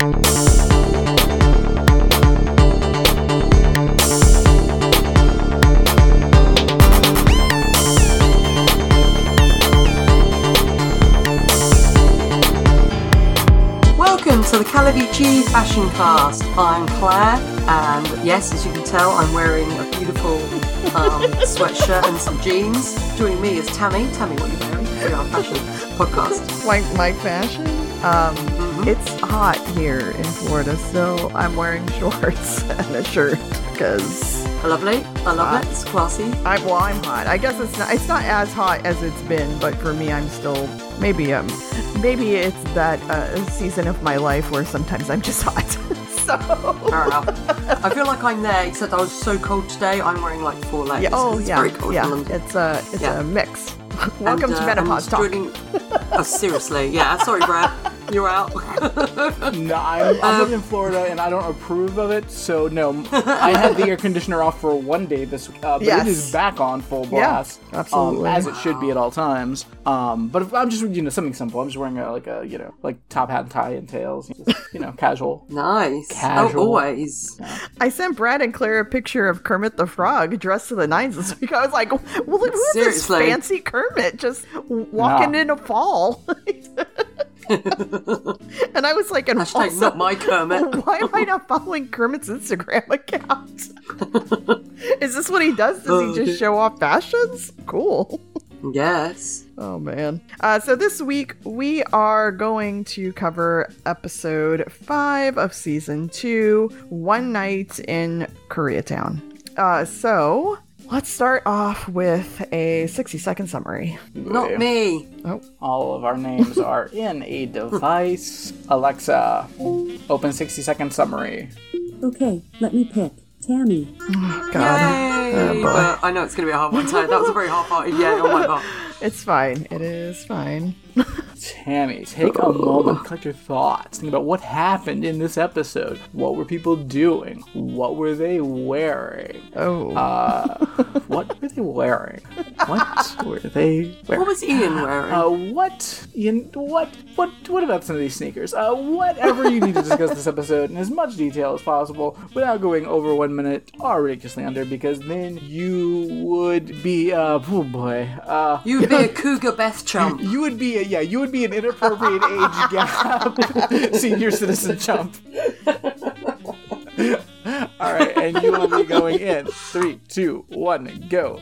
Welcome to the Calavicci Fashion Cast. I'm Claire, and yes, as you can tell, I'm wearing a beautiful um, sweatshirt and some jeans. Joining me is Tammy. Tammy, what are you wearing? We are a fashion podcast. like my fashion. Um, Mm-hmm. It's hot here in Florida, so I'm wearing shorts and a shirt because Lovely. I love it. It's classy. I well I'm hot. I guess it's not it's not as hot as it's been, but for me I'm still maybe um maybe it's that uh, season of my life where sometimes I'm just hot. so. I feel like I'm there, except I was so cold today. I'm wearing like four layers. yeah, oh it's yeah, very cold yeah. It's a it's Yeah. a mix. Welcome And, to uh, menopause talk. Joining- Oh, seriously. Yeah. Sorry, Brad. You're out. No, I'm, I'm Um, living in Florida and I don't approve of it. So no, I had the air conditioner off for one day this week, uh, but Yes. it is back on full Yeah, blast, absolutely. um, as it should be at all times. Um, but if I'm just you know something simple, I'm just wearing a, like a you know like top hat and tie and tails, just, you know, casual. nice. Casual. Oh, always. I sent Brad and Claire a picture of Kermit the Frog dressed to the nines this week. I was like, well, who is this fancy Kermit just walking No. in a fall? and I was like, and Hashtag also, not my Kermit. why am I not following Kermit's Instagram account? is this what he does? Does Oh, he just show off fashions? Cool. Yes. Oh man. Uh, so this week we are going to cover episode five of season two, One Night in Koreatown. Uh, so let's start off with a 60 second summary. Not me. Oh. All of our names are in a device. Alexa, open 60 second summary. Okay, let me pick. Tammy. God. Yay! boy. Uh, I know it's going to be a hard one. Too. That was a very half-hearted yeah. Oh my god. It's fine. It is fine. Tammy, take a moment, collect your thoughts, think about what happened in this episode. What were people doing? What were they wearing? Oh. Uh, what were they wearing? What were they wearing? What was Ian wearing? Uh, what? You, what? What? What about some of these sneakers? Uh, whatever you need to discuss this episode in as much detail as possible without going over one minute or ridiculously under, because then you would be, uh, oh boy, uh, you would be a cougar Beth chump. you would be, a, yeah, you would be an inappropriate age gap senior citizen chump. All right, and you will be going in three, two, one, go.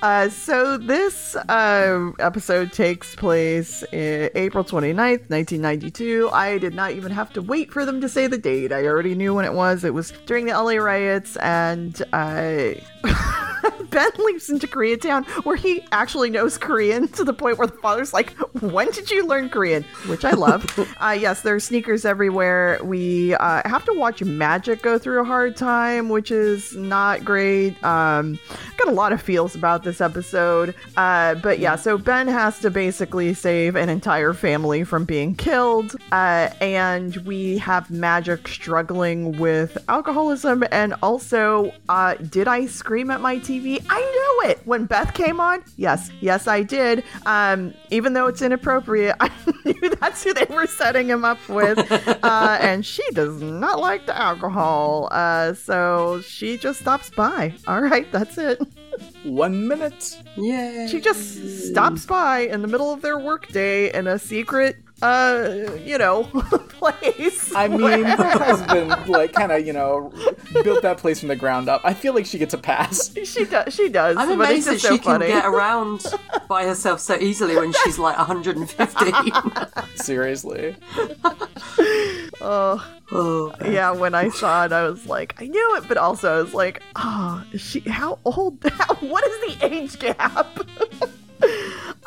Uh, so this uh, episode takes place in April 29th, 1992. I did not even have to wait for them to say the date. I already knew when it was. It was during the LA riots, and uh, Ben leaps into Koreatown where he actually knows Korean to the point where the father's like, When did you learn Korean? Which I love. uh, yes, there are sneakers everywhere. We uh, have to watch Magic go through a hard time, which is not great. Um, got a lot of feels about this episode. Uh, but yeah, so Ben has to basically save an entire family from being killed. Uh, and we have Magic struggling with alcoholism. And also, uh, did I scream at my TV? I knew it when Beth came on. Yes, yes, I did. Um, even though it's inappropriate, I knew that's who they were setting him up with. Uh, and she does not like the alcohol. Uh, so she just stops by. All right, that's it. One minute. Yeah. She just stops by in the middle of their workday in a secret, uh, you know, place. I mean, her husband, like, kind of, you know, built that place from the ground up. I feel like she gets a pass. she does. She does. I'm but it's amazed that just she so funny. can get around by herself so easily when she's like 115. Seriously. Oh, oh, yeah. When I saw it, I was like, I knew it, but also I was like, oh, is she? How old? How, what is the age gap?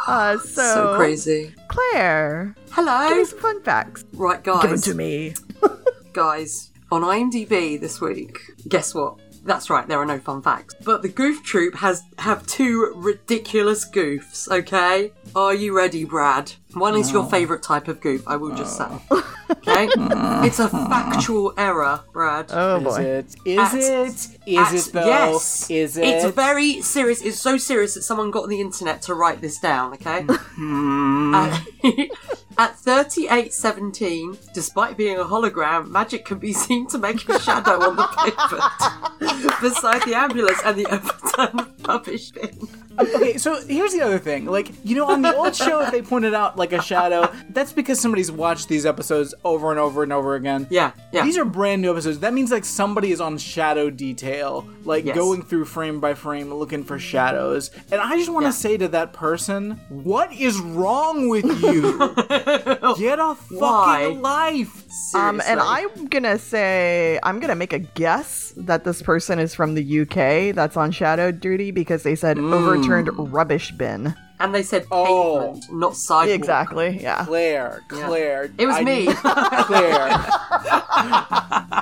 Uh, so, so crazy. Claire, give Hello. me some fun facts. Right, guys. Give them to me. guys, on IMDb this week, guess what? That's right, there are no fun facts. But the Goof Troop has have two ridiculous goofs, okay? Are you ready, Brad? One is your favourite type of goof, I will just say. Oh. Okay? Mm. it's a factual error, Brad. Oh Is boy. it? Is At- it? Is At- it though? Yes. Is it? It's very serious. It's so serious that someone got on the internet to write this down, okay? Hmm. at, at 3817, despite being a hologram, magic can be seen to make a shadow on the pavement beside the ambulance and the overturned rubbish bin. Okay, so here's the other thing. Like, you know, on the old show, if they pointed out like a shadow, that's because somebody's watched these episodes over and over and over again. Yeah, yeah. These are brand new episodes. That means like somebody is on shadow detail, like Yes. going through frame by frame looking for shadows. And I just want to Yeah. say to that person, what is wrong with you? Get a fucking Why? life. Um, and I'm gonna say I'm gonna make a guess that this person is from the UK that's on shadow duty because they said overturned hmm. rubbish bin. And they said Oh. pavement, not sidewalk. Exactly. Yeah. Claire, Claire. It was I me. need- Claire.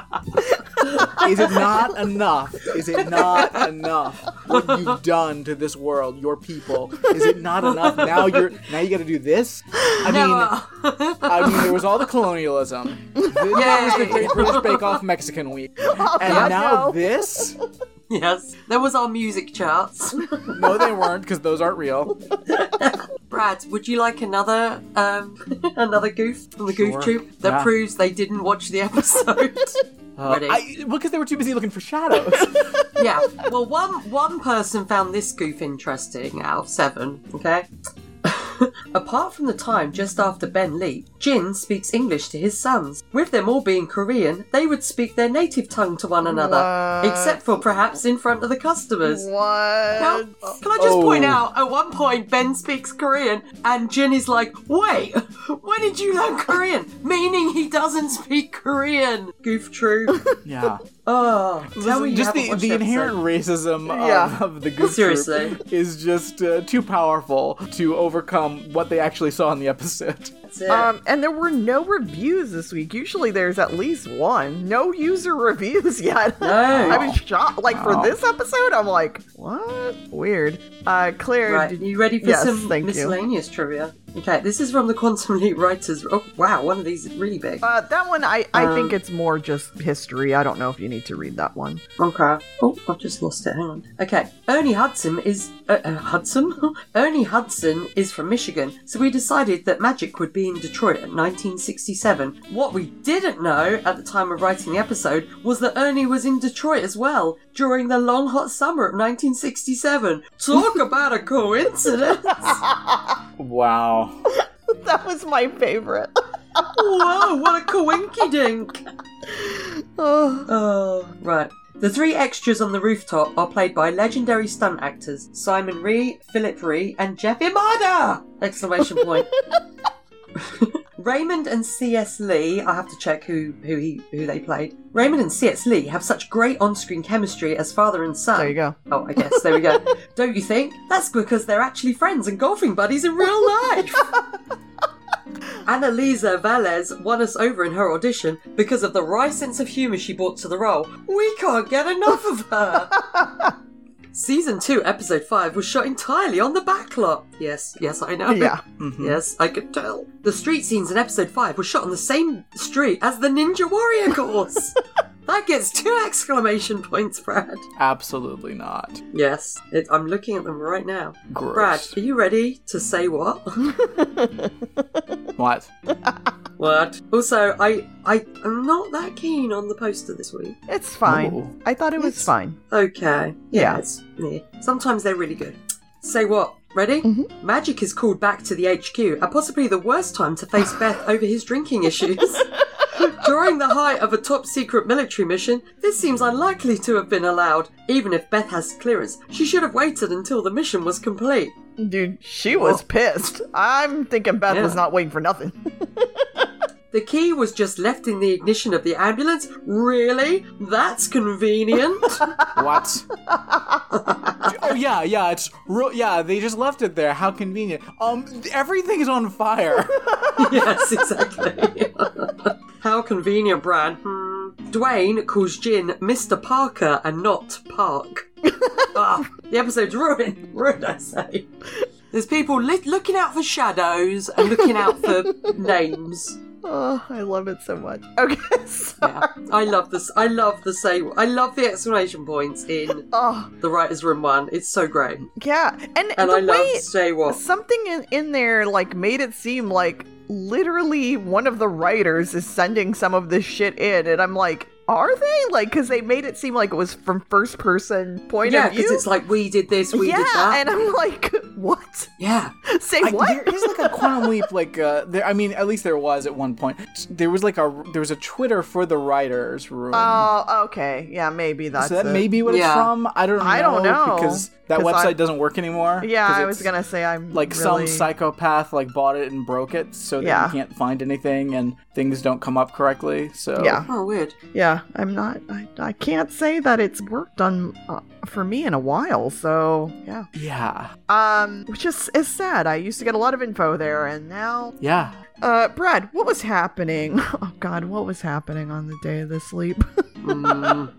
Is it not enough? Is it not enough what you've done to this world, your people? Is it not enough? Now you're now you got to do this. I mean, I mean, there was all the colonialism. Then there was the Great British Bake Off Mexican Week, oh, and God, now no. this. Yes. There was our music charts. No, they weren't because those aren't real. Brad, would you like another um another goof from the goof Sure. troop that Yeah. proves they didn't watch the episode? Ready? Uh, I, because they were too busy looking for shadows. yeah. Well, one one person found this goof interesting out of seven. Okay. Apart from the time just after Ben leaped, Jin speaks English to his sons. With them all being Korean, they would speak their native tongue to one another, What? except for perhaps in front of the customers. What? Now, can I just Oh. point out, at one point, Ben speaks Korean, and Jin is like, wait, when did you learn Korean? Meaning he doesn't speak Korean. Goof true. yeah. Oh, tell me just haven't the, watched the episode. inherent racism of, Yeah. of the Goof Seriously. Troop is just uh, too powerful to overcome what they actually saw in the episode. That's it. Um, and there were no reviews this week. Usually there's at least one. No user reviews yet. No. I was shocked. Like for this episode, I'm like, what? Weird. Uh, Claire, Right, did- you ready for Yes, some thank you. miscellaneous trivia? Okay, this is from the Quantum Leap writers. Oh, wow, one of these is really big. uh, that one, I, I Um, think it's more just history. I don't know if you need to read that one. Okay. Oh, I've just lost it. Hang on. Okay. Ernie Hudson is uh, uh, Hudson. Ernie Hudson is from Michigan, so we decided that magic would be in Detroit at 1967. What we didn't know at the time of writing the episode was that Ernie was in Detroit as well during the long hot summer of 1967. Talk about a coincidence! Wow. That was my favorite. Whoa! What a coinky dink! oh, Oh, right. The three extras on the rooftop are played by legendary stunt actors Simon Rhee, Philip Rhee, and Jeff Imada! Exclamation point. Raymond and C.S. Lee, I have to check who who he who they played. Raymond and C.S. Lee have such great on-screen chemistry as father and son. there you go. Oh, I guess there we go. Don't you think? That's because they're actually friends and golfing buddies in real life. Annalisa Velez won us over in her audition because of the wry sense of humour she brought to the role. We can't get enough of her. Season 2, Episode 5 was shot entirely on the backlot. Yes, yes, I know. Yeah. Mm-hmm. Yes, I could tell. The street scenes in Episode 5 were shot on the same street as the Ninja Warrior course. that gets two exclamation points, Brad. Absolutely not. Yes, it, I'm looking at them right now. Gross. Brad, are you ready to say what? What? what? Also, I I am not that keen on the poster this week. It's fine. Oh. I thought it was It's- fine. Okay. Yeah, Yeah. it's yeah. Sometimes they're really good. Say what? Ready? Mm-hmm. Magic is called back to the HQ at possibly the worst time to face Beth over his drinking issues. During the height of a top secret military mission, this seems unlikely to have been allowed. Even if Beth has clearance, she should have waited until the mission was complete. Dude, she was oh. pissed. I'm thinking Beth Yeah. was not waiting for nothing. The key was just left in the ignition of the ambulance? Really? That's convenient. What? oh yeah, yeah. It's real. Yeah, they just left it there. How convenient. Um, everything is on fire. yes, exactly. How convenient, Brad. Hmm. Dwayne calls Jin Mr. Parker and not Park. ah, the episode's ruined. Ruined, I say. There's people li- looking out for shadows and looking out for names. Oh, I love it so much. Okay, so, Yeah, I love this. I love the say. I love the exclamation points in oh the writers' room one. It's so great, yeah, and, and the I love say what. something in, in there like made it seem like literally one of the writers is sending some of this shit in, and I'm like, are they? Like, because they made it seem like it was from first person point Yeah, of view. because it's like we did this, we yeah, did that. and I'm like, what? yeah, Say I, what? there is like a quantum leap, like uh, there. I mean, at least there was at one point. There was like a there was a Twitter for the writers room. Oh, okay. Yeah, maybe that's so that it. may be what Yeah. it's from. I don't know. I don't know, because that 'cause website I- doesn't work anymore. Yeah, I was gonna say I'm like really... some psychopath like bought it and broke it so that Yeah. you can't find anything and things don't come up correctly. So Yeah, oh weird. yeah. I'm not. I, I can't say that it's worked on uh, for me in a while. So yeah. yeah, Um, which is is sad. I used to get a lot of info there, and now, yeah. uh, Brad, what was happening? Oh God, what was happening on the day of the sleep? Mm,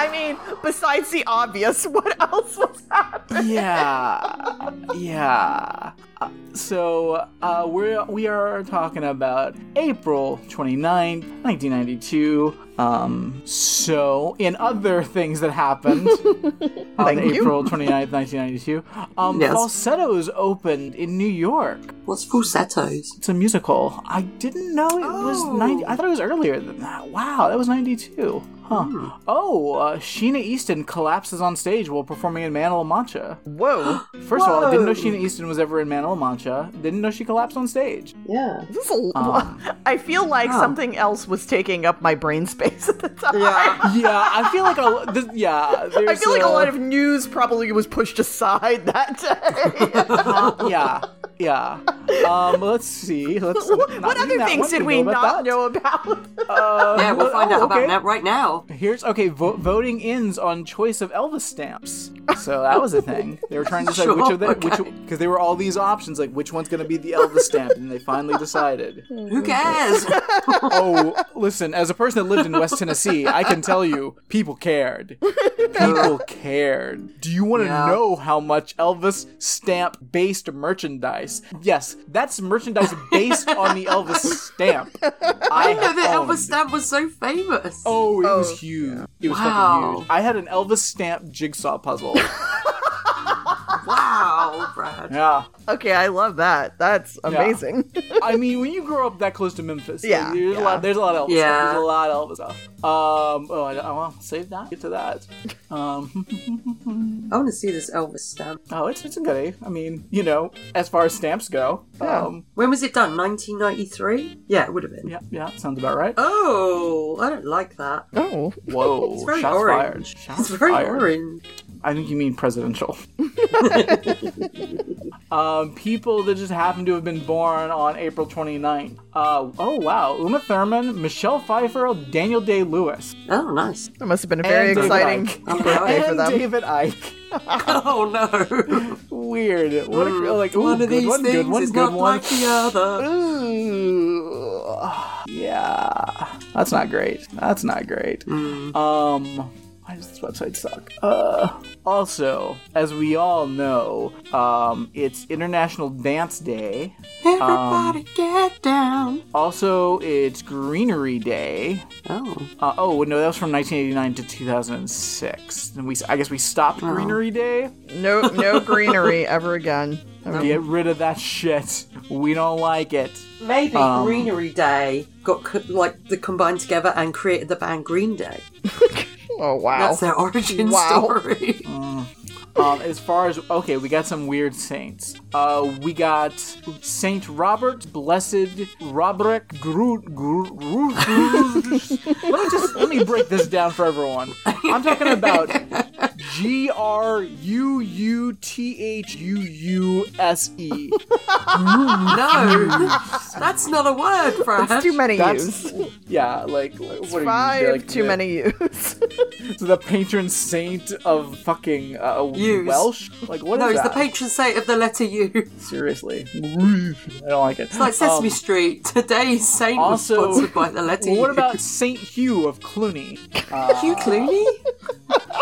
I mean, besides the obvious, what else was happening? yeah, yeah. Uh, so uh, we're we are talking about April 29th, 1992. Um, so in other things that happened on Thank you. April 29th, 1992, um, Yes. Falsettos opened in New York. what's falsettos? It's a musical. I didn't know it was Oh. 90. I thought it was earlier than that. Wow, that was 92. Huh. Hmm. Oh, uh, Sheena Easton collapses on stage while performing in Man of La Mancha. Whoa, First of all, I didn't know Sheena Easton was ever in Man of La Mancha. Didn't know she collapsed on stage. Yeah. this is a. Um, I feel like something else was taking up my brain space at the time. Yeah. Yeah, I feel like a this, yeah. I feel like a uh, lot of news probably was pushed aside that day. yeah, yeah. Um, let's see. Let's. what not other things did we not that. know about? Uh, Yeah, we'll find oh, out about that right now. Here's okay. Vo- voting ends on choice of Elvis stamps. So that was a thing. They were trying to decide which of them, which because there were all these options, like which one's going to be the Elvis stamp, and they finally decided. Who cares? Oh, listen, as a person that lived in West Tennessee, I can tell you, people cared. People cared. Do you want to Yeah. know how much Elvis stamp based merchandise? Yes, that's merchandise based on the Elvis stamp. I didn't know that owned. Elvis stamp was so famous. Oh, it Oh, was huge. It was Wow. fucking huge. I had an Elvis stamp jigsaw puzzle. wow, Brad. yeah. okay, I love that. That's amazing. I mean, when you grow up that close to Memphis, like, Yeah, there's yeah. a lot. There's a lot of Elvis. Yeah. Stuff. There's a lot of Elvis stuff. Um. Oh, I, I want to save that. Get to that. Um. I want to see this Elvis stamp. oh, it's it's a goodie. I mean, you know, as far as stamps go. Yeah. Um. When was it done? 1993? Yeah, it would have been. Yeah. Yeah. Sounds about right. Oh, I don't like that. oh, Whoa. It's very shots orange. fired. Shots It's very fired. orange. I think you mean presidential. um, people that just happen to have been born on April 29th. Uh, oh, wow. Uma Thurman, Michelle Pfeiffer, Daniel Day Lewis. Oh, nice. that must have been a very And exciting Icke. birthday for and them. David Icke. Oh no. Weird. What a, Mm, like, ooh, one of good these one, things good one, is good not one. like the other. Ooh. Yeah. That's not great. That's not great. Mm. Um, why does this website suck? Uh, also, as we all know, um, it's International Dance Day. Everybody get down. Also, it's Greenery Day. Oh. Uh, oh no, that was from 1989 to 2006. And we, I guess, we stopped Oh. Greenery Day. No, no greenery ever again. Get rid of that shit. We don't like it. Maybe Um, Greenery Day got co- like the combined together and created the band Green Day. Oh wow. That's their origin Wow. story. Um, as far as okay, we got some weird saints. Uh, we got Saint Robert, Blessed Robert Groot. Groot, Groot, Groot. let me just let me break this down for everyone. I'm talking about G R U U T H U U S E. No, that's not a word, Brad. That's too many That's use. yeah, like what are you, Five like, too the- many use. So the patron saint of fucking uh, Use. Welsh. Like what is no, it's that? the patron saint of the letter U. Seriously, I don't like it. It's like Sesame Um, Street. Today's saint also- was sponsored by the letter Well, U. what about Saint Hugh of Cluny? Uh, Hugh Clooney?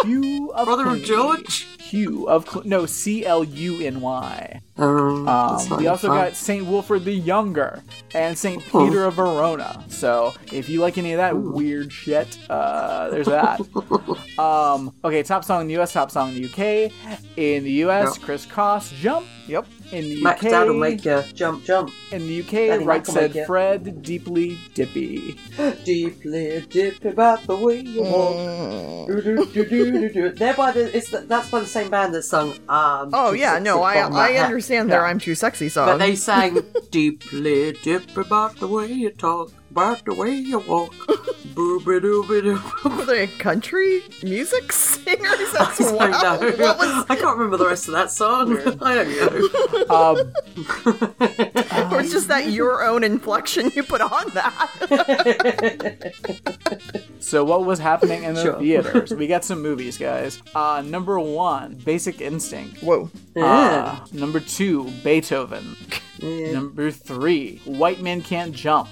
Hugh of Brother George? Hugh of Cl- no C L U N Y. Um, Um, we also fun. got Saint Wilfred the Younger and Saint Peter of Verona. So if you like any of that weird shit, uh, there's that. um, okay, top song in the U.S., top song in the U.K. In the U.S., Yeah. Kris Kross, Jump. Yep. In the UK, will make you jump, jump. in the UK, Daddy right said. Fred, deeply dippy. Deeply dip about the way you walk. Mm. Do, do, do, do, do, do. The. It's the, that's by the same band that sung. Um, Oh yeah, no, I Bottom That I Hat. understand their Yeah. "I'm Too Sexy" song. But they sang deeply dip about the way you talk, about the way you walk. Booby dooby doo. Were they a country music singers I as don't well? know. What was, I can't remember the rest of that song. I don't know. Um, or it's just that your own inflection you put on that? so what was happening in the Sure. theaters? We got some movies, guys. Uh, number one, Basic Instinct. Whoa. Uh, number two, Beethoven. Number three, White Man Can't Jump.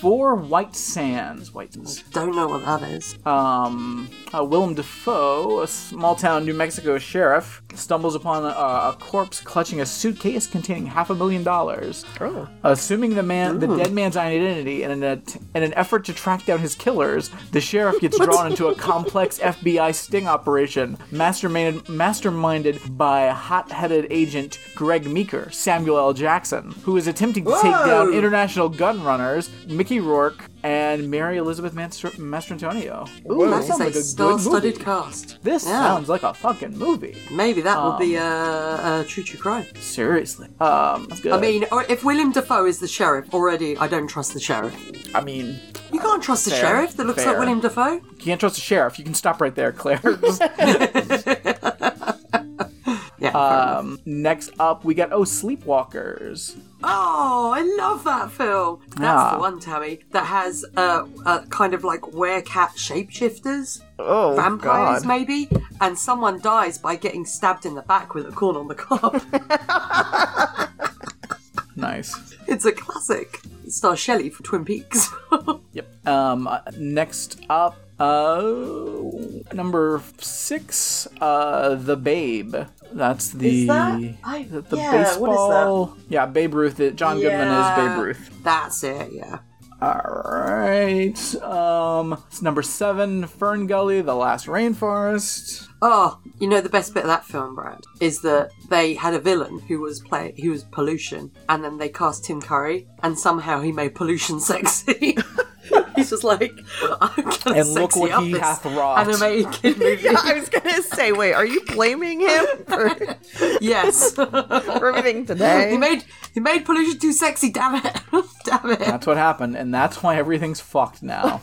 Four, White Sands. White Sands. Don't know what that is. Um, uh, Willem Dafoe, a small town New Mexico sheriff, stumbles upon a, a corpse clutching a suitcase containing half a million dollars. Oh. Assuming the man, the dead man's identity, in an, at- in an effort to track down his killers, the sheriff gets drawn into a complex FBI sting operation, masterminded, masterminded by hot-headed agent Greg Meeker, Samuel L. Jackson, who is attempting to take down international gun runners Mickey Rourke and Mary Elizabeth Master- Mastrantonio. Ooh, that sounds like a good star-studded cast. This Yeah. sounds like a fucking movie. Maybe that will be Um, a, a true true crime. Seriously. Um, that's good. I mean, if William Dafoe is the sheriff already, I don't trust the sheriff. I mean, You can't trust the sheriff that looks fair. like William Dafoe. you can't trust the sheriff. You can stop right there, Claire. Just- Yeah. um, next up, we got Oh Sleepwalkers. Oh, I love that film. That's Yeah. the one, Tammy, that has uh, uh, kind of like werecat shapeshifters, Oh, vampires God. maybe, and someone dies by getting stabbed in the back with a corn on the cob. Nice. it's a classic. It stars Shelley from Twin Peaks. Yep. Um, uh, next up, uh, number six, uh, The Babe. That's the Is that- I- the, yeah, what is that? baseball. Yeah, Babe Ruth. It, John Goodman is Babe Ruth. That's it, yeah. All right. Um, it's number seven, Fern Gully, The Last Rainforest. Oh, you know the best bit of that film, Brad, is that they had a villain who was play who was pollution, and then they cast Tim Curry, and somehow he made pollution sexy. He's just like, I'm gonna And look what he hath wrought. Animated kid movie. Yeah, I was gonna say, wait, are you blaming him for, yes, for everything today? he made he made pollution too sexy. Damn it, damn it, That's what happened, and that's why everything's fucked now.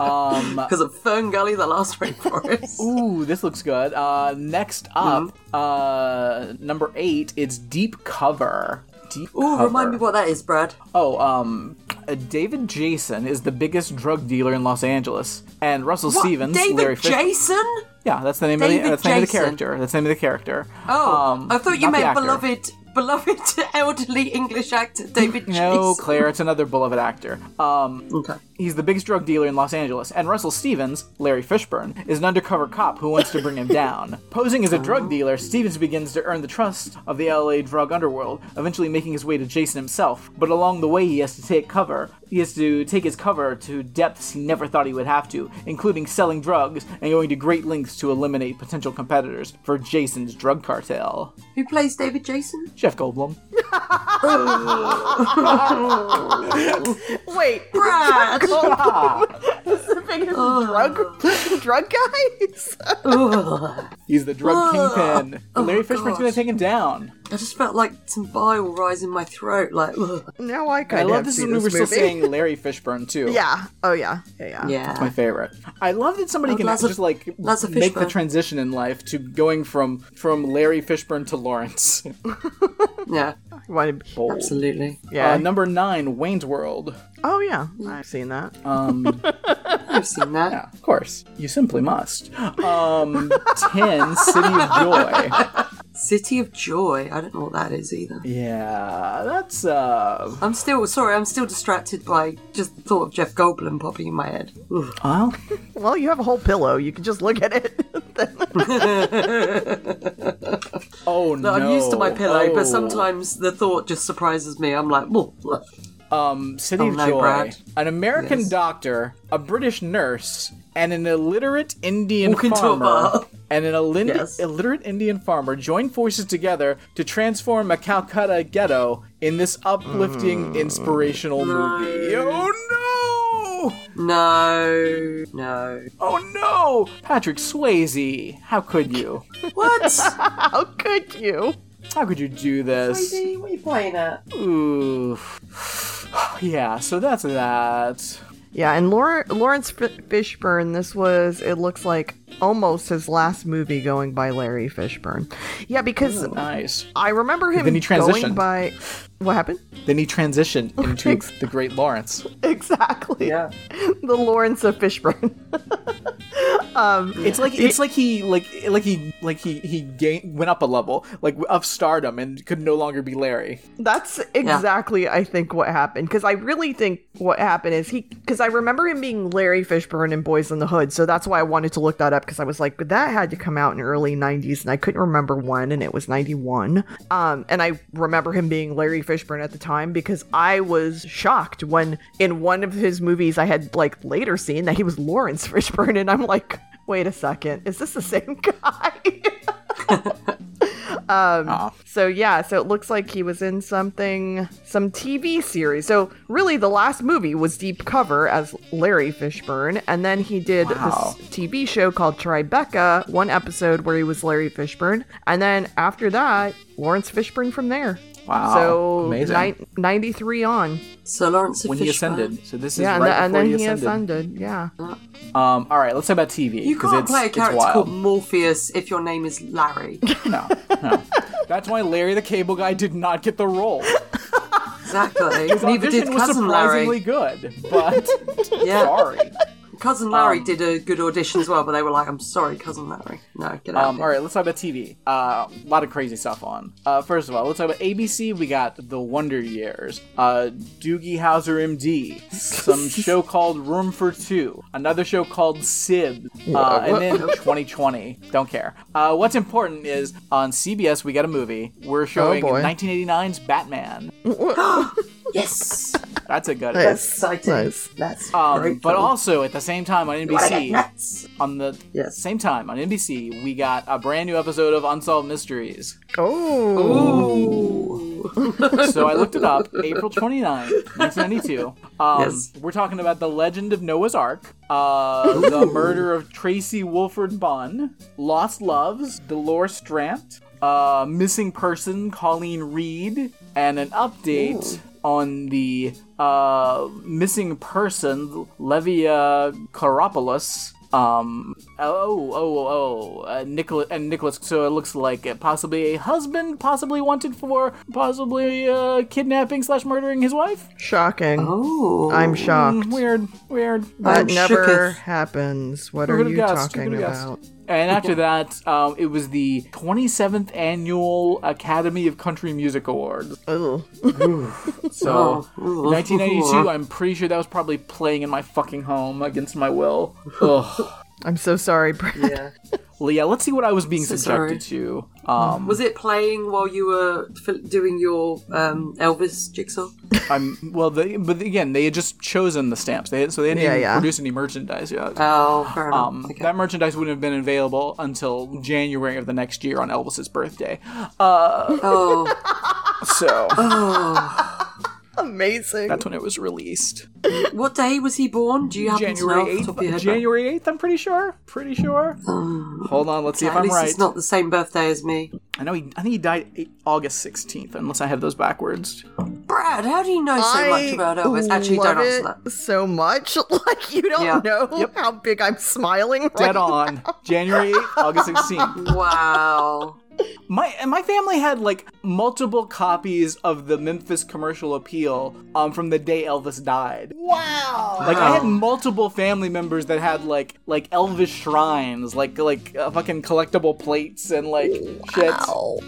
um, because of Fern Gully, the last rainforest. ooh, this looks good. Uh, next up, Mm-hmm. uh, number eight, it's Deep Cover. Deep Ooh, Cover. remind me what that is, Brad. Oh, um, uh, David Jason is the biggest drug dealer in Los Angeles, and Russell What? Stevens, David Larry Fish- Jason? Yeah, that's the name of the David that's the name of the character. That's the name of the character. Oh, Um, I thought you meant beloved, beloved elderly English actor David No, Jason. Claire, it's another beloved actor. Um, Okay. He's the biggest drug dealer in Los Angeles, and Russell Stevens, Larry Fishburne, is an undercover cop who wants to bring him down. Posing as a drug oh. dealer, Stevens begins to earn the trust of the LA drug underworld, eventually making his way to Jason himself. But along the way, he has to take cover. He has to take his cover to depths he never thought he would have to, including selling drugs and going to great lengths to eliminate potential competitors for Jason's drug cartel. Who plays David Jason? Jeff Goldblum. Wait, Brad. This is the biggest drug drug guys? He's the drug kingpin. Larry Fishburne's gonna take him down. I just felt like some bile rise in my throat. Like, ugh. now I I kind of love have this seen when we were this still movie. saying Larry Fishburne too. yeah. Oh yeah. Yeah. Yeah. It's my favorite. I love that somebody Oh, can lots of- just like make the transition in life to going from from Larry Fishburne to Lawrence. Yeah, You Bold. absolutely. yeah. Uh, number nine, Wayne's World. oh yeah. I've seen that. Um, I've seen that. yeah, of course, you simply must. Um, ten, City of Joy. City of Joy. I don't know what that is either. Yeah, that's uh. I'm still sorry. I'm still distracted by just the thought of Jeff Goldblum popping in my head. Ugh. Well, Well, you have a whole pillow. You can just look at it. oh, no! I'm used to my pillow, Oh. but sometimes the thought just surprises me. I'm like, well. Um, City Oh, of no, Joy. Brad. An American Yes. doctor, a British nurse, and an illiterate Indian Walk into a farmer. And an illin- Yes. illiterate Indian farmer join forces together to transform a Calcutta ghetto in this uplifting, Mm. inspirational movie. Oh no! No, no. Oh no! Patrick Swayze, how could you? What? How could you? How could you do this? Swayze, what are you playing at? Ooh. Yeah, so that's that. Yeah, and Lawrence, Lawrence Fishburne, this was, it looks like almost his last movie going by Larry Fishburne. Yeah, because oh, Nice. I remember him Then he going transitioned. by. What happened? Then he transitioned into the Great Lawrence. Exactly. Yeah. The Lawrence of Fishburne. Um, it's like it's like he like like he like he he gain, went up a level like of stardom and could no longer be Larry. That's exactly, I think, what happened. Because I really think what happened is he. Because I remember him being Larry Fishburne in Boys in the Hood, so that's why I wanted to look that up. Because I was like, that had to come out in early '90s, and I couldn't remember when, and it was '91. Um, and I remember him being Larry Fishburne at the time because I was shocked when in one of his movies I had like later seen that he was Lawrence Fishburne, and I'm like, wait a second, is this the same guy? Um, Aw. So yeah, so it looks like he was in something, some TV series. So really, the last movie was Deep Cover as Larry Fishburne, and then he did Wow. this TV show called Tribeca, one episode where he was Larry Fishburne, and then after that, Lawrence Fishburne from there. Wow, So amazing. ni- 93 on. So Lawrence of when he ascended. So this is Yeah, and, right th- and then he he ascended. ascended. Yeah. Um, all right, let's talk about TV. You can't it's, play a character called Morpheus if your name is Larry. No, no. That's why Larry the Cable Guy did not get the role. Exactly. His Neither did audition was Cousin surprisingly Larry. good, but Yeah. sorry. Cousin Larry Um, did a good audition as well, but they were like, I'm sorry, Cousin Larry. No, get out Um, of here. right, let's talk about TV. Uh, a lot of crazy stuff on. Uh, first of all, let's talk about ABC. We got The Wonder Years, uh, Doogie Howser MD, some show called Room for Two, another show called Sib, uh, and then 2020. Don't care. Uh, what's important is on CBS we got a movie. We're showing boy. 1989's Batman. Yes! That's a good. Nice. Exciting. Nice. That's Um, great. but film. also at the same time on NBC, nuts? on the Yes. same time on NBC, we got a brand new episode of Unsolved Mysteries. Oh. so I looked it up. April 29th, 1992. Um, Yes. We're talking about the Legend of Noah's Ark, uh, the murder of Tracy Wolford Bunn, Lost Loves, Dolores Strant, uh, missing person Colleen Reed, and an update on the uh, missing person Levia Karopoulos. Um. Oh. Oh. Oh. Uh, Nicholas and Nicholas. So it looks like it possibly a husband, possibly wanted for possibly uh, kidnapping slash murdering his wife. Shocking. Oh. I'm shocked. Mm, weird. Weird. That I'm never shooketh. happens. What Who are you talking would've guessed? And after that, um, it was the 27th annual Academy of Country Music Awards. Ugh. So, Oh. 1992, I'm pretty sure that was probably playing in my fucking home against my will. Ugh. I'm so sorry, Brad. Yeah. Well, yeah, let's see what I was being So subjected to. Um, Was it playing while you were f- doing your um, Elvis jigsaw? I'm well, they, but again, they had just chosen the stamps. They had, so they didn't Yeah, even yeah. produce any merchandise yet. Oh, fair enough. Um, okay. That merchandise wouldn't have been available until January of the next year on Elvis's birthday. Uh, Oh, so Amazing. that's when it was released. what day was he born? Do you happen to know January the top of your 8th. January 8th, I'm pretty sure. Pretty sure. Oh. Hold on, let's see if I'm least right. it's not the same birthday as me. I know he. I think he died eight, August 16th, unless I have those backwards. Brad, how do you know so much about Elvis? Actually, love don't answer it that. so much. Like you don't Yeah. know how big I'm smiling. Right Dead on. January 8th, August 16th. Wow. My my family had like multiple copies of the Memphis Commercial Appeal um from the day Elvis died. Wow. Like I had multiple family members that had like like Elvis shrines, like like uh, fucking collectible plates and like shit. Oh,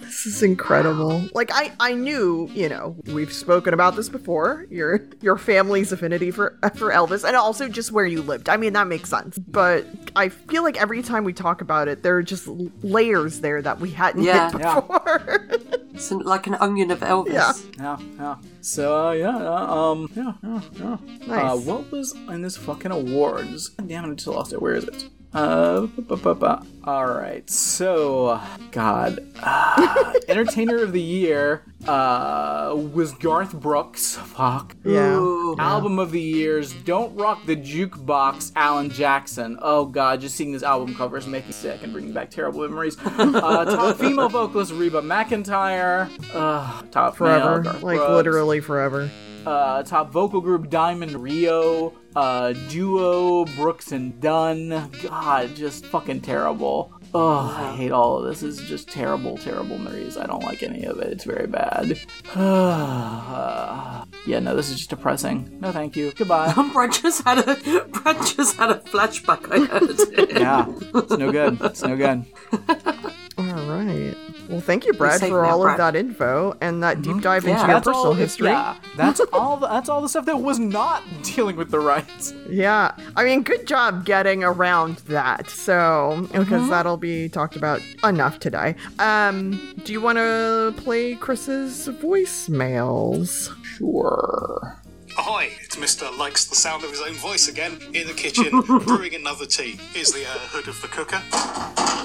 this is incredible. Like I, I knew, you know, we've spoken about this before. Your your family's affinity for for Elvis, and also just where you lived. I mean, that makes sense. But I feel like every time we talk about it, there are just layers there that we hadn't Yeah. hit Yeah. before. It's like an onion of Elvis. Yeah. Yeah, yeah. So uh, yeah, uh, um, yeah, yeah, yeah. Nice. Uh, what was in this fucking awards? God damn it, I just lost it. Where is it? Uh, bu- bu- bu- bu- all right. So, God, uh, Entertainer of the Year uh, was Garth Brooks. Fuck. yeah. Ooh. Album of the years, Don't Rock the Jukebox, Alan Jackson. Oh god, just seeing this album cover is making me sick and bringing back terrible memories. uh, top female vocalist, Reba McEntire. Uh, top male, Forever. Garth Like Brooks. literally forever. Uh, top vocal group, Diamond Rio. Uh, duo, Brooks and Dunn. God, just fucking terrible. Oh, I hate all of this. This is just terrible, terrible memories. I don't like any of it. It's very bad. yeah, no, this is just depressing. No, thank you. Goodbye. Brad just had a Brad just had a flashback. I heard. yeah, it's no good. It's no good. All right. Well, thank you, Brad, for all Brad. of that info and that deep dive into Yeah. your That's personal all. history. Yeah, that's all. The, that's all the stuff that was not dealing with the rights. Yeah, I mean, good job getting around that. So, because Mm-hmm. that'll be talked about enough today. Um, do you want to play Chris's voicemails? Sure. Ahoy! It's Mr. Likes the sound of his own voice again in the kitchen, brewing another tea. Here's the uh, hood of the cooker.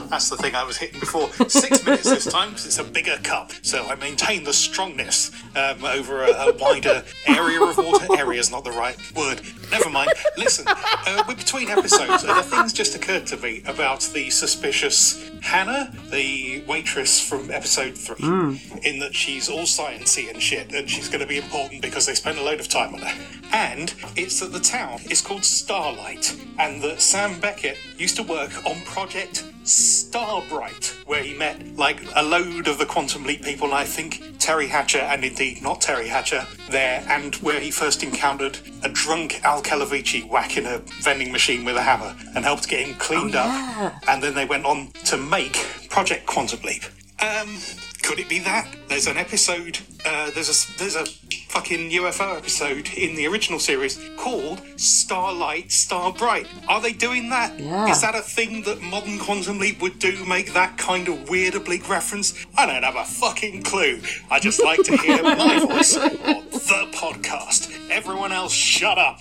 That's the thing I was hitting before. Six minutes this time, 'cause it's a bigger cup, so I maintain the strongness um, over a, a wider area of water. Area is not the right word. Never mind. Listen, uh, we're between episodes, and a thing's just occurred to me about the suspicious Hannah, the waitress from episode three, hmm. in that she's all sciencey and shit, and she's going to be important because they spent a load of time on her. And it's that the town is called Starlight, and that Sam Beckett used to work on Project Starbright, where he met like a load of the Quantum Leap people, I think Teri Hatcher, and indeed not Teri Hatcher, there, and where he first encountered a drunk Al Calavicci whacking a vending machine with a hammer and helped get him cleaned up. And then they went on to make Project Quantum Leap. Um, could it be that? There's an episode, uh, there's a, there's a fucking UFO episode in the original series called Starlight Starbright. Are they doing that? Yeah. Is that a thing that modern Quantum Leap would do, make that kind of weird oblique reference? I don't have a fucking clue. I just like to hear my voice on the podcast. Everyone else, shut up.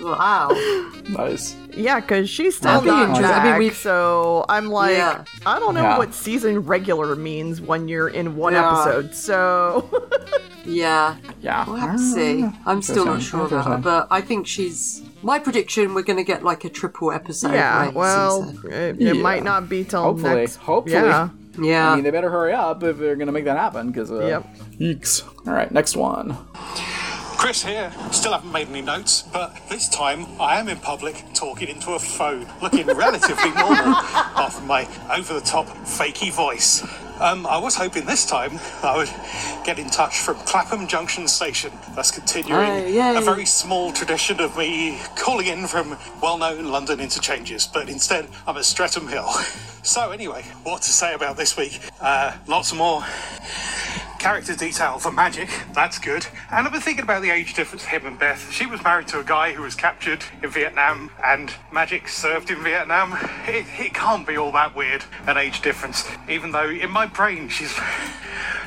Wow. Nice. Yeah, because she's still That'd be not interesting. back, I mean, we've- so I'm like, Yeah. I don't know Yeah. what season regular means when you're in one Yeah. episode. So, Yeah. Yeah. We'll have to see. I'm still not sure about her, but I think she's. My prediction: we're going to get like a triple episode. yeah, right, well, season. it, Yeah. might not be till Hopefully. next. Hopefully. Yeah. yeah. I mean, they better hurry up if they're gonna make that happen. Because uh, Yep. Yeeks. All right, next one. Chris here. Still haven't made any notes, but this time I am in public talking into a phone, looking relatively normal, apart from my over the top fakey voice. Um, I was hoping this time I would get in touch from Clapham Junction Station, That's continuing Oh, a very small tradition of me calling in from well known London interchanges, but instead I'm at Streatham Hill. So, anyway, what to say about this week? Uh, lots more character detail for Magic. That's good. And I've been thinking about the age difference him and Beth. She was married to a guy who was captured in Vietnam, and Magic served in Vietnam. It, it can't be all that weird an age difference, even though in my brain she's.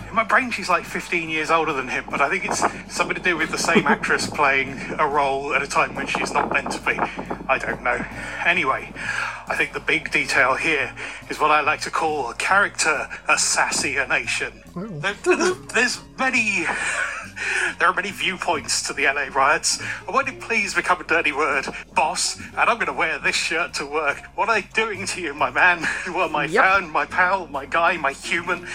In my brain, she's like 15 years older than him, but I think it's something to do with the same actress playing a role at a time when she's not meant to be. I don't know. Anyway, I think the big detail here is what I like to call a character assassination. There- there's many. There are many viewpoints to the LA riots. And Won't it please become a dirty word, boss? And I'm going to wear this shirt to work. What are they doing to you, my man? Well, my Yep. fan, my pal, my guy, my human.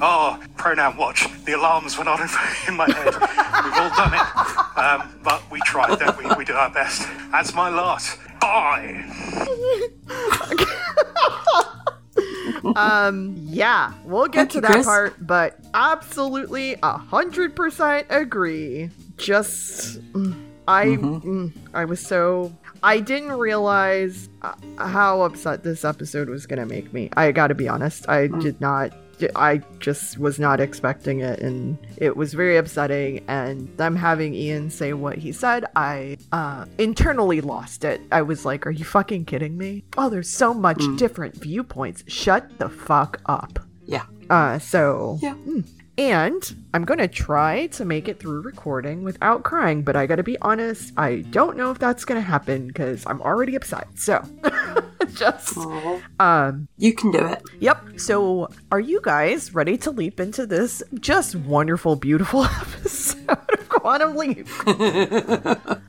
Oh, pronoun watch. The alarms went on in, in my head. We've all done it. Um, but we tried, don't we? We did our best. That's my lot. Bye. Yeah, we'll get Thank to you, that Chris. part, but absolutely a hundred percent agree. Just, mm, I, mm, I was so. I didn't realize uh, how upset this episode was gonna make me. I gotta be honest. I did not. I just was not expecting it, and it was very upsetting. And them having Ian say what he said, I uh, internally lost it. I was like, "Are you fucking kidding me? Oh, there's so much different viewpoints. Shut the fuck up." Yeah. Uh, so Yeah. and I'm gonna try to make it through recording without crying, but I gotta be honest, I don't know if that's gonna happen because I'm already upset. So, just, um, You can do it. yep. So, are you guys ready to leap into this just wonderful, beautiful episode of Quantum Leap?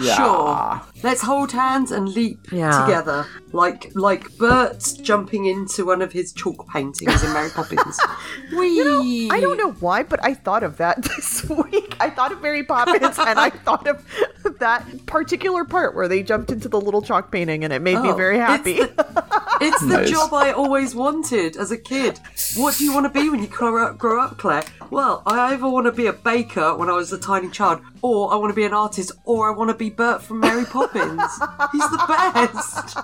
Yeah. Sure. Let's hold hands and leap Yeah. together, like like Bert jumping into one of his chalk paintings in Mary Poppins. Whee! I don't know why, but I thought of that this week. I thought of Mary Poppins and I thought of that particular part where they jumped into the little chalk painting and it made me Oh, very it's happy. the- It's the Nice. job I always wanted as a kid. What do you want to be when you grow up, grow up, Claire? Well, I either want to be a baker when I was a tiny child, or I want to be an artist, or I want to be Bert from Mary Poppins. He's the best.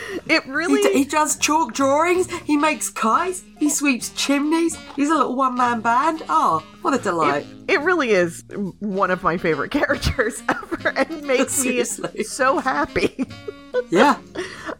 it He, really d- he does chalk drawings. He makes kites. He sweeps chimneys. He's a little one-man band. Oh, what a delight! It really is one of my favorite characters ever and makes me so happy. yeah.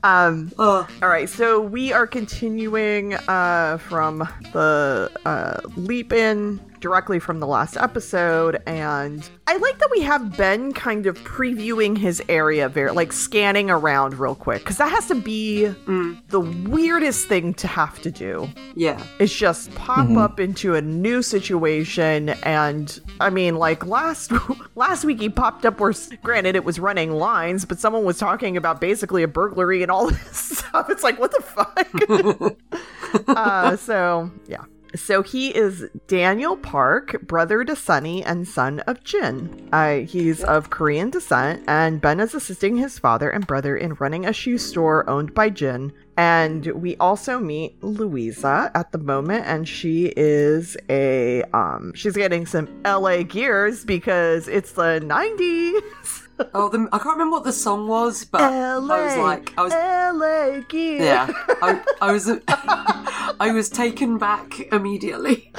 Um Oh, all right, so we are continuing uh from the uh leap in directly from the last episode and I like that we have Ben kind of previewing his area very like scanning around real quick cuz that has to be the weirdest thing to have to do. yeah. It's just pop up into a new situation, and I mean, like last last week he popped up where, granted, it was running lines, but someone was talking about basically a burglary and all this stuff. It's like, what the fuck? uh, so yeah. So he is Daniel Park, brother to Sonny and son of Jin. Uh, he's of Korean descent, and Ben is assisting his father and brother in running a shoe store owned by Jin. And we also meet Louisa at the moment, and she is a um, she's getting some LA gears because it's the '90s. Oh, the, I can't remember what the song was, but LA, I was like, I was LA gears. Yeah, I, I was, I was taken back immediately.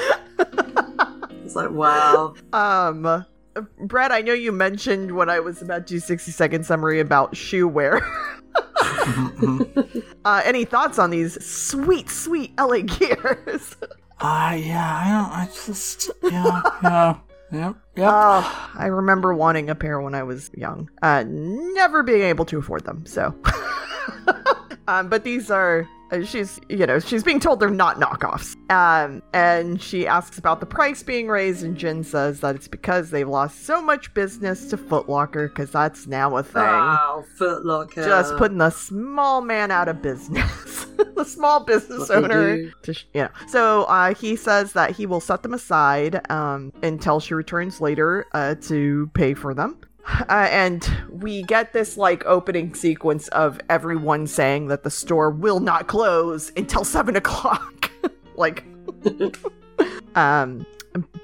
It's like, wow. Um, Brad, I know you mentioned when I was about to do 60 second summary about shoe wear. uh, any thoughts on these sweet, sweet LA gears? Uh, yeah, I don't, I just, yeah, yeah, yep, yep. Oh, I remember wanting a pair when I was young, uh, never being able to afford them. So, um, but these are. Uh, She's, you know, she's being told they're not knockoffs. Um, and she asks about the price being raised, and Jin says that it's because they've lost so much business to Foot Locker, because that's now a thing. Wow, Footlocker. Just putting the small man out of business, the small business What owner. To sh- you know, so uh, he says that he will set them aside um, until she returns later uh, to pay for them. Uh, and we get this like opening sequence of everyone saying that the store will not close until seven o'clock. like, um,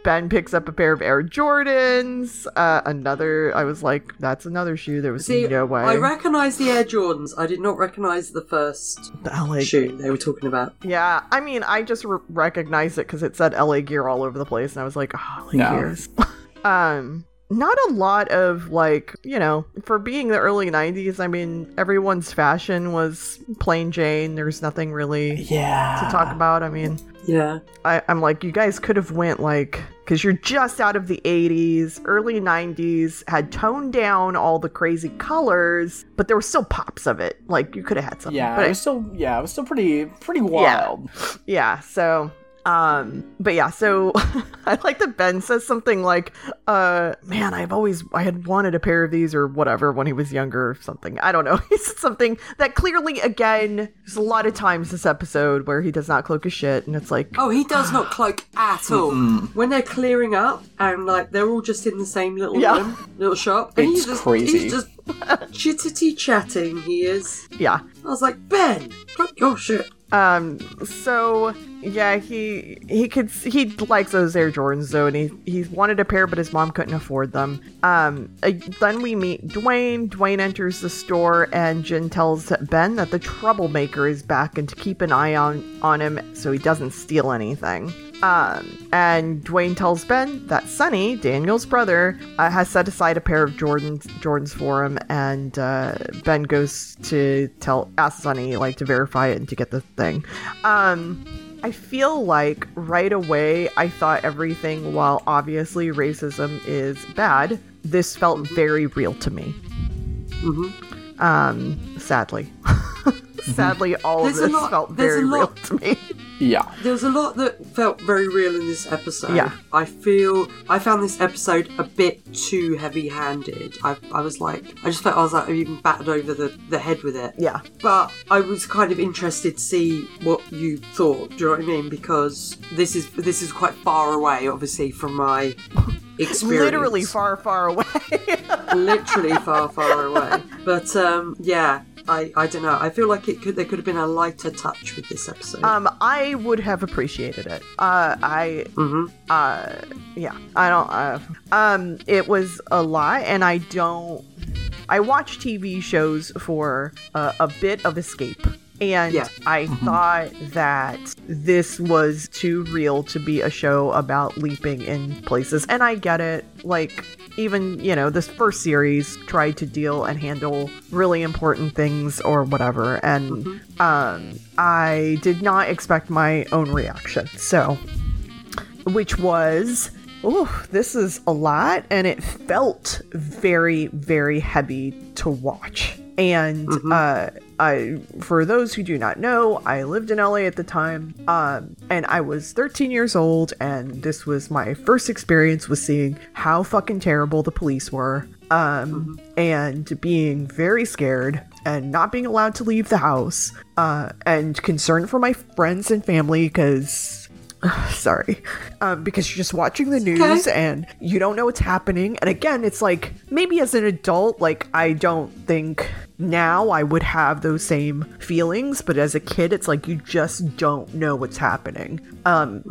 Ben picks up a pair of Air Jordans. Uh, another, I was like, that's another shoe. There was See, no way. I recognise the Air Jordans. I did not recognise the first The LA shoe they were talking about. Yeah, I mean, I just re- recognized it because it said LA Gear all over the place, and I was like, oh, LA Yeah. Gears. um, not a lot of like, you know, for being the early '90s. I mean, everyone's fashion was plain Jane. There's nothing really yeah. to talk about. I mean, Yeah. I, I'm like, you guys could have went like, because you're just out of the 80s, early 90s, had toned down all the crazy colors, but there were still pops of it. Like you could have had something. Yeah, but it was still, yeah, it was still pretty, pretty wild. yeah so um but yeah so i like that ben says something like uh man i've always i had wanted a pair of these or whatever when he was younger or something i don't know he said something that clearly again there's a lot of times this episode where he does not cloak his shit and it's like Oh, he does not cloak at all. When they're clearing up and like they're all just in the same little Yeah. room, little shop, and It's he's just crazy. he's just chittity chatting. He is. yeah I was like, Ben, cloak your shit. Um, so yeah, he he could he likes those Air Jordans though, and he he wanted a pair, but his mom couldn't afford them. Um, then we meet Dwayne. Dwayne enters the store, and Jin tells Ben that the troublemaker is back, and to keep an eye on on him so he doesn't steal anything. Um, and Dwayne tells Ben that Sonny, Daniel's brother, uh, has set aside a pair of Jordans Jordans for him, and uh, Ben goes to tell ask Sonny like to verify it and to get the thing. Um, I feel like right away I thought everything, while obviously racism is bad, this felt very real to me. Mm-hmm. Um, sadly. sadly, all of this lot- felt very real lot- to me. Yeah. There was a lot that felt very real in this episode. Yeah. I feel I found this episode a bit too heavy-handed. I, I was like, I just felt I was like, I've even battered over the, the head with it. Yeah. But I was kind of interested to see what you thought. Do you know what I mean? Because this is this is quite far away, obviously, from my experience. Literally far, far away. literally far, far away. But um, yeah, I, I don't know. I feel like it could there could have been a lighter touch with this episode. um, I would have appreciated it. Uh, I, Mhm. uh, yeah, I don't, uh, um, it was a lot, and I don't, I watch TV shows for uh, a bit of escape. And Yeah. I thought that this was too real to be a show about leaping in places. And I get it. Like, even, you know, this first series tried to deal and handle really important things or whatever. And um, I did not expect my own reaction. So, which was oh this is a lot and it felt very very heavy to watch and uh I, for those who do not know, I lived in LA at the time, um, and I was 13 years old, and this was my first experience with seeing how fucking terrible the police were, um, and being very scared and not being allowed to leave the house, uh, and concerned for my friends and family because sorry um, because you're just watching the news okay. and you don't know what's happening and again it's like maybe as an adult like i don't think now i would have those same feelings but as a kid it's like you just don't know what's happening um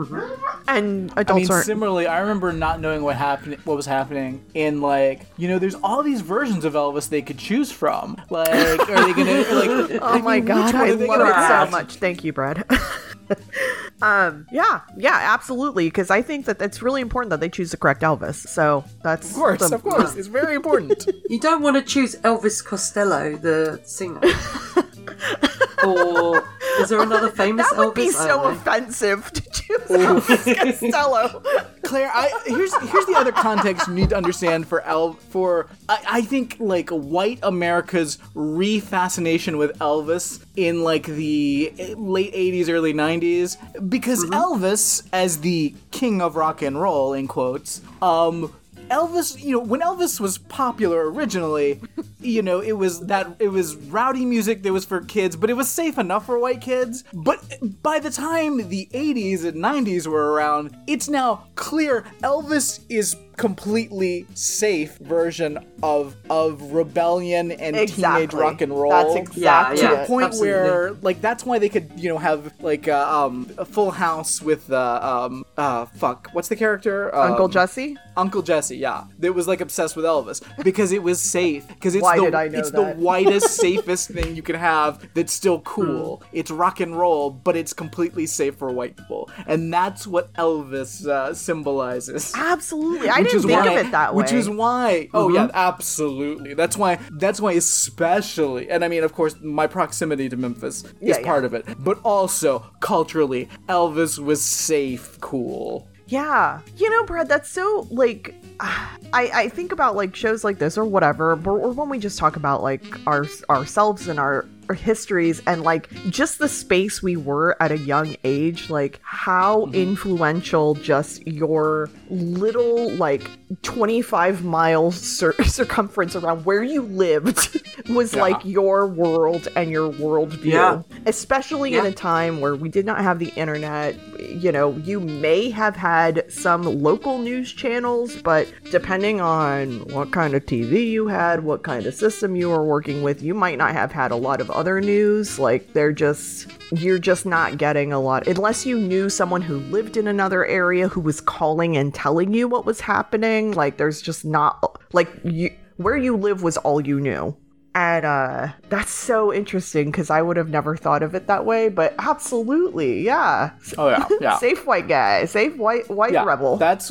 and I adults mean, aren't similarly, I remember not knowing what happened, what was happening in like, you know, there's all these versions of Elvis they could choose from. Like, are they gonna like? Oh my god, I love it so much. Thank you, Brad. um, yeah, yeah, absolutely. Because I think that it's really important that they choose the correct Elvis. So that's Of course, the- of course, it's very important. You don't want to choose Elvis Costello, the singer. or is there another famous That would Elvis? be so offensive to choose Elvis Costello. Claire, I here's here's the other context you need to understand for El for I, I think like white America's re-fascination with Elvis in like the late 80s early 90s because Elvis as the king of rock and roll in quotes um Elvis, you know, when Elvis was popular originally, you know, it was that it was rowdy music that was for kids, but it was safe enough for white kids. But by the time the 80s and 90s were around, it's now clear Elvis is completely safe version of of rebellion and teenage rock and roll That's exactly Yeah, to yeah. the point absolutely. where like that's why they could you know have like uh, um a full house with uh, um uh fuck what's the character Uncle Um, Jesse? Uncle Jesse, yeah, that was like obsessed with Elvis because it was safe. Because it's Why the did I know it's that? the whitest, safest thing you can have that's still cool. Hmm. It's rock and roll, but it's completely safe for white people, and that's what Elvis uh, symbolizes. Absolutely. I Which is think why, of it that way. Which is why. Oh Mm-hmm. yeah, absolutely. That's why. That's why, especially, and I mean, of course, my proximity to Memphis is Yeah, yeah. part of it, but also culturally, Elvis was safe, cool. Yeah. You know, Brad, that's so like I I think about like shows like this or whatever, or, or when we just talk about like our ourselves and our histories and like just the space we were at a young age, like how mm-hmm. influential just your little like 25 mile cir- circumference around where you lived was Yeah. like your world and your worldview. Yeah. Especially in a time where we did not have the internet. You know, you may have had some local news channels, but depending on what kind of TV you had, what kind of system you were working with, you might not have had a lot of other news. Like, they're just, you're just not getting a lot. Unless you knew someone who lived in another area who was calling and telling you what was happening, like, there's just not, like, you, where you live was all you knew. And uh that's so interesting because I would have never thought of it that way, but absolutely, yeah. Oh yeah, yeah. Safe white guy, safe white white yeah, rebel. That's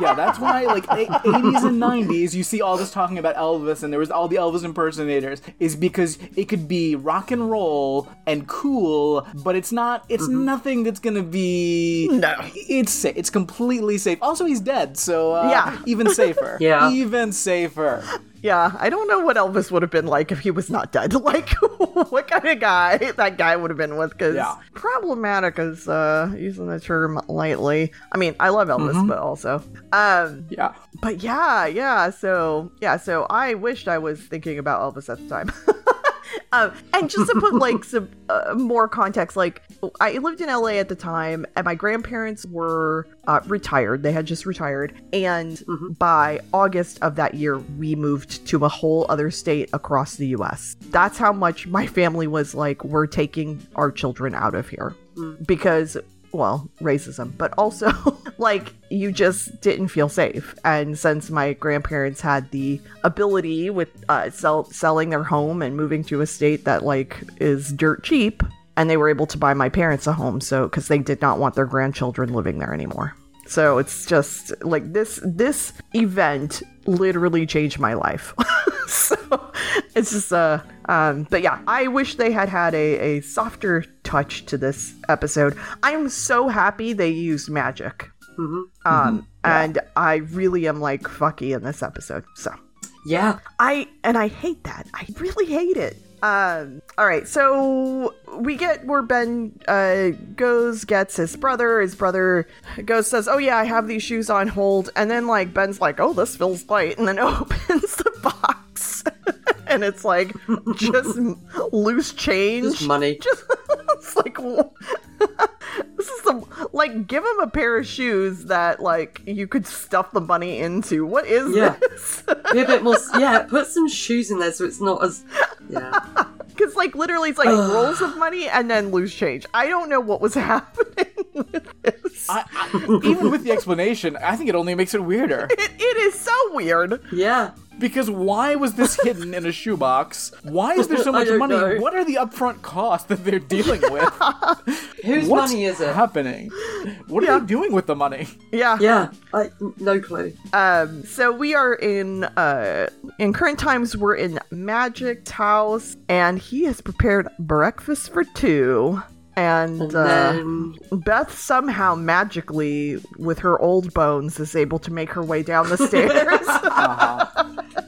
yeah, that's why like eighties and nineties, you see all this talking about Elvis, and there was all the Elvis impersonators, is because it could be rock and roll and cool, but it's not. It's nothing that's gonna be. No. it's sa- it's completely safe. Also, he's dead, so uh, Yeah. even safer. Yeah. even safer. Yeah, I don't know what Elvis would have been like if he was not dead. Like, what kind of guy that guy would have been with? Because Yeah. problematic is uh, using the term lightly. I mean, I love Elvis, Mm-hmm. but also, um, Yeah. but yeah, yeah. So yeah, so I wished I was thinking about Elvis at the time. um, and just to put like some uh, more context, like I lived in LA at the time, and my grandparents were uh, retired. They had just retired, and by August of that year, we moved to a whole other state across the U.S. That's how much my family was like, we're taking our children out of here because well, racism, but also like you just didn't feel safe. And since my grandparents had the ability with uh, sell- selling their home and moving to a state that like is dirt cheap, and they were able to buy my parents a home, so because they did not want their grandchildren living there anymore. So it's just like this this event literally changed my life. so it's just uh um but yeah, I wish they had had a, a softer touch to this episode. I'm so happy they used magic. Um and I really am like fucky in this episode. So Yeah. I and I hate that. I really hate it. Um, all right, so we get where Ben uh, goes, gets his brother. His brother goes, says, "Oh yeah, I have these shoes on hold," and then like Ben's like, "Oh, this feels light," and then opens the box, and it's like just loose change, Just money. Just it's like this is the like give him a pair of shoes that like you could stuff the money into. What is Yeah. this? Be a bit more. Yeah, put some shoes in there so it's not as. Yeah. Because, like, literally, it's like rolls of money and then loose change. I don't know what was happening with this. I, I, even with the explanation, I think it only makes it weirder. it, it is so weird. Yeah. Because why was this hidden in a shoebox? Why is there so much money? know. What are the upfront costs that they're dealing with? Whose What's money is it? happening? What are they doing with the money? Yeah. Yeah. I no clue. Um. So we are in uh in current times. We're in Magic's house, and he has prepared breakfast for two. And, And uh, Beth somehow magically, with her old bones, is able to make her way down the stairs. she's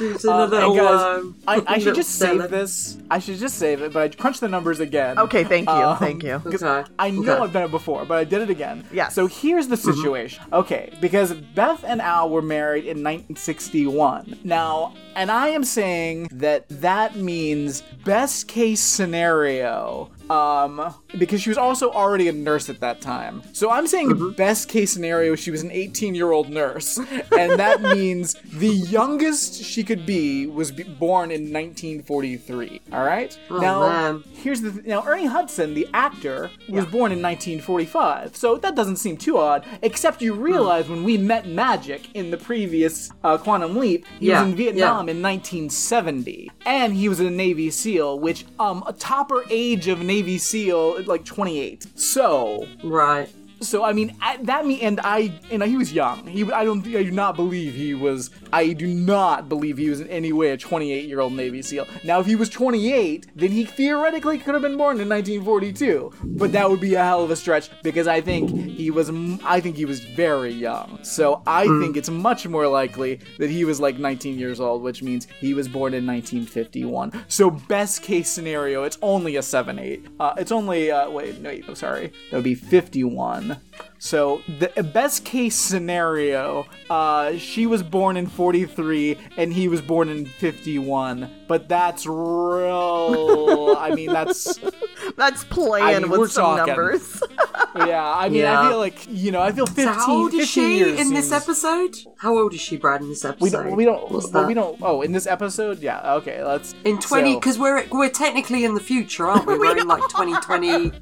in a Um, guys, um, I, I should just save cellar. this. I should just save it, but I crunched the numbers again. okay, thank you, Um, thank you. Okay. I know Okay. I've done it before, but I did it again. Yeah. So here's the situation. Okay, because Beth and Al were married in 1961. Now, and I am saying that that means best case scenario. Um, because she was also already a nurse at that time. So I'm saying best case scenario, she was an 18 year old nurse. And that means the youngest she could be was be- born in 1943. All right? Oh, now, man. Here's the th- now Ernie Hudson, the actor, was born in 1945, so that doesn't seem too odd. Except you realize when we met Magic in the previous uh, Quantum Leap, he Yeah, was in Vietnam in 1970, and he was a Navy SEAL, which um a topper age of Navy SEAL like 28. So Right. So I mean at that me and I and he was young. He I don't I do not believe he was I do not believe he was in any way a 28 year old Navy SEAL. Now if he was 28, then he theoretically could have been born in 1942. But that would be a hell of a stretch because I think he was I think he was very young. So I think it's much more likely that he was like 19 years old, which means he was born in 1951. So best case scenario, it's only a 7-8. Uh, it's only uh, wait no wait, no sorry that would be 51. 41. So the best case scenario, uh, she was born in 43 and he was born in 51. But that's real. I mean, that's That's playing I mean, with some talking. numbers. yeah. I mean, Yeah. I feel like you know, I feel 15. So how old is she years in this episode? How old is she, Brad, in this episode? We don't. We don't. What's well, that? we don't. Oh, in this episode, yeah. Okay, let's. In twenty, so- because we're we're technically in the future, aren't we? We're in like twenty twenty.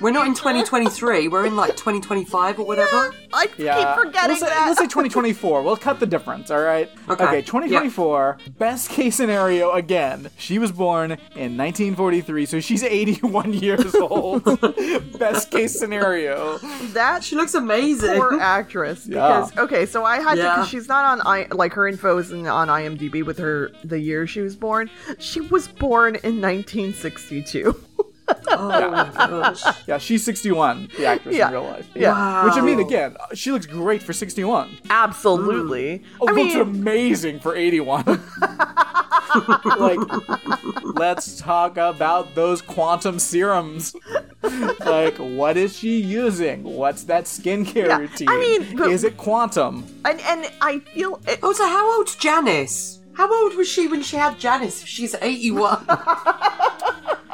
We're not in twenty twenty three. We're in like twenty twenty five or whatever. I Yeah, keep forgetting we'll say, that. We'll say 2024. we'll cut the difference. All right. Okay, 2024. Best case scenario again. She was born in 1943, so she's 81 years old. Best case scenario. that She looks amazing. poor actress Yeah. because okay so i had to because she's not on i like her info isn't on imdb with her the year she was born she was born in 1962 Oh gosh. Yeah, she's 61. The actress Yeah. in real life. Yeah. Which I mean, again, she looks great for 61. absolutely mm. Oh, i looks mean amazing for 81. like, let's talk about those quantum serums. like, what is she using? What's that skincare Yeah, I routine? mean, but- is it quantum? and and i feel it, Oh, so how old's Janice? How old was she when she had Janice? If she's eighty one.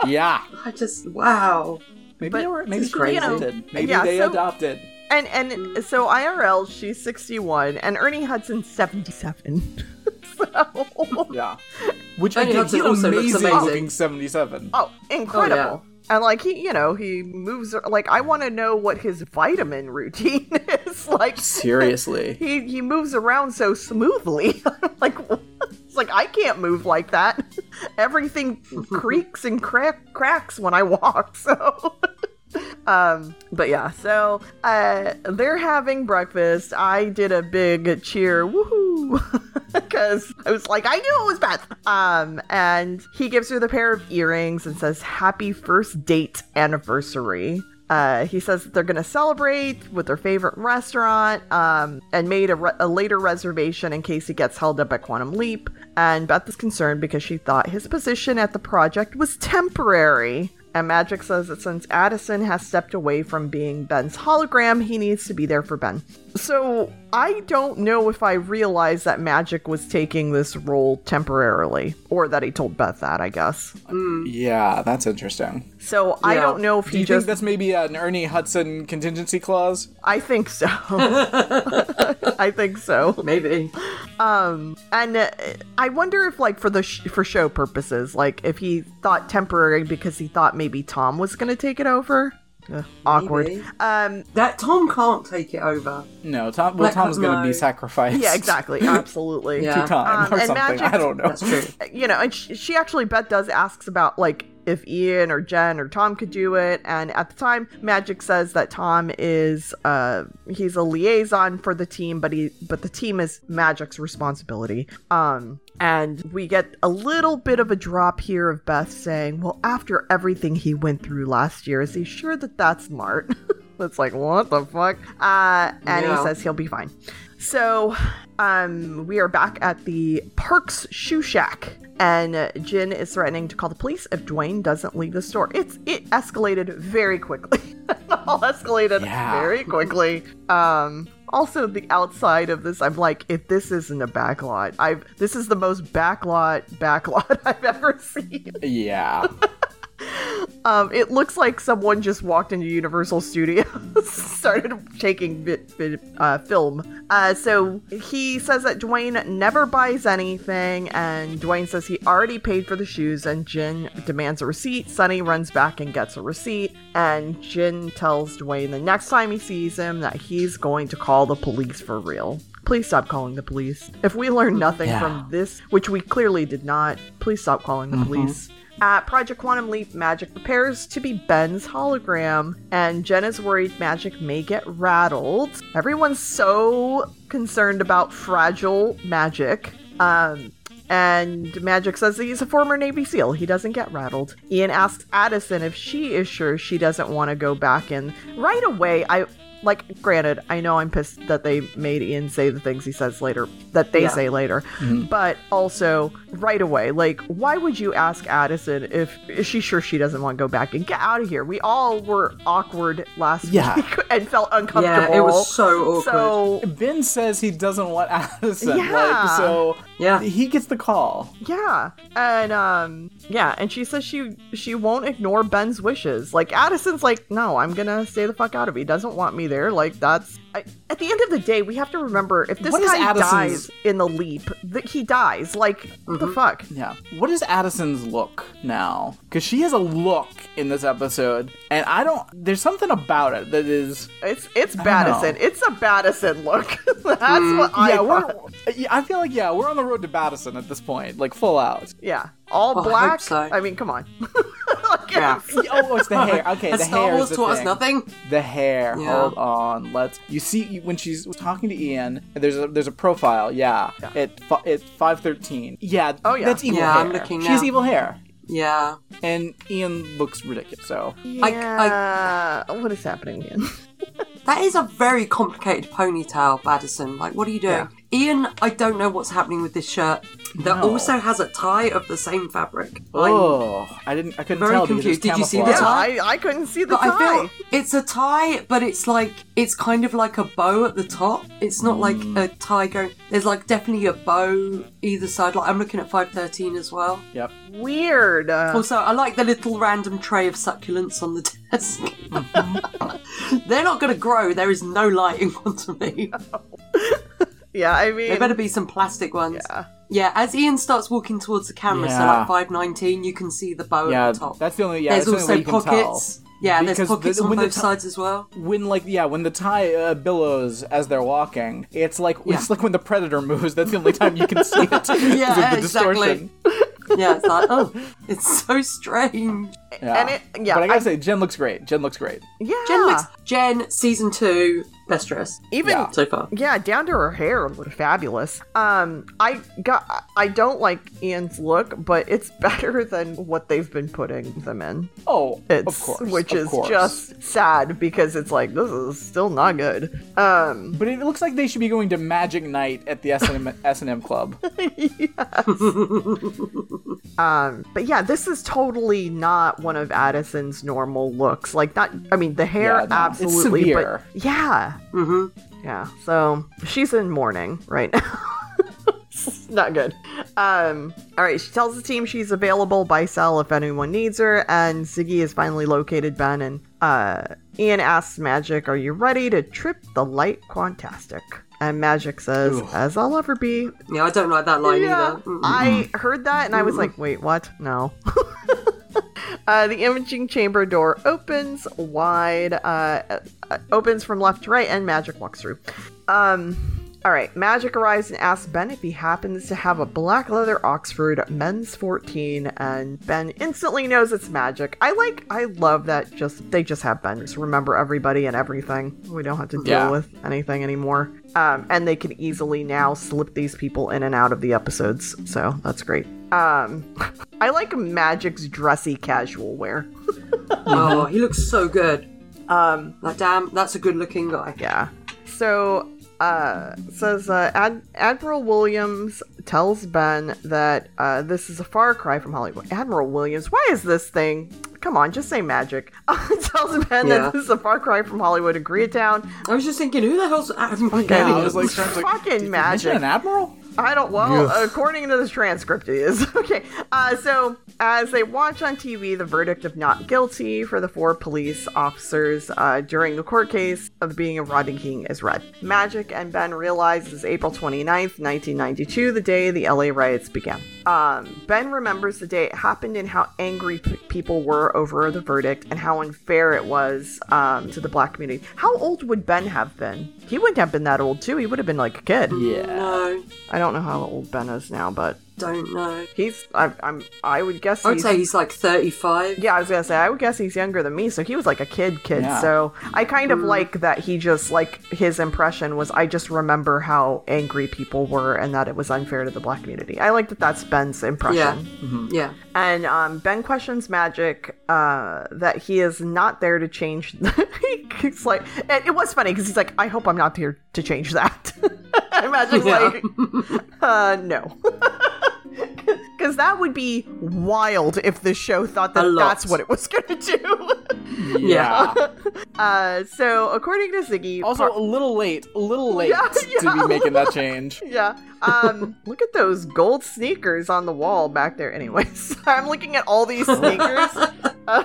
Yeah. I just wow. Maybe But they were. Maybe this is she crazy. adopted. Maybe Yeah, they so- adopted. and and so irl she's 61 and ernie hudson's 77 so Yeah. Which Ernie again, Hudson he's also looks amazing, amazing. looking 77. Oh, incredible. Oh, And like he, you know, he moves like I want to know what his vitamin routine is. Like Seriously. he he moves around so smoothly. like it's like I can't move like that. Everything creaks and crack cracks when I walk. So um but yeah, so uh they're having breakfast. I did a big cheer woohoo because I was like, I knew it was Beth. Um and he gives her the pair of earrings and says, Happy first date anniversary. Uh, he says that they're going to celebrate with their favorite restaurant um, and made a, re- a later reservation in case he gets held up at Quantum Leap. And Beth is concerned because she thought his position at the project was temporary. And Magic says that since Addison has stepped away from being Ben's hologram, he needs to be there for Ben. So I don't know if I realized that Magic was taking this role temporarily, or that he told Beth that, I guess. Yeah, that's interesting. So I don't know if Do he you just. think that's maybe an Ernie Hudson contingency clause? I think so. I think so. Maybe. Um, and uh, I wonder if, like, for the sh- for show purposes, like, if he thought temporary because he thought maybe Tom was going to take it over. Ugh, awkward. Maybe. Um, That Tom can't take it over. No, Tom. Well, Like, Tom's going to be sacrificed. yeah, exactly, absolutely. Yeah. To time Um, or and something. Magic- I don't know. That's true. you know, and she, she actually, Beth does asks about like if Ian or Jen or Tom could do it, and at the time, Magic says that Tom is uh he's a liaison for the team, but he but the team is Magic's responsibility. Um, and we get a little bit of a drop here of Beth saying, "Well, after everything he went through last year, is he sure that that's smart?" That's like what the fuck? Uh, and he says he'll be fine. So, um, we are back at the Parks Shoe Shack, and Jin is threatening to call the police if Dwayne doesn't leave the store. It's it escalated very quickly. All escalated Yeah. very quickly. Um, also the outside of this, I'm like, if this isn't a backlot, I've this is the most backlot backlot I've ever seen. Yeah. Um, it looks like someone just walked into Universal Studios, started taking uh, film. Uh, so he says that Dwayne never buys anything, and Dwayne says he already paid for the shoes, and Jin demands a receipt. Sonny runs back and gets a receipt, and Jin tells Dwayne the next time he sees him that he's going to call the police for real. Please stop calling the police. If we learn nothing Yeah. from this, which we clearly did not, please stop calling the police. At Project Quantum Leap, Magic prepares to be Ben's hologram, and Jen is worried Magic may get rattled. Everyone's so concerned about fragile magic. Um, and Magic says that he's a former Navy SEAL. He doesn't get rattled. Ian asks Addison if she is sure she doesn't want to go back in. Right away, I like, granted, I know I'm pissed that they made Ian say the things he says later, that they Yeah. say later, but also right away, like, why would you ask Addison if is she sure she doesn't want to go back and get out of here? We all were awkward last Yeah. week and felt uncomfortable. Yeah, it was so awkward. So Ben says he doesn't want Addison. Yeah. Like, so Yeah. he gets the call. Yeah, and um, yeah, and she says she she won't ignore Ben's wishes. Like Addison's like, no, I'm gonna stay the fuck out of it. He doesn't want me there. Like that's I, at the end of the day, we have to remember if this What is guy Addison's- dies in the leap, that he dies. Like what the mm-hmm. fuck. Yeah. What is Addison's look now? Because she has a look in this episode, and I don't. There's something about it that is. It's it's don't It's a Baddison look. that's mm, what I yeah, thought. we're. yeah, I feel like yeah, we're on the road to Baddison at this point, like full out. Yeah, all Well, I hope black. so. I mean, come on. Like, Yeah. it's- Oh, it's the hair. Okay, the Star hair Wars is the taught us thing. nothing? The hair. Yeah. Hold on. Let's. You see when she's talking to Ian. There's a there's a profile. Yeah. At fi- at five thirteen. Yeah. Oh, yeah. That's evil Yeah, hair. I'm looking She has now. evil hair, Yeah. and Ian looks ridiculous. So I- yeah. what is happening, Ian? That is a very complicated ponytail, Baddison. Like, what are you doing? Ian, I don't know what's happening with this shirt that No. also has a tie of the same fabric. I'm- oh, I didn't. I couldn't very tell. Very confused. Did you see the camouflage. yeah, tie? I, I couldn't see the But tie. I feel it's a tie, but it's like it's kind of like a bow at the top. It's not like Hmm. a tie going. There's like definitely a bow either side. Like I'm looking at five thirteen as well. Yep. Weird. Uh, Also, I like the little random tray of succulents on the desk. They're not going to grow. There is no light in front of me. yeah, I mean, There better be some plastic ones. Yeah. Yeah, as Ian starts walking towards the camera, so Yeah. like 519, you can see the bow Yeah. at the top. That's the only. Yeah. there's that's the only way also you can pockets. tell. Yeah, Because there's pockets the- on when the both ti- sides as well. when like yeah when the tie uh, billows as they're walking it's like Yeah. it's like when the predator moves that's the only time you can see it 'cause Yeah, of the exactly. distortion Yeah, it's like, oh, it's so strange. Yeah. And it- yeah, but i gotta I- say jen looks great jen looks great yeah. Jen looks Jen season two best dress even Yeah. so far. yeah, down to her hair looked fabulous. Um, I got I don't like Ian's look, but it's better than what they've been putting them in. oh It's of course which of is course. just sad because it's like this is still not good. Um, but it looks like they should be going to magic night at the s&m S&M club um, but yeah, this is totally not one of Addison's normal looks. Like not, I mean, the hair Yeah, no, absolutely, but yeah, Mm-hmm. Yeah, so she's in mourning right now. Not good. Um, all right, she tells the team she's available by cell if anyone needs her, and Ziggy has finally located Ben. And uh, Ian asks Magic, "Are you ready to trip the light quantastic?" And Magic says, Ugh. "As I'll ever be." Yeah, I don't like that line Yeah, either. Mm. I heard that and I was like, wait, what? No. uh, the imaging chamber door opens wide, uh, uh, opens from left to right, and Magic walks through. Um, all right, Magic arrives and asks Ben if he happens to have a black leather Oxford men's 14, and Ben instantly knows it's Magic. I like, I love that. Just they just have Ben just remember everybody and everything. We don't have to deal Yeah. with anything anymore. Um, and they can easily now slip these people in and out of the episodes, so that's great. Um, I like Magic's dressy casual wear. Oh, he looks so good. Um, Like, damn, that's a good looking guy. yeah. So, uh, says uh, Ad- Admiral Williams tells Ben that uh, this is a far cry from Hollywood. Admiral Williams, why is this thing? Come on, just say magic. tells Ben Yeah. that this is a far cry from Hollywood and Koreatown. I was just thinking, who the hell's Admiral yeah, I Williams? was like, trying to- Fucking did you mention magic. an admiral I don't. Well, Ugh. according to this transcript, it is okay. Uh, so as they watch on TV the verdict of not guilty for the four police officers uh, during the court case of being a Rodney King is read. Magic and Ben realize it's April 29th, 1992, the day the LA riots began. Um, ben remembers the day it happened and how angry p- people were over the verdict and how unfair it was um, to the black community. How old would Ben have been? He wouldn't have been that old, too. He would have been like a kid. yeah No. I don't know how old Ben is now, but don't know. He's I, I'm I would guess I would he's, say he's like 35. yeah I was gonna say I would guess he's younger than me so he was like a kid kid Yeah. so I kind of like that he just like his impression was I just remember how angry people were and that it was unfair to the black community I like that that's Ben's impression Yeah. Yeah. and um, Ben questions Magic uh, that he is not there to change. he's like, and it was funny because he's like, I hope I'm not here to change that. and Magic's Yeah. like, uh, no. Because that would be wild if the show thought that that's what it was going to do. Yeah. uh, so, according to Ziggy, also, Par- a little late. A little late Yeah, to be making that change. yeah. Um, look at those gold sneakers on the wall back there. Anyways, I'm looking at all these sneakers. Uh,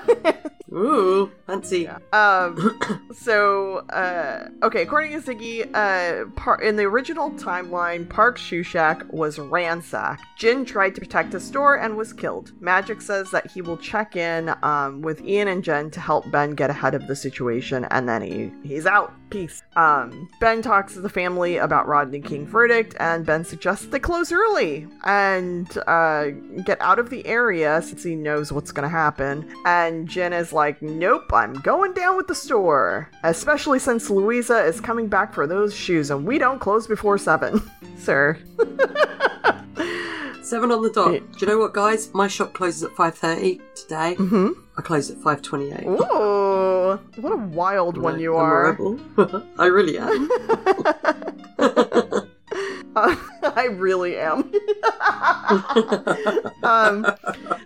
Ooh, fancy. Um, so, uh, okay, according to Ziggy, uh, par- in the original timeline, Park shoe shack was ransacked. Jin tried to protect his store and was killed. Magic says that he will check in um, with Ian and Jen to help Ben get ahead of the situation, and then he he's out. Peace. Um, ben talks to the family about Rodney King verdict, and Ben suggests they close early and uh, get out of the area since he knows what's going to happen. And Jen is like, "Nope, I'm going down with the store, especially since Louisa is coming back for those shoes, and we don't close before seven, sir." Seven on the dot. Do you know what, guys? My shop closes at 5.30 today. hmm I close at 5.28. Ooh, what a wild one you are. I really am. Uh, I really am. um,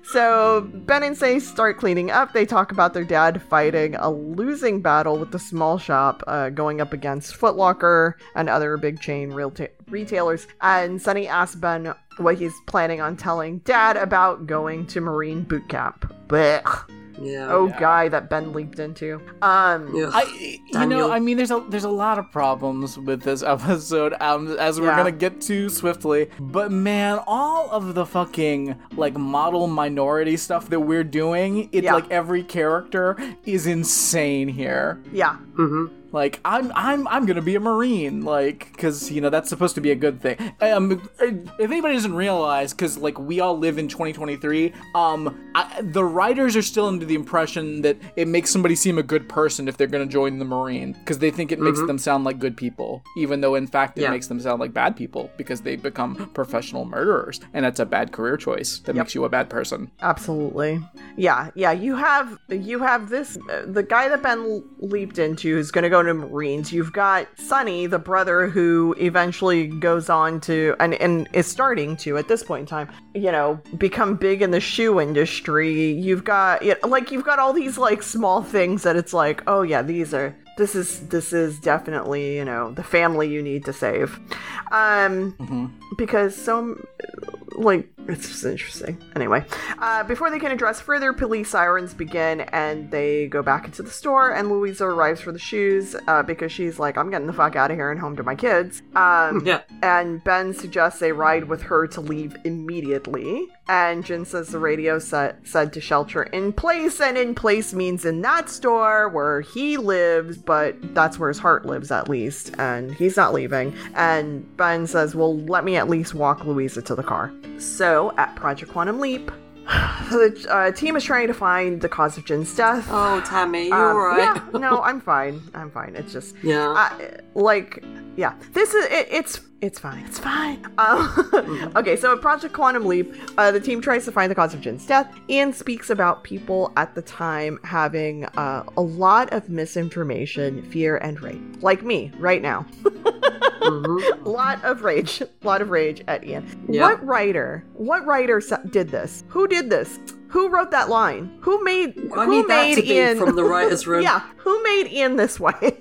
so Ben and Say start cleaning up. They talk about their dad fighting a losing battle with the small shop, uh, going up against Footlocker and other big chain real retailers. And Sonny asks Ben what he's planning on telling Dad about going to Marine boot camp. Blech. Yeah. Oh, Yeah. guy that Ben leaped into. Um, Yeah. I, you Daniel. know, I mean, there's a there's a lot of problems with this episode, um, as we're Yeah. gonna get to swiftly. But man, all of the fucking like model minority stuff that we're doing, it's Yeah. like every character is insane here. yeah. hmm Like I'm I'm I'm gonna be a marine, like because you know that's supposed to be a good thing. Um, if anybody doesn't realize, because like we all live in 2023, um, I, the writers are still under the impression that it makes somebody seem a good person if they're gonna join the marine, because they think it makes them sound like good people, even though in fact it Yeah. makes them sound like bad people because they become professional murderers, and that's a bad career choice that makes you a bad person. Absolutely. Yeah, yeah. You have you have this uh, the guy that Ben leaped into is going to go Marines. You've got Sonny, the brother who eventually goes on to and and is starting to at this point in time, you know, become big in the shoe industry. You've got you know, like you've got all these like small things that it's like, oh yeah, these are this is this is definitely you know the family you need to save um because some like it's just interesting. Anyway uh, before they can address further police sirens begin and they go back into the store and louisa arrives for the shoes uh, because she's like i'm getting the fuck out of here and home to my kids. Um, Yeah. and ben suggests they ride with her to leave immediately. And Jin says the radio set said to shelter in place and in place means in that store where he lives but that's where his heart lives at least and he's not leaving. And ben says well let me at least walk louisa to the car so at project quantum leap the uh, team is trying to find the cause of jin's death Oh, Tammy, you Um, alright? yeah no i'm fine i'm fine it's just Yeah. I, like yeah this is it, it's it's fine. It's fine. Um, okay so at project quantum leap uh, the team tries to find the cause of jin's death and speaks about people at the time having uh, a lot of misinformation fear and rage. Like me right now. Mhm. a lot of rage. A lot of rage at ian. Yeah. what writer what writer did this? Who did this? Who wrote that line? Who made I who need that made to be ian from the writer's room. yeah who made ian this way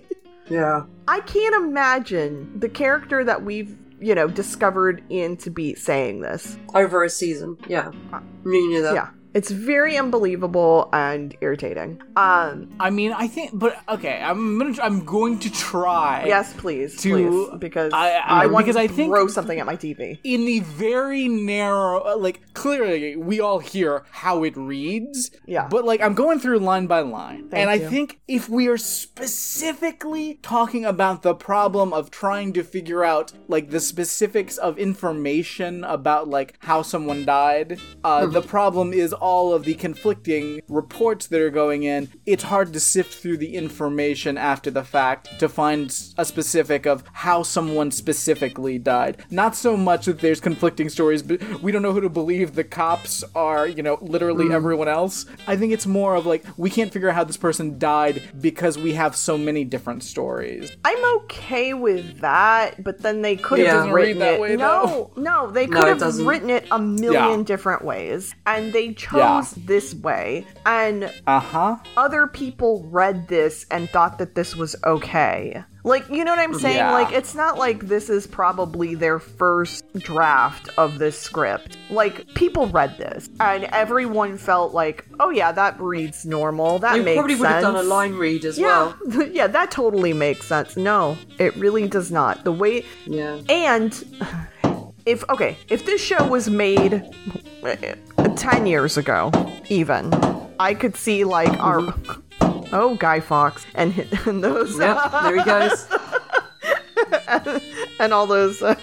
Yeah. I can't imagine the character that we've, you know, discovered Ian to be saying this. Over a season. Yeah. Uh, you knew that. Yeah. It's very unbelievable and irritating. Um, I mean, I think, but okay, I'm gonna, I'm going to try. yes, please, To- please, because I- I, I- want because to I think- throw something at my TV. In the very narrow, uh, like clearly we all hear how it reads. Yeah. But like I'm going through line by line, and I think if we are specifically talking about the problem of trying to figure out like the specifics of information about like how someone died, uh, the problem is all of the conflicting reports that are going in. It's hard to sift through the information after the fact to find a specific of how someone specifically died. Not so much that there's conflicting stories, but we don't know who to believe. The cops are, you know, literally hmm. everyone else. I think it's more of like we can't figure out how this person died because we have so many different stories. I'm okay with that, but then they could have Doesn't written read that it. way, no, no, they could it have written it a million Yeah. different ways, and they chose Yeah. this way. And Uh huh. other people read this and thought that this was okay. Like, you know what I'm saying? Yeah. Like, it's not like this is probably their first draft of this script. Like, people read this, and everyone felt like, oh yeah, that reads normal. That They makes probably sense. would have done a line read as Yeah, well. yeah, that totally makes sense. No, it really does not. The way Yeah. and if okay, if this show was made uh, 10 years ago, even, I could see like our oh, Guy Fawkes and, and those Yep, there he goes. and all those uh,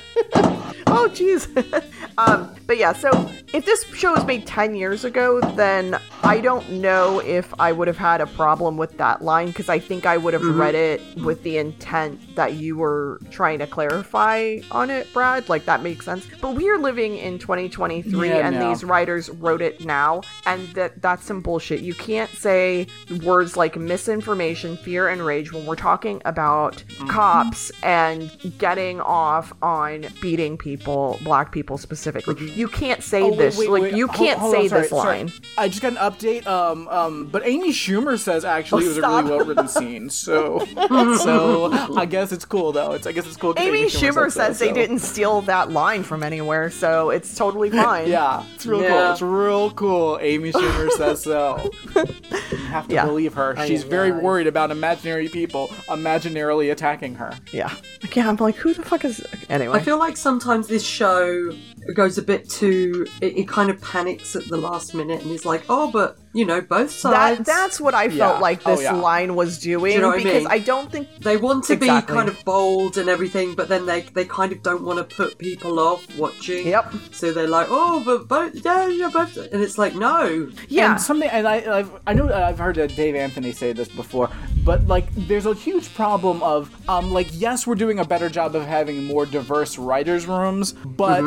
oh jeez. Um but yeah so if this show was made 10 years ago then i don't know if i would have had a problem with that line because i think i would have read it with the intent that you were trying to clarify on it brad. Like that makes sense. But we are living in 2023 Yeah, and no. these writers wrote it now and that that's some bullshit. You can't say words like misinformation fear and rage when we're talking about Mm-hmm. cops and getting off on beating people black people specifically you can't say Oh, this wait, like wait. you can't hold on, say sorry, this sorry. line I just got an update. Um, um, but Amy Schumer says actually Oh, it was stop. a really well written scene. So, so I guess it's cool though. It's I guess it's cool. amy schumer said says so, they so. didn't steal that line from anywhere so it's totally fine Yeah, it's real cool. It's real cool. Amy Schumer says so. You have to Yeah. believe her. I She's very right. worried about imaginary people imaginarily attacking her. yeah okay i'm like who the fuck is anyway I feel like sometimes this show goes a bit too. It, it kind of panics at the last minute and is like, oh, but you know, both sides. that that's what I felt Yeah. like Oh, this yeah. line was doing Do you know what I because mean? I don't think they want to Exactly. be kind of bold and everything, but then they they kind of don't want to put people off watching. Yep. So they're like, oh, but both, yeah, yeah, both, and it's like, no, yeah And something, and I, I've, I know I've heard uh, Dave Anthony say this before, but like, there's a huge problem of, um, like, yes, we're doing a better job of having more diverse writers' rooms, but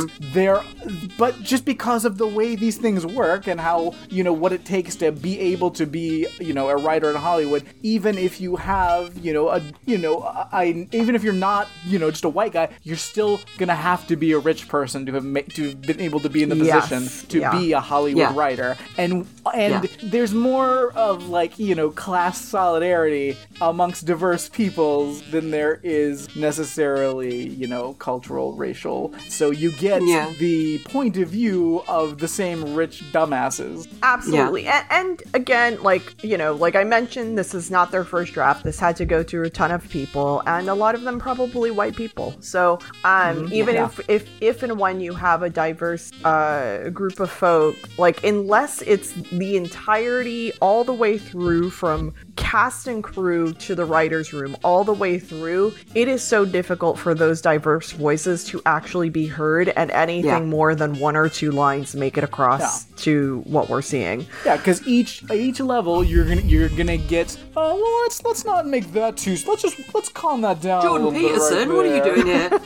there, but just because of the way these things work and how you know what it takes to be able to be, you know, a writer in Hollywood, even if you have, you know, a, you know, I, even if you're not, you know, just a white guy, you're still gonna have to be a rich person to have ma- to have been able to be in the Yes. position to Yeah. be a Hollywood Yeah. writer, and and Yeah. there's more of like you know class solidarity amongst diverse peoples than there is necessarily you know cultural racial. So you get Yeah. The point of view of the same rich dumbasses. Absolutely. And, and again, like, you know, like I mentioned, this is not their first draft. This had to go through a ton of people, and a lot of them probably white people. So, um, even Yeah. if, if, if and when you have a diverse uh, group of folk, like, unless it's the entirety all the way through from cast and crew to the writer's room, all the way through, it is so difficult for those diverse voices to actually be heard, and anything Yeah. more than one or two lines make it across to what we're seeing. Yeah, because each at each level you're gonna you're gonna get. Oh well, let's let's not make that too. Let's just let's calm that down. a Jordan little bit right Peterson, what are you doing here?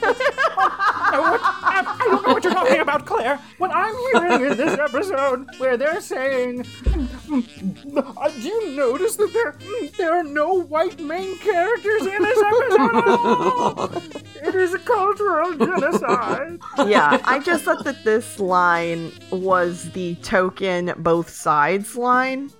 I, what- I- I don't know what you're talking about, Claire. What I'm hearing in this episode, where they're saying, "Do you notice that there there are no white main characters in this episode?" at all?" It is a cultural genocide. yeah, I just thought that this line was the token both sides line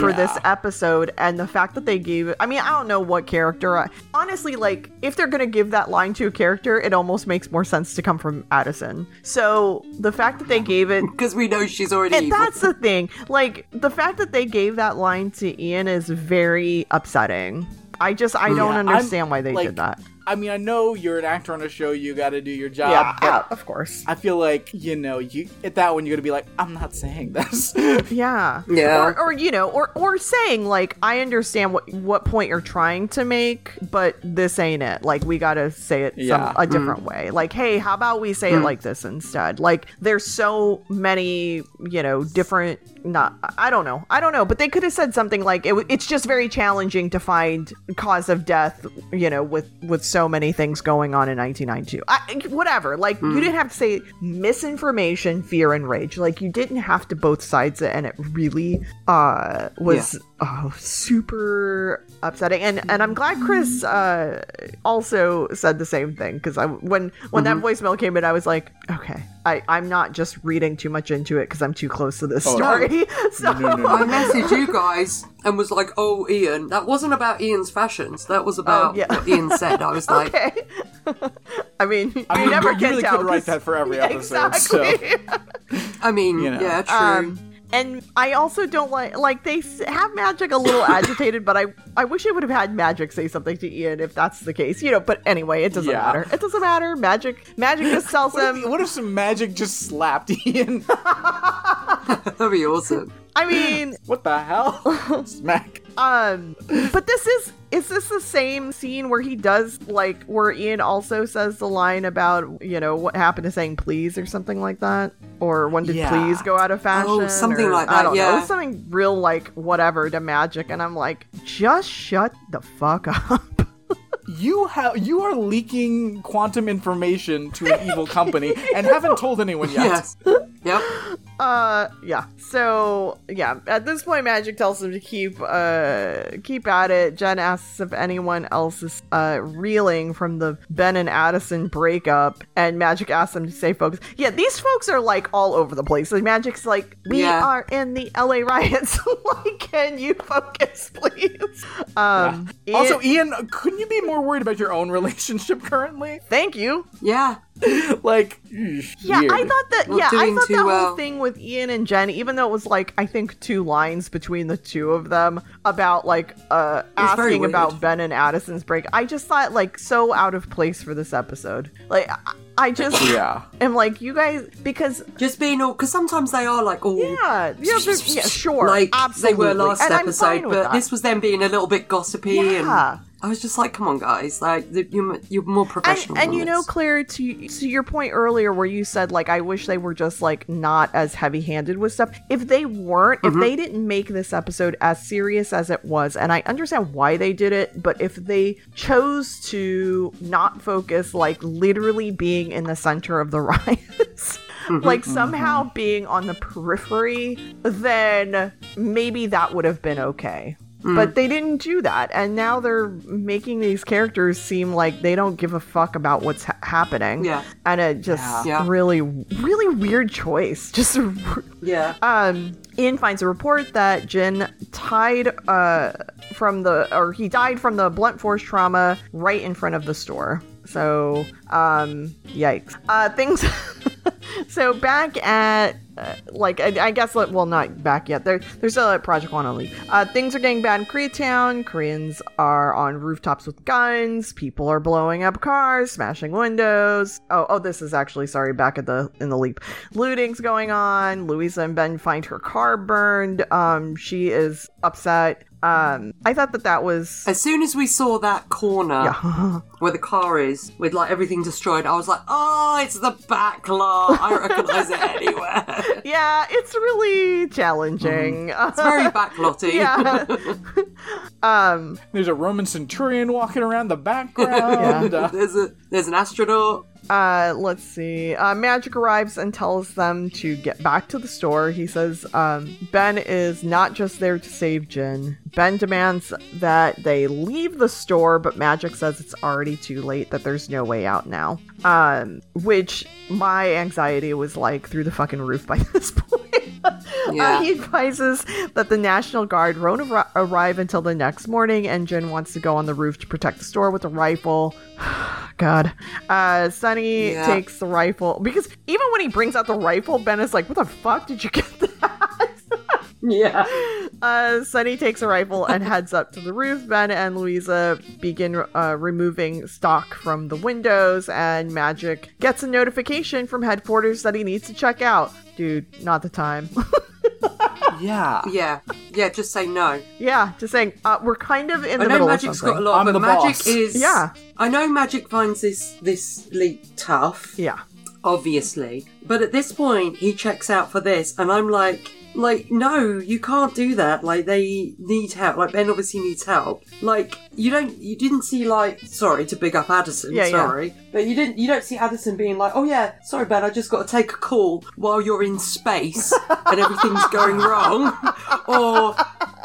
for this episode, and the fact that they gave it. I mean, I don't know what character. I, honestly, like, if they're gonna give that line to a character, it almost makes more sense to come from Addison. So the fact that they gave it. Because we know she's already And evil. that's the thing. Like, the fact that they gave that line to Ian is very upsetting. I just, I mm. don't Yeah, I'm- understand why they like, did that. I mean, I know you're an actor on a show. You got to do your job. Yeah, of course. I feel like you know, you at that one, you're gonna be like, I'm not saying this. Yeah. Yeah. Or, or you know, or or saying like, I understand what what point you're trying to make, but this ain't it. Like we gotta say it some, Yeah. a mm. different way. Like, hey, how about we say it mm. like this instead? Like, there's so many, you know, different. Not, I don't know, I don't know, but they could have said something like, it, it's just very challenging to find cause of death, you know, with with so many things going on in 1992. I, whatever, like you didn't have to say misinformation, fear, and rage. Like you didn't have to both sides it, and it really uh was oh, super upsetting. And and I'm glad Chris uh also said the same thing because I when when that voicemail came in, I was like, okay, I I'm not just reading too much into it because I'm too close to this Oh, story. so no, no, I messaged you guys and was like, "Oh, Ian, that wasn't about Ian's fashions. That was about Oh, yeah. what Ian said." I was like, okay. I mean, I you mean, never you can really tell. could write 'cause- that for every episode. Exactly. "I mean, You know. yeah, true." Um, and I also don't like like they have Magic a little agitated, but I I wish I would have had Magic say something to Ian if that's the case, you know. But anyway, it doesn't Yeah. matter. It doesn't matter. Magic Magic just tells What him. if, what if some magic just slapped Ian? That'd be awesome. I mean, what the hell? Smack. Um, but this is is this the same scene where he does like where Ian also says the line about you know what happened to saying please or something like that, or when did Yeah. please go out of fashion? Oh, something or- like I that, don't yeah. Was something real like whatever to Magic, and I'm like, just shut the fuck up. You have you are leaking quantum information to an evil company and haven't told anyone yet. Yes. Yep. Uh, yeah. So yeah, at this point, Magic tells him to keep uh keep at it. Jen asks if anyone else is uh reeling from the Ben and Addison breakup, and Magic asks them to stay focused. Yeah, these folks are like all over the place. Like Magic's like, we Yeah. are in the LA riots. like, can you focus, please? Um. Also, Ian- Ian, couldn't you be more worried about your own relationship currently? thank you. Yeah. Like, Yeah, weird. I thought that. Not yeah, I thought too that whole thing with Ian and Jen, even though it was like I think two lines between the two of them about like uh asking about. Ben and Addison's break. I just thought like so out of place for this episode. Like I, I just Yeah. am like you guys because Just being all because sometimes they are like all yeah yeah yeah sure like absolutely they were last and episode, but that. this was them being a little bit gossipy Yeah. and I was just like, come on, guys, like you're you're more professional. and than you know claire to to your point earlier where you said like i wish they were just like not as heavy handed with stuff. If they weren't if mm-hmm. they didn't make this episode as serious as it was and i understand why they did it but if they chose to not focus like literally being in the center of the riots mm-hmm, like mm-hmm, somehow being on the periphery then maybe that would have been okay but they didn't do that and now they're making these characters seem like they don't give a fuck about what's ha- happening Yeah. and it just Yeah. really really weird choice just yeah, um Ian finds a report that Jin tied uh from the or he died from the blunt force trauma right in front of the store. So um yikes. Uh things so back at uh, like I, I guess well not back yet. They're they're still at Project One on leave. Uh, things are getting bad in Koreatown. Koreans are on rooftops with guns. People are blowing up cars, smashing windows. Oh oh, this is actually sorry back at the in the leap. Looting's going on. Louisa and Ben find her car burned. Um, she is upset. Um, I thought that that was as soon as we saw that corner yeah. where the car is with like everything destroyed, I was like, oh, it's the back lot. I recognize it anywhere. yeah, it's really challenging. It's very backlotty. yeah. um, There's a Roman centurion walking around the background. Uh, there's a there's an astronaut. Uh, let's see. Uh, Magic arrives and tells them to get back to the store. He says um, Ben is not just there to save Jin. Ben demands that they leave the store, but Magic says it's already too late, that there's no way out now. Um, which my anxiety was like through the fucking roof by this point. Yeah. Uh, he advises that the National Guard won't ar- arrive until the next morning, and Jin wants to go on the roof to protect the store with a rifle. God. Uh, Sonny Yeah. takes the rifle because even when he brings out the rifle, Ben is like, "What the fuck did you get that?" Yeah. Uh, Sonny takes a rifle and heads up to the roof. Ben and Louisa begin uh, removing stock from the windows, and Magic gets a notification from headquarters that he needs to check out. Dude, not the time. Yeah. Yeah. Yeah, just say no. yeah, just saying, uh, we're kind of in I the know middle Magic's of something. got a lot, I'm but the Magic boss. is. Yeah. I know Magic finds this this leap tough, Yeah. obviously, but at this point he checks out for this, and I'm like, like, no, you can't do that. Like they need help. Like Ben obviously needs help. Like you don't, you didn't see like, sorry to big up Addison, Yeah, yeah. sorry, but you didn't, you don't see Addison being like, oh yeah, sorry Ben, I just got to take a call while you're in space and everything's going wrong, or.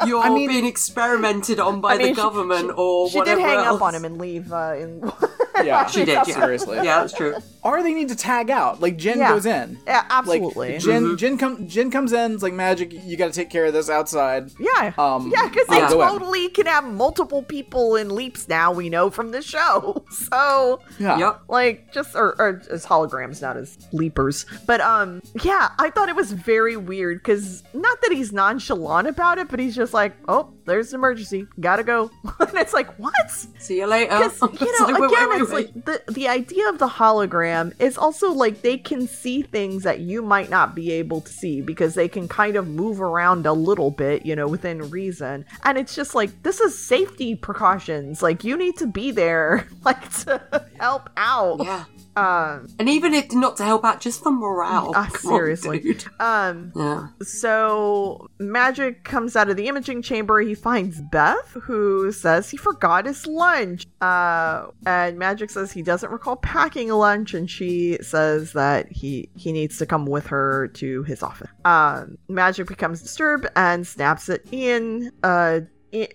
You're I mean- being experimented on by I mean, the government she, or she whatever did hang else. up on him and leave. Uh, in Yeah. She did, yeah. Seriously. Yeah, that's true. Or they need to tag out. Like Jin Yeah. goes in. yeah, Like absolutely. Jin, Jin come, Jin comes in. It's like magic. You got to take care of this outside. yeah, Um, yeah, because they I'll totally can have multiple people in leaps now. We know from the show, so Yeah. Yep. like just or, or as holograms, not as leapers. But um, yeah, I thought it was very weird because not that he's nonchalant about it, but he's just like, oh, there's an emergency, gotta go, and it's like, what? See you later. You know, like, wait, again, wait, it's like the the idea of the hologram is also like they can see things that you might not be able to see because they can kind of move around a little bit, you know, within reason. And it's just like this is safety precautions. Like you need to be there, like to help out. Yeah. Um, And even if not to help out, just for morale. on, seriously. dude. um, Yeah. So Magic comes out of the imaging chamber. He finds Beth, who says he forgot his lunch. Uh, and Magic says he doesn't recall packing lunch, and she says that he he needs to come with her to his office. Um, Magic becomes disturbed and snaps at Ian. Uh,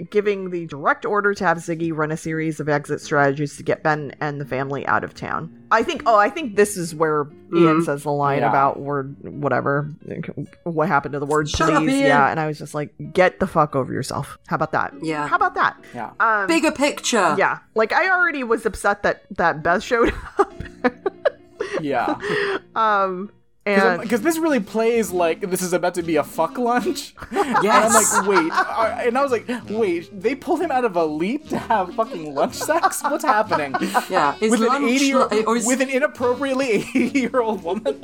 giving the direct order to have Ziggy run a series of exit strategies to get Ben and the family out of town. I think. Oh, I think this is where Ian Mhm. says the line Yeah. about word whatever. What happened to the word Shut up, please? Ian. yeah, and I was just like, get the fuck over yourself. How about that? Yeah. How about that? Yeah. Um, Bigger picture. yeah, like I already was upset that that Beth showed up. Yeah. um, Because this really plays like this is about to be a fuck lunch. And Yes. I'm like, wait. uh, And I was like, wait, they pulled him out of a leap to have fucking lunch sex? What's happening? yeah. Is With an 80 year, like- or is, with an inappropriately 80 year old woman?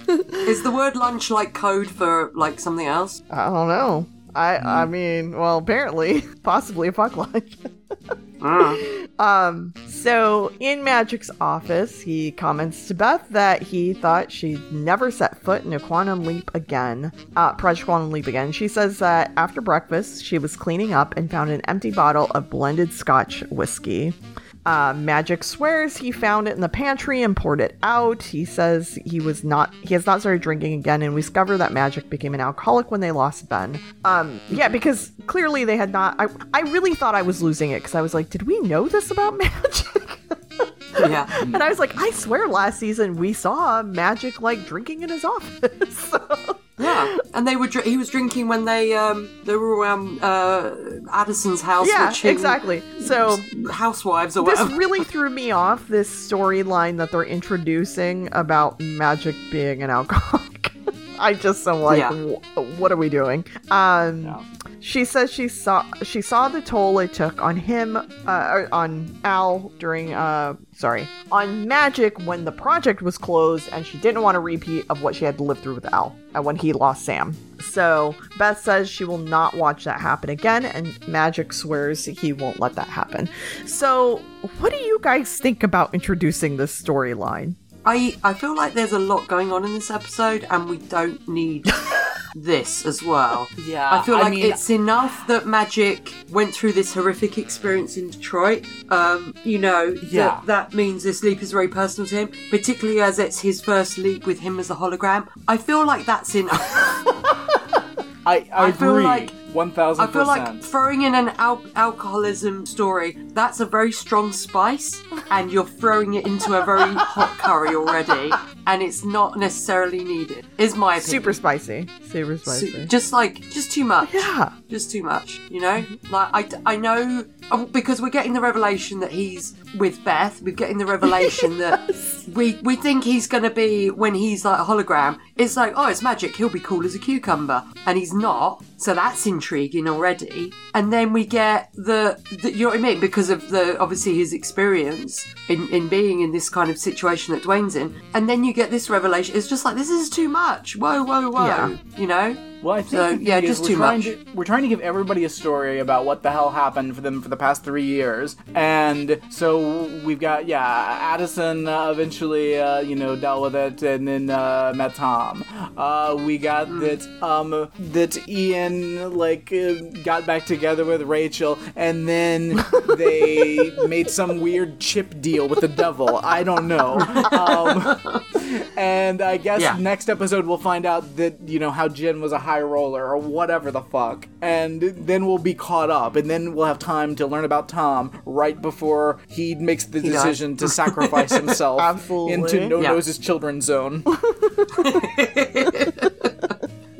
is the word lunch like code for like something else? I don't know. I I Hmm. mean, well, apparently, possibly a fuck lunch. Ah. Um, so in Magic's office, he comments to Beth that he thought she'd never set foot in a quantum leap again, uh, Project Quantum Leap again. She says that after breakfast, she was cleaning up and found an empty bottle of blended scotch whiskey. Uh, Magic swears he found it in the pantry and poured it out. He says he was not, he has not started drinking again, and we discover that Magic became an alcoholic when they lost Ben. Um, yeah, because clearly they had not. I, I really thought I was losing it because I was like, did we know this about Magic? Yeah. and I was like, I swear last season we saw Magic like drinking in his office. Yeah. And they were dr- he was drinking when they um they were around uh Addison's house yeah, watching exactly. So Housewives or this whatever. really threw me off this storyline that they're introducing about magic being an alcoholic i just am like Yeah. "Wh- what are we doing um Yeah. She says she saw she saw the toll it took on him uh on al during uh sorry on magic when the project was closed and she didn't want a repeat of what she had to live through with al and when he lost sam so Beth says she will not watch that happen again, and Magic swears he won't let that happen. So, what do you guys think about introducing this storyline? I I feel like there's a lot going on in this episode and we don't need this as well. Yeah, I feel I like mean- it's enough that Magic went through this horrific experience in Detroit. Um, you know, Yeah. that, that means this leap is very personal to him, particularly as it's his first leap with him as a hologram. I feel like that's enough. I, I, I feel agree. like- One thousand I feel like throwing in an al- alcoholism story, that's a very strong spice, and you're throwing it into a very hot curry already, and it's not necessarily needed, is my opinion. Super spicy. Super Su- spicy. just like, just too much. Yeah. Just too much, you know? Like, I, I know, oh, because we're getting the revelation that he's with Beth, we're getting the revelation that we, we think he's going to be, when he's like a hologram, it's like, oh, it's magic, he'll be cool as a cucumber. And he's not, so that's intriguing already. And then we get the, the you know what I mean? Because of the, obviously his experience in, in being in this kind of situation that Dwayne's in. And then you get this revelation, it's just like, this is too much. Whoa, whoa, whoa. Yeah. You know? Well, I think So, yeah, just we're too trying much. To, we're trying to give everybody a story about what the hell happened for them for the past three years, and so we've got yeah, Addison uh, eventually uh, you know dealt with it, and then uh, met Tom. Uh, we got Hmm. that um that Ian like uh, got back together with Rachel, and then they made some weird chip deal with the devil. I don't know. Um, and I guess Yeah. next episode we'll find out that you know how Jin was a high roller or whatever the fuck, and then we'll be caught up, and then we'll have time to learn about Tom right before he makes the dies. decision to sacrifice himself into No Yeah. Nose's children's zone.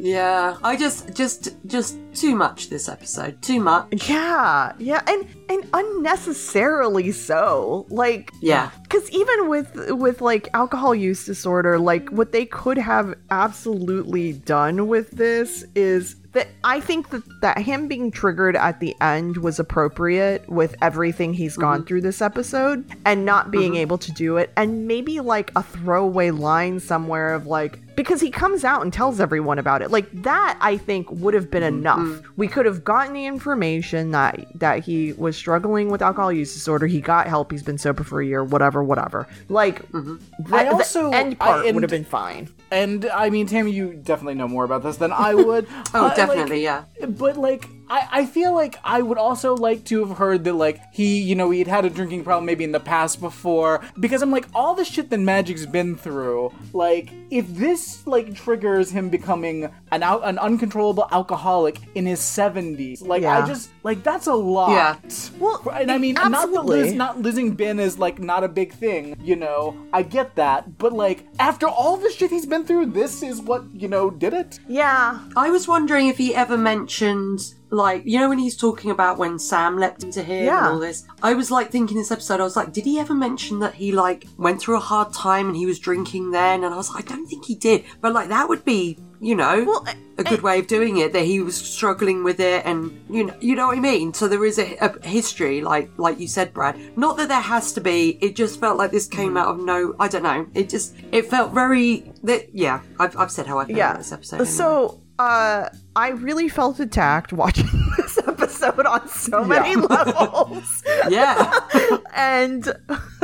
Yeah, I just, just, just too much this episode. Too much. Yeah, yeah, and and unnecessarily so. Like, Yeah. because even with with like alcohol use disorder, like what they could have absolutely done with this is that I think that that him being triggered at the end was appropriate with everything he's mm-hmm. gone through this episode, and not being mm-hmm. able to do it, and maybe like a throwaway line somewhere of like because he comes out and tells everyone about it. Like that i think would have been enough. We could have gotten the information that that he was struggling with alcohol use disorder. He got help. He's been sober for a year. Whatever whatever. Like the, I also- the end I- part and- would have been fine. And I mean, Tammy, you definitely know more about this than I would. Oh, Uh, like, definitely, yeah. But like, I, I feel like I would also like to have heard that like he, you know, he'd had a drinking problem maybe in the past before. Because I'm like, all the shit that Magic's been through, like, if this like triggers him becoming an out an uncontrollable alcoholic in his 70s, like I just like that's a lot. Yeah. Well, and I mean, not that absolutely. Liz, not losing Ben is like not a big thing, you know. I get that, but like after all the shit he's been through, this is what you know did it. yeah I was wondering if he ever mentioned, like, you know, when he's talking about when Sam leapt into him Yeah. and all this. I was like thinking this episode, I was like, did he ever mention that he like went through a hard time and he was drinking then? And I was like, I don't think he did, but like that would be, you know, Well, a good way of doing it. That he was struggling with it, and you know, you know what I mean. So there is a, a history, like like you said, Brad. Not that there has to be. It just felt like this came mm-hmm. out of no. I don't know. It just it felt very. That yeah. I've I've said how I feel yeah about this episode. anyway. so uh i really felt attacked watching this episode on so many levels yeah. and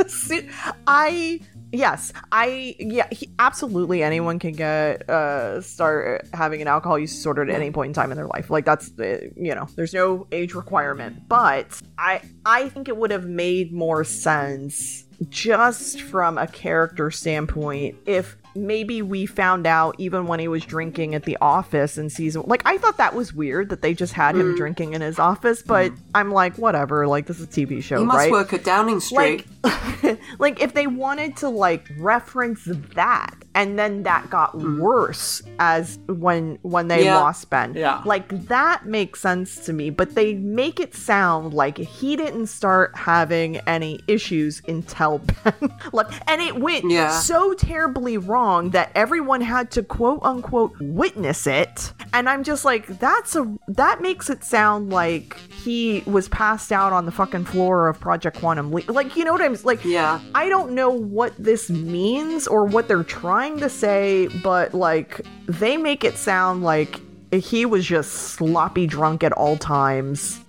so- I yes, I yeah, he, absolutely anyone can get uh start having an alcohol use disorder at any point in time in their life. Like that's uh, you know, there's no age requirement, but I I think it would have made more sense just from a character standpoint if maybe we found out even when he was drinking at the office in season like i thought that was weird that they just had him mm. drinking in his office but mm. i'm like whatever like this is a tv show He must right? work at Downing Street. like like if they wanted to like reference that and then that got hmm. worse as when when they Yeah. lost ben Yeah. like that makes sense to me but they make it sound like he didn't start having any issues until ben like and it went Yeah. so terribly wrong that everyone had to quote unquote witness it and i'm just like that's a that makes it sound like he was passed out on the fucking floor of project quantum leap like you know what i'm like Yeah. i don't know what this means or what they're trying to say but like they make it sound like he was just sloppy drunk at all times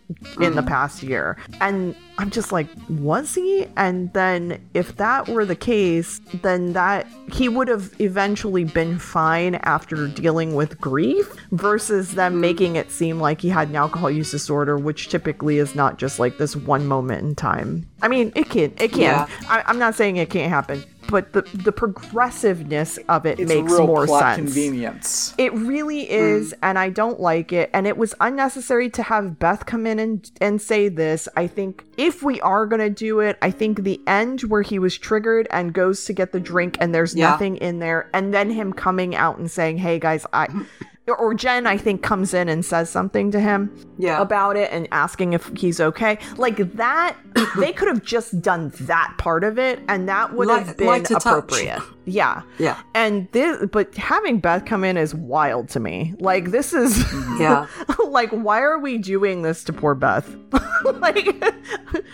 in the mm-hmm. past year. And I'm just like, was he? And then if that were the case, then that he would have eventually been fine after dealing with grief versus them mm-hmm. making it seem like he had an alcohol use disorder, which typically is not just like this one moment in time. I mean, it can, it can. Yeah. I, I'm not saying it can't happen, but the the progressiveness of it It's makes real more plot sense. convenience. It really mm. is, and I don't like it. And it was unnecessary to have Beth come in and and say this. I think if we are gonna do it, I think the end where he was triggered and goes to get the drink and there's Yeah. nothing in there, and then him coming out and saying, "Hey guys, I." Or Jen, I think, comes in and says something to him Yeah. about it and asking if he's okay. Like that, they could have just done that part of it, and that would have been like to touch. appropriate. Yeah. Yeah. And this, but having Beth come in is wild to me. Like this is, Yeah. like why are we doing this to poor Beth? like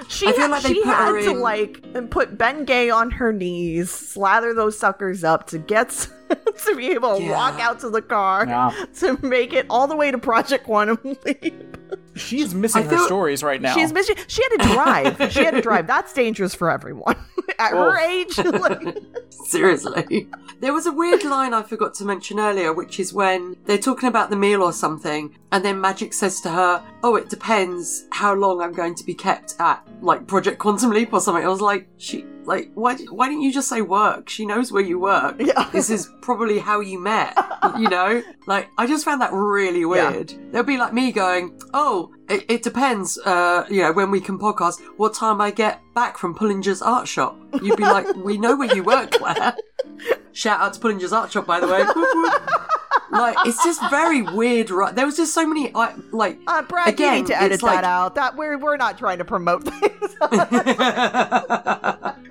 she, had, like she put had her to like and put Ben Gay on her knees, slather those suckers up to get to be able to Yeah. walk out to the car Yeah. to make it all the way to Project Quantum Leap. She's missing I her stories right now. She's missing. She had to drive. she had to drive. That's dangerous for everyone at her Oh. age. like- Seriously. There was a weird line I forgot to mention earlier, which is when they're talking about the meal or something, and then Magic says to her, Oh, it depends how long I'm going to be kept at, like, Project Quantum Leap or something. I was like, she, like, why, why didn't you just say work? She knows where you work. Yeah. This is probably how you met, you know? Like, I just found that really Yeah. weird. There'll be like me going, Oh, it, it depends, uh, you know, when we can podcast, what time I get back from Pullinger's art shop. You'd be like, We know where you work, Claire. Shout out to Pullinger's Art Shop, by the way. Whoop, whoop. like, it's just very weird, right? There was just so many, I- like, Uh, Brad, Again, you need to edit it's like- that out. That we're we're not trying to promote things.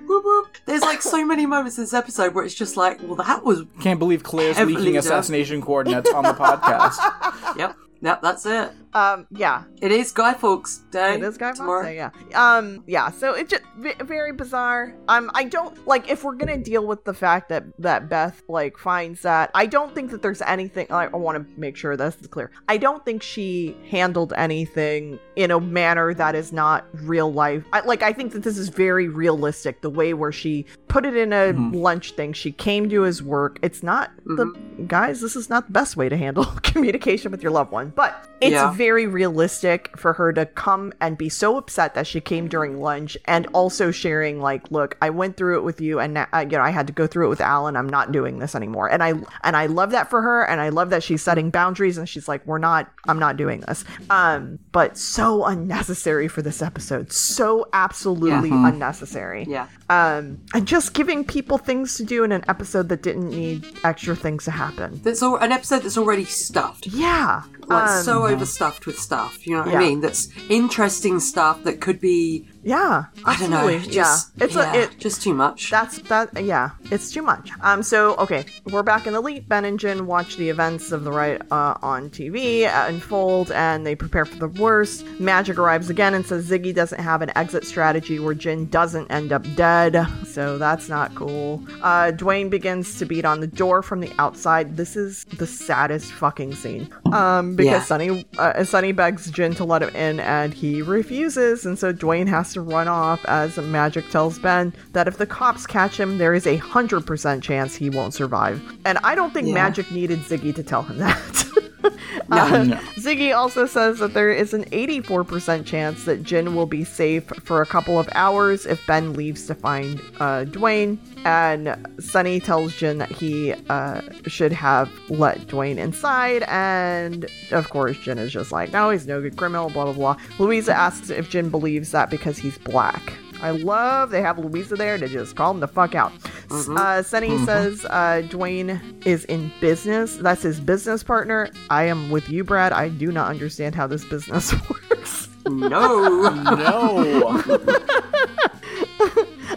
whoop, whoop. there's like so many moments in this episode where it's just like, well, that was, Can't believe Claire's leaking done. assassination coordinates on the podcast. yep, yep, that's it. um, yeah, It is Guy Fawkes Day. it is Guy tomorrow. Fawkes Day, Yeah, um, yeah. So it just v- very bizarre. Um, I don't like if we're gonna deal with the fact that that Beth like finds that. I don't think that there's anything. I, I want to make sure this is clear. I don't think she handled anything in a manner that is not real life. I, like I think that this is very realistic. The way where she put it in a lunch thing. She came to his work. It's not the guys. This is not the best way to handle communication with your loved one, but it's Yeah. very realistic for her to come and be so upset that she came during lunch and also sharing like look i went through it with you and now, uh, you know i had to go through it with alan. I'm not doing this anymore. And i and i love that for her and i love that she's setting boundaries and she's like we're not i'm not doing this. Um but so unnecessary for this episode. So absolutely unnecessary. Yeah. Um and just giving people things to do in an episode that didn't need extra things to happen That's all, an episode that's already stuffed. yeah Like, um, so overstuffed with stuff. You know what Yeah. I mean? That's interesting stuff that could be, yeah I don't know, absolutely. just, yeah it's yeah, a, it just too much. That's that. Yeah, it's too much. Um. So okay, we're back in the leap. Ben and Jin watch the events of the riot uh, on TV uh, unfold, and they prepare for the worst. Magic arrives again and says Ziggy doesn't have an exit strategy where Jin doesn't end up dead. So that's not cool. Uh, Dwayne begins to beat on the door from the outside. This is the saddest fucking scene. Um, because Yeah. Sonny uh, Sonny begs Jin to let him in, and he refuses, and so Dwayne has to run off. As Magic tells Ben that if the cops catch him, there is a hundred percent chance he won't survive. And I don't think Yeah. Magic needed Ziggy to tell him that. Uh, No. Ziggy also says that there is an 84% chance that Jin will be safe for a couple of hours if Ben leaves to find uh, Dwayne. And Sonny tells Jin that he uh, should have let Dwayne inside. And of course, Jin is just like, no, he's no good criminal, blah, blah, blah. Louisa asks if Jin believes that because he's black. I love they have Louisa there to just call him the fuck out. Uh, Sonny says uh, Dwayne is in business. That's his business partner. I am with you, Brad. I do not understand how this business works. no. No.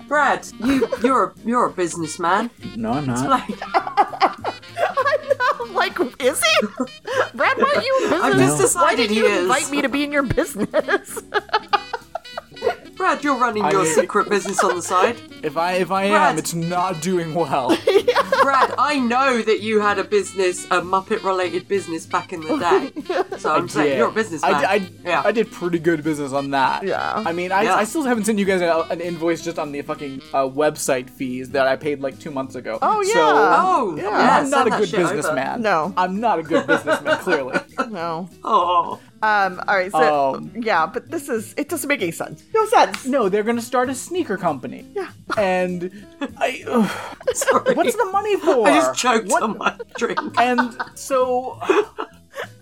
Brad, you, you're, a, you're a businessman. No, I'm not. Like, I'm like, is he? Brad, why are you in business? I've just why decided did he you is. invite me to be in your business? Brad, you're running your I- secret business on the side. If I if I am, it's not doing well. Brad, I know that you had a business, a Muppet related business back in the day. So I'm saying Yeah. you're a businessman. I, I, yeah. I did pretty good business on that. Yeah. I mean, I, Yeah. I still haven't sent you guys a, an invoice just on the fucking uh, website fees that I paid like two months ago. Oh, yeah. So, oh, Yeah. yeah. I'm not send a that good shit over. businessman. No. I'm not a good businessman, clearly. no. Oh. Um. All right. So Um, yeah, but this is it doesn't make any sense. No sense. No, they're gonna start a sneaker company. Yeah. And I, ugh, Sorry. what's the money for? I just choked What- on my drink. And so,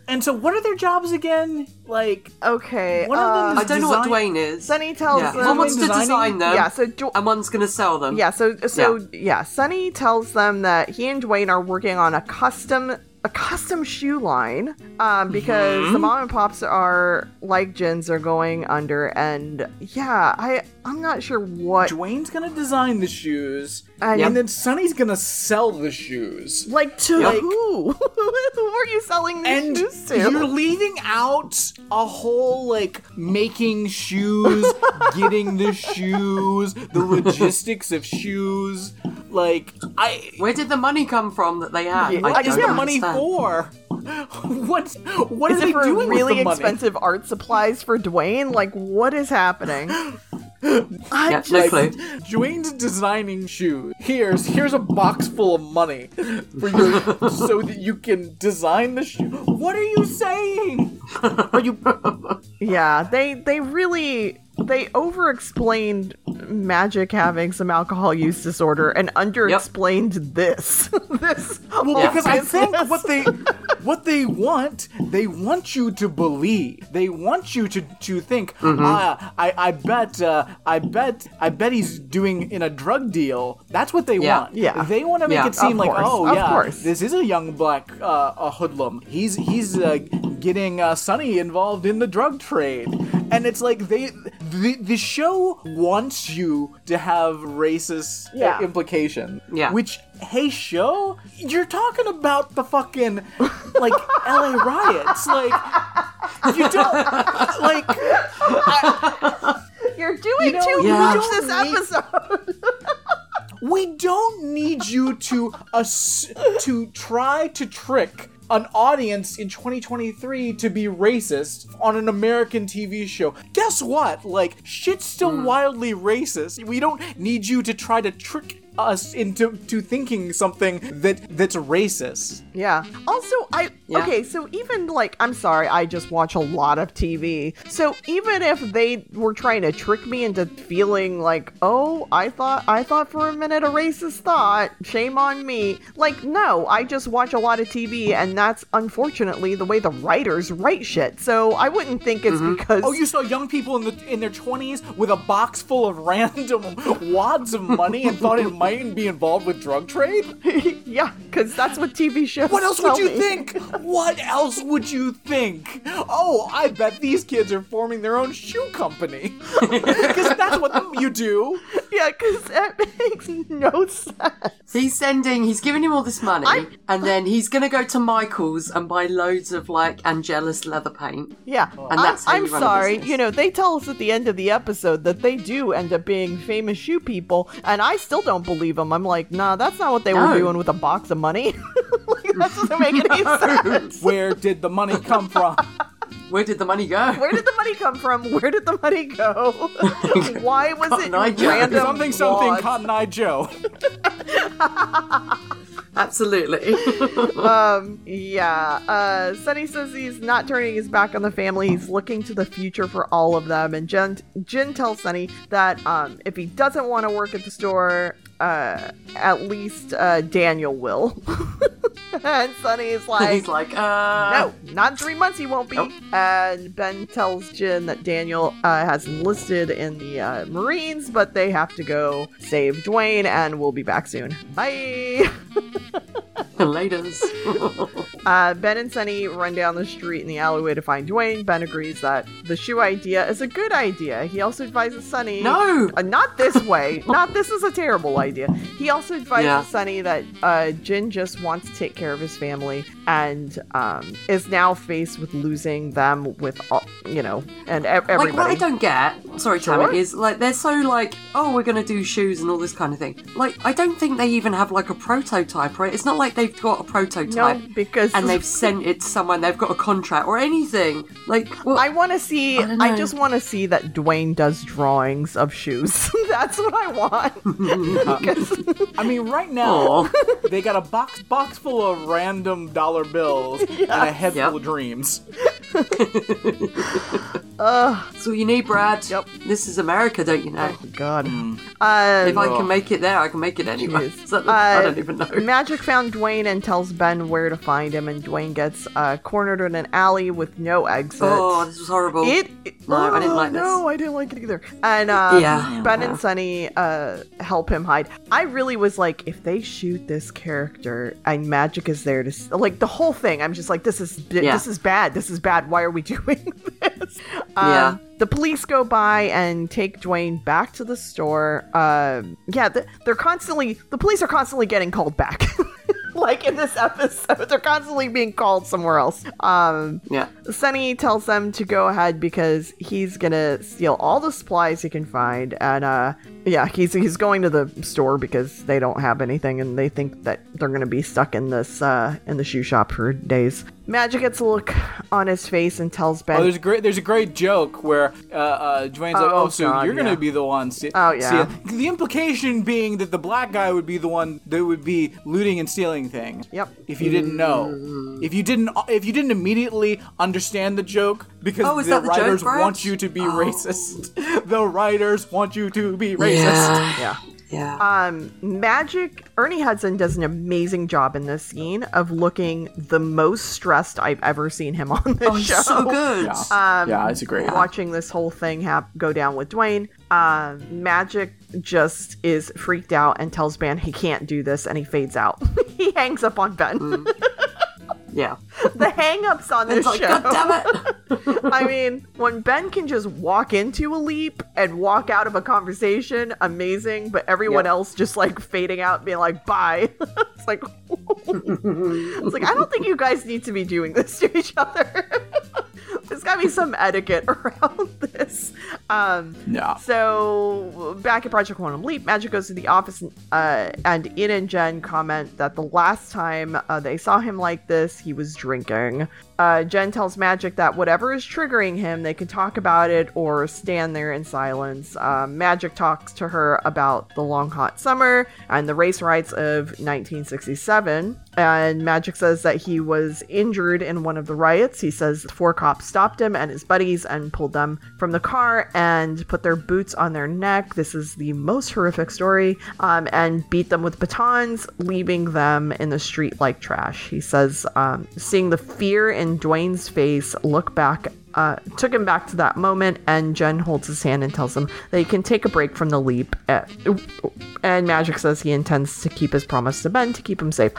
and so, what are their jobs again? Like, Okay. One of them uh, is I don't know what Dwayne is. Sonny tells yeah. them. One wants to Designing? design them, yeah. So Jo- and one's going to sell them. Yeah, so so yeah. Sonny tells them that he and Dwayne are working on a custom a custom shoe line um, because Mm-hmm. the mom and pops are like Jin's are going under and yeah I I'm not sure what Dwayne's gonna design the shoes, And- and then Sonny's gonna sell the shoes. like to Like- who who are you selling these And shoes to you're leaving out a whole like making shoes, getting the shoes, the logistics of shoes. Like I, Where did the money come from that they had? Yeah, I what is don't the money understand. for? What what is are it they for doing really with the money? expensive art supplies for Dwayne like what is happening I Yeah, just no clue. Dwayne's designing shoes. Here's here's a box full of money for your so that you can design the shoe. What are you saying? Are you Yeah, they they really they over-explained magic having some alcohol use disorder and under-explained this. this well whole because I think what they what they want they want you to believe. They want you to to think. Ah, I I bet uh, I bet I bet he's doing in a drug deal. That's what they Yeah. want. Yeah. They want to make Yeah. it seem Of like course, oh of yeah course. this is a young black uh, a hoodlum. He's he's uh, getting uh, Sonny involved in the drug trade, and it's like they the the show wants you to have racist uh, Yeah. implication. Yeah. Which hey show, you're talking about the fucking like L.A. riots, like. You don't like. You're doing You know, too you much this need- episode. We don't need you to ass- to try to trick an audience in 2023 to be racist on an American TV show. Guess what? Like shit's still Hmm. wildly racist. We don't need you to try to trick us into to thinking something that that's racist. Yeah. Also, I Yeah. okay. So even like, I'm sorry, I just watch a lot of TV. So even if they were trying to trick me into feeling like, oh, I thought, I thought for a minute a racist thought, shame on me. Like, no, I just watch a lot of TV, and that's unfortunately the way the writers write shit. So I wouldn't think it's mm-hmm. because. Oh, you saw young people in the in their 20s with a box full of random wads of money and thought it might be involved with drug trade? yeah, because that's what TV shows. What else tell would you me. think? What else would you think? Oh, I bet these kids are forming their own shoe company. Because that's what you do. Yeah, because that makes no sense. He's sending, he's giving him all this money, I- and then he's going to go to Michael's and buy loads of like Angelus leather paint. Yeah, And that's how I'm, you I'm run sorry. business. You know, they tell us at the end of the episode that they do end up being famous shoe people, and I still don't believe them. I'm like, nah, that's not what they No. were doing with a box of money. like, that doesn't make any sense. Where did the money come from? Where did the money go? Where did the money come from? Where did the money go? Why was it Cotton Eye Joe. random? Something, something, wads? Cotton Eye Joe. Absolutely. Um, yeah. Uh, Sonny says he's not turning his back on the family. He's looking to the future for all of them. And Jen, Jin tells Sonny that um, if he doesn't want to work at the store, uh, at least uh, Daniel will. and Sonny is like, he's like, uh. no, not in three months he won't be. Nope. And Ben tells Jin that Daniel uh, has enlisted in the uh, Marines, but they have to go save Dwayne, and we'll be back soon. Bye. Laters. Uh, ben and Sonny run down the street in the alleyway to find Dwayne. Ben agrees that the shoe idea is a good idea. He also advises Sonny. No! Uh, not this way. not this is a terrible idea. He also advises Yeah. Sonny that uh, Jin just wants to take care of his family and um, is now faced with losing them with, all, you know, and e- everybody. Like what I don't get, sorry, Sure. Tammy, is like they're so like, oh, we're gonna do shoes and all this kind of thing. Like I don't think they even have like a prototype, right? It's not like they've got a prototype no, because and they've sent it to someone, they've got a contract or anything. Like, well, I want to see. I I, just want to see that Dwayne does drawings of shoes. That's what I want. 'Cause- I mean, right now Aw. they got a box box full of random dollar bills and a head Yep. full of dreams. that's all you need, Brad. Yep. This is America, don't you know? God. Hmm. Uh, If I can make it there, I can make it anywhere. Jeez. So, I Uh, don't even know. Magic found Dwayne and tells Ben where to find him, and Dwayne gets uh, cornered in an alley with no exit. Oh, this was horrible. It, it- No, I didn't oh, like this. No, I didn't like it either. And uh, Yeah. Ben Yeah. and Sonny uh, help him hide. I really was like, if they shoot this character and Magic is there to like the whole thing, I'm just like, this is Yeah. this is bad. This is bad. Why are we doing this? Um, Yeah. The police go by and take Dwayne back to the store. Um, yeah, th- they're constantly the police are constantly getting called back. like in this episode, they're constantly being called somewhere else. Um, yeah. Sonny tells them to go ahead because he's gonna steal all the supplies he can find, and uh, yeah, he's he's going to the store because they don't have anything, and they think that they're gonna be stuck in this uh in the shoe shop for days. Magic gets a look on his face and tells Ben, Oh, there's a great there's a great joke where uh, uh, Dwayne's like, Oh, "Oh, so God, you're gonna be the one." See- Oh, yeah. see- the implication being that the black guy would be the one that would be looting and stealing things. Yep. If you didn't know, if you didn't, if you didn't immediately understand the joke, because Oh, the the writers Brad? want you to be Oh. racist. the writers want you to be racist. Yeah. yeah. Yeah. Um, Magic Ernie Hudson does an amazing job in this scene of looking the most stressed I've ever seen him on the oh, show. so good. Yeah. yeah, it's a great. watching this whole thing hap- go down with Dwayne. Um, Magic just is freaked out and tells Ben he can't do this, and he fades out. he hangs up on Ben. Yeah. the hang-ups on this It's like, show. God damn it. I mean, when Ben can just walk into a leap and walk out of a conversation, amazing. But everyone Yep. else just like fading out, being like, "Bye." it's like, it's like I don't think you guys need to be doing this to each other. There's got to be some etiquette around this. Um, Yeah. so back at Project Quantum Leap, Magic goes to the office, uh, and Ian and Jen comment that the last time uh, they saw him like this, he was drinking. Uh, Jen tells Magic that whatever is triggering him, they can talk about it or stand there in silence. Um, Magic talks to her about the long hot summer and the race riots of 1967. And Magic says that he was injured in one of the riots. He says four cops stopped him and his buddies and pulled them from the car and put their boots on their neck. This is the most horrific story. Um, and beat them with batons, leaving them in the street like trash. He says, um, seeing the fear in Dwayne's face, look back uh, took him back to that moment, and Jen holds his hand and tells him that he can take a break from the leap. Uh, And Magic says he intends to keep his promise to Ben to keep him safe.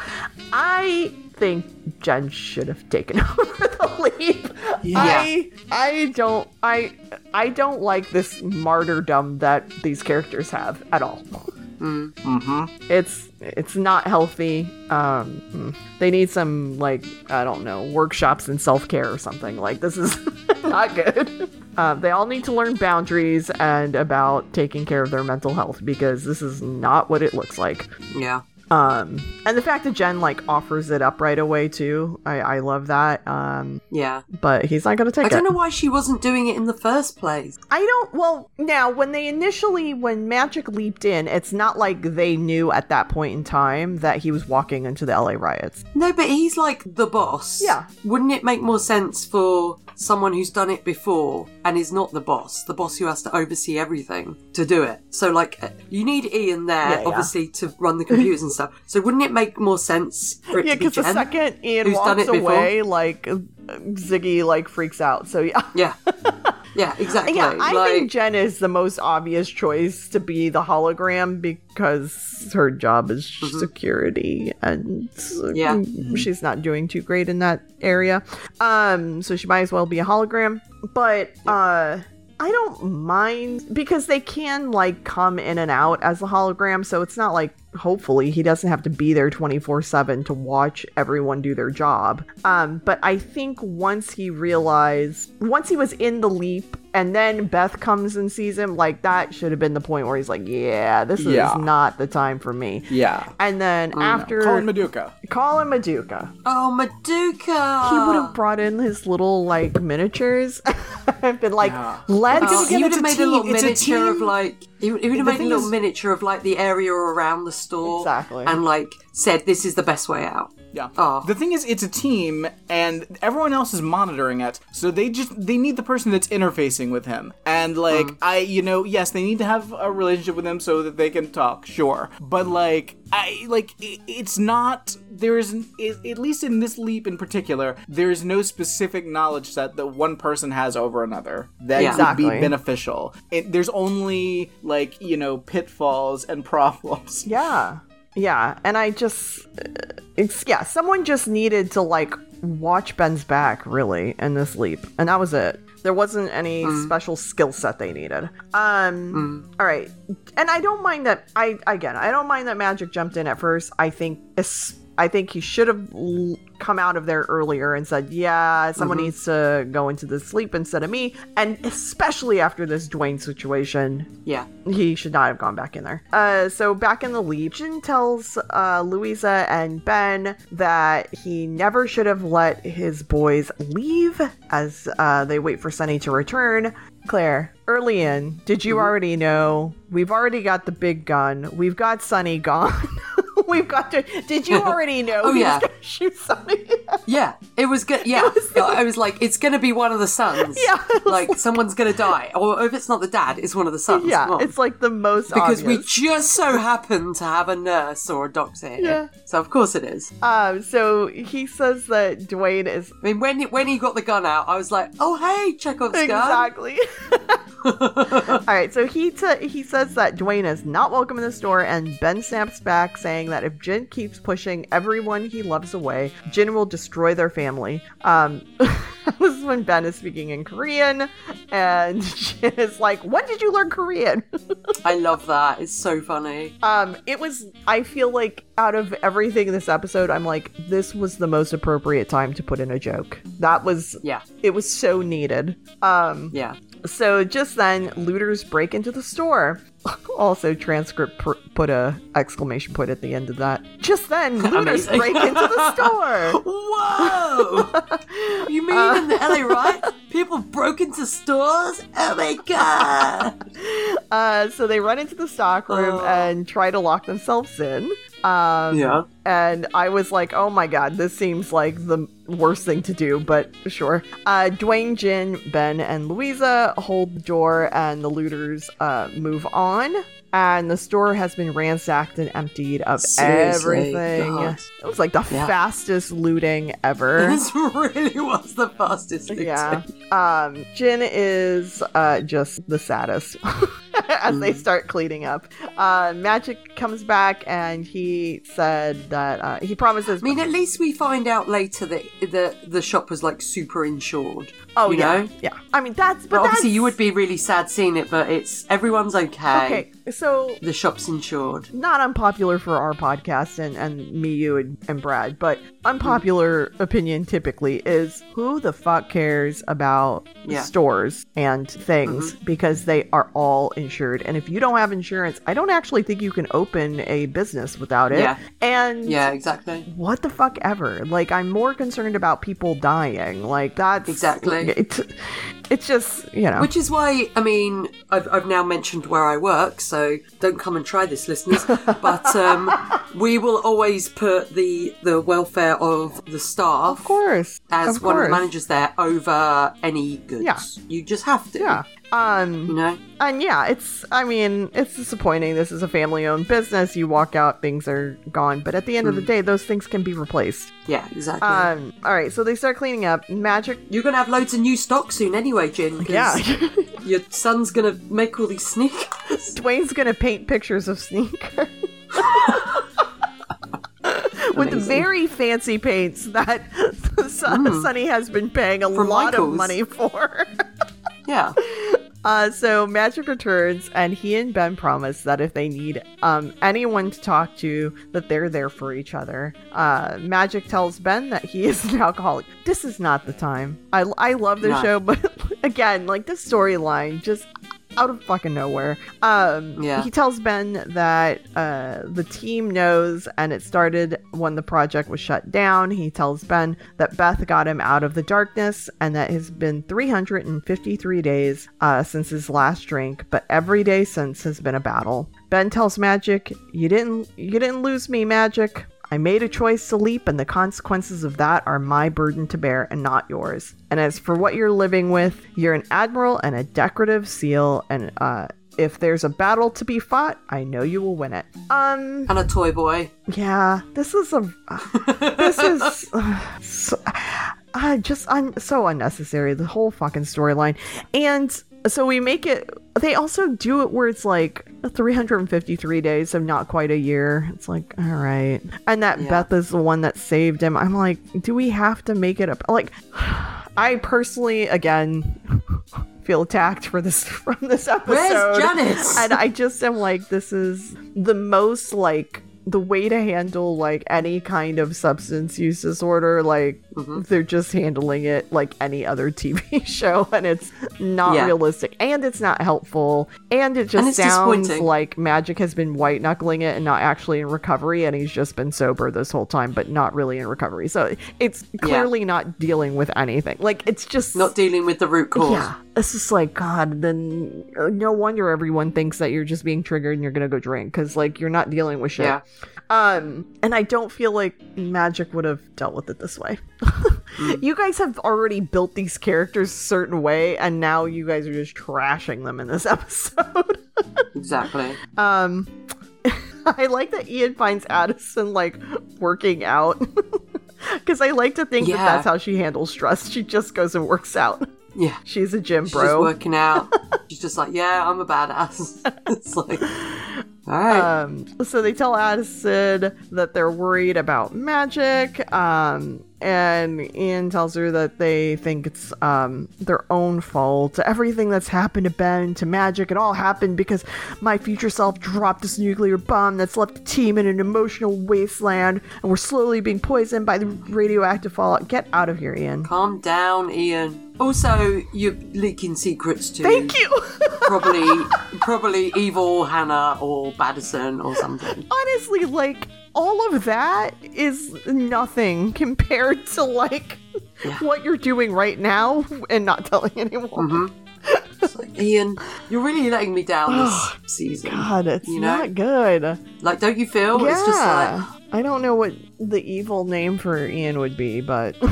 I think Jen should have taken over the leap. I I don't I I don't like this martyrdom that these characters have at all. It's it's not healthy. Um, they need some like I don't know workshops in self care or something. Like this is not good. Uh, they all need to learn boundaries and about taking care of their mental health because this is not what it looks like. Yeah. Um, and the fact that Jen like offers it up right away too, I I love that. Um, Yeah. but he's not gonna take it. I don't know why she wasn't doing it in the first place. I don't. Well, now when they initially, when Magic leaped in, it's not like they knew at that point in time that he was walking into the LA riots. No, but he's like the boss. Yeah. Wouldn't it make more sense for someone who's done it before and is not the boss, the boss who has to oversee everything, to do it? So, like, uh, you need Ian there, Yeah, yeah. obviously, to run the computers and stuff. So, wouldn't it make more sense for it Yeah, to be because the second Ian who's done walks it before? away, like Ziggy like freaks out. So yeah, Yeah. Yeah, exactly. Yeah, I like, think Jen is the most obvious choice to be the hologram because her job is security and Mm-hmm. Yeah. mm, she's not doing too great in that area. Um, so she might as well be a hologram. But uh I don't mind because they can like come in and out as a hologram, so it's not like hopefully he doesn't have to be there 24/7 to watch everyone do their job. Um but I think once he realized once he was in the leap and then Beth comes and sees him like that should have been the point where he's like, yeah, this Yeah. is not the time for me. Yeah. And then after Colin Maduka. Colin Maduka, oh, Maduka. he would have brought in his little like miniatures and been like, Yeah. let's Oh, again, he would it's have a made a little team- it's a miniature of like he would, he would have made a little is- miniature of like the area around the store Exactly. and like said this is the best way out. Yeah. Oh. The thing is, it's a team, and everyone else is monitoring it. So they just they need the person that's interfacing with him. And like Mm. I, you know, yes, they need to have a relationship with him so that they can talk. Sure, but like I like i it's not. There is at least in this leap in particular, there is no specific knowledge set that one person has over another that Yeah. would be beneficial. It, there's only like you know pitfalls and problems. Yeah. Yeah. And I just, uh, it's, yeah, someone just needed to like watch Ben's back really in this leap. And that was it. There wasn't any special skill set they needed. Um, all right. And I don't mind that. I, again, I don't mind that Magic jumped in at first. I think, es- I think he should have l- come out of there earlier and said, "Yeah, someone needs to go into the sleep instead of me." And especially after this Dwayne situation, Yeah. he should not have gone back in there. Uh, so back in the Legion tells uh, Louisa and Ben that he never should have let his boys leave as uh, they wait for Sonny to return. Claire, early in, did you already know? We've already got the big gun. We've got Sonny gone. We've got to. Did you already know Oh, he yeah. was shoot Sonny? Yeah, it was good. Yeah, I was like, it's gonna be one of the sons. Yeah, was like someone's gonna die, or if it's not the dad, it's one of the sons. yeah, it's like the most because we just so happen to have a nurse or a doctor here. Yeah. So of course it is. Um, so he says that Dwayne is I mean, when he, when he got the gun out, I was like, oh hey, Chekhov's gun. Exactly. All right, so he t- he says that Dwayne is not welcome in the store, and Ben snaps back, saying that if Jin keeps pushing everyone he loves away, Jin will destroy their family. Um, this is when Ben is speaking in Korean, and Jin is like, "When did you learn Korean?" I love that. It's so funny. um, it was. I feel like out of everything in this episode, I'm like, this was the most appropriate time to put in a joke. That was. Yeah, It was so needed. Um, yeah. So just then, looters break into the store. Also, transcript pr- put a exclamation point at the end of that. Just then, looters break into the store. Whoa! you mean in the LA right? People broke into stores? Oh my god! Uh, so they run into the stock room Oh. and try to lock themselves in. Um, Yeah. And I was like, oh my god, this seems like the worst thing to do, but sure. Uh, Dwayne, Jin, Ben, and Louisa hold the door, and the looters uh, move on. And the store has been ransacked and emptied of Seriously, everything. God. It was like the Yeah. fastest looting ever. This really was the fastest thing. Yeah. Um, Jin is uh, just the saddest as Mm. they start cleaning up. Uh, Magic comes back and he said that uh, he promises. I mean, at least we find out later that the the shop was like super insured. oh you yeah, know? yeah. I mean that's but, But obviously, that's- you would be really sad seeing it, but it's everyone's okay. okay. So The shop's insured. not unpopular for our podcast and, and me, you, and, and Brad, but unpopular opinion typically is who the fuck cares about Yeah. Mm-hmm. stores and things because they are all insured. And if you don't have insurance, I don't actually think you can open a business without it. Yeah. And Yeah, exactly. what the fuck ever. Like, I'm more concerned about people dying. Like, that's Exactly. It's, it's just, you know. Which is why, I mean, I've, I've now mentioned where I work, so don't come and try this, listeners. but um, we will always put the the welfare of the staff of course. as of one of the managers there over any goods. Yeah. You just have to. Yeah. Um, You know? And yeah, it's, I mean, it's disappointing. This is a family owned business. You walk out, things are gone. But at the end of Hmm. the day, those things can be replaced. Yeah, exactly. Um, all right, so they start cleaning up. Magic. You're going to have loads of new stock soon anyway. Jin. Yeah. Your son's gonna make all these sneakers. Dwayne's gonna paint pictures of sneakers. With Amazing. very fancy paints that Son- hmm. Sonny has been paying a From lot of money for. Yeah. Uh, so Magic returns, and he and Ben promise that if they need um, anyone to talk to, that they're there for each other. Uh, Magic tells Ben that he is an alcoholic. This is not the time. I, I love this No. show, but again, like this storyline just out of fucking nowhere. Um, Yeah. He tells Ben that uh, the team knows, and it started when the project was shut down. He tells Ben that Beth got him out of the darkness, and that it's been 353 days uh, since his last drink, but every day since has been a battle. Ben tells Magic, "You didn't, you didn't lose me, Magic." I made a choice to leap, and the consequences of that are my burden to bear and not yours. And as for what you're living with, you're an admiral and a decorative seal, and uh, if there's a battle to be fought, I know you will win it. Um, And a toy boy. yeah, this is a. this is. Uh, so, I just un, so unnecessary. The whole fucking storyline, and so we make it. They also do it where it's like 353 days, so not quite a year. It's like, all right, and that Yeah. Beth is the one that saved him. I'm like, do we have to make it up? Like, I personally, again. Feel attacked for this from this episode. Where's Janice? And I just am like, this is the most like the way to handle like any kind of substance use disorder. Like Mm-hmm. they're just handling it like any other TV show, and it's not Yeah. realistic, and it's not helpful, and it just it's sounds like Magic has been white knuckling it and not actually in recovery, and he's just been sober this whole time, but not really in recovery. So it's clearly not dealing with anything. Like it's just Not dealing with the root cause. yeah, it's just like God. Then uh, no wonder everyone thinks that you're just being triggered and you're gonna go drink because like you're not dealing with shit. Yeah. Um, and I don't feel like Magic would have dealt with it this way. You guys have already built these characters a certain way, and now you guys are just trashing them in this episode. Exactly. um, I like that Ian finds Addison like working out. Because I like to think that that's how she handles stress. She just goes and works out. Yeah. She's a gym She's bro. just working out. She's just like, yeah, I'm a badass. it's like, Um, so they tell Addison that they're worried about magic. Um, and Ian tells her that they think it's um, their own fault. Everything that's happened to Ben, to magic, it all happened because my future self dropped this nuclear bomb that's left the team in an emotional wasteland, and we're slowly being poisoned by the radioactive fallout. Get out of here, Ian. Calm down, Ian. Also, you're leaking secrets to Thank you. probably probably evil Hannah or Badison or something. Honestly, like all of that is nothing compared to like what you're doing right now and not telling anyone. Mm-hmm. It's like, Ian, you're really letting me down this season. God, it's You know? not good. Like, don't you feel? yeah. It's just like, I don't know what the evil name for Ian would be, but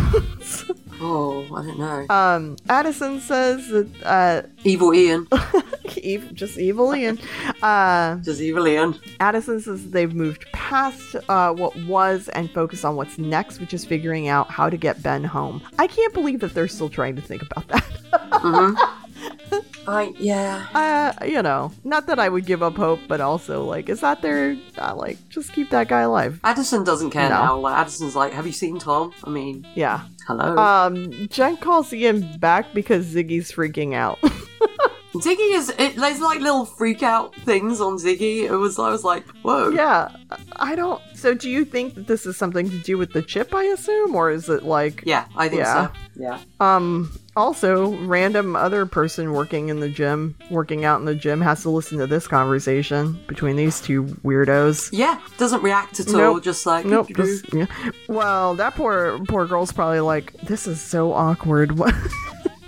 oh, I don't know. um Addison says that uh evil Ian. just evil Ian. Uh Just evil Ian. Addison says they've moved past uh, what was and focus on what's next, which is figuring out how to get Ben home. I can't believe that they're still trying to think about that. I, yeah. uh, you know, not that I would give up hope, but also like, is that their uh, like just keep that guy alive? Addison doesn't care No. now. Like, Addison's like, have you seen Tom? I mean, Yeah. hello. Um, Jen calls Ian back because Ziggy's freaking out. Ziggy is, it, there's like little freak out things on Ziggy. It was, I was like, whoa. yeah, I don't. So, do you think that this is something to do with the chip? I assume, or is it like Yeah, I think Yeah. so. Yeah. Um, also, random other person working in the gym, working out in the gym, has to listen to this conversation between these two weirdos. Yeah, doesn't react at all. Just like, Nope. Just, yeah. Well, that poor poor girl's probably like, this is so awkward.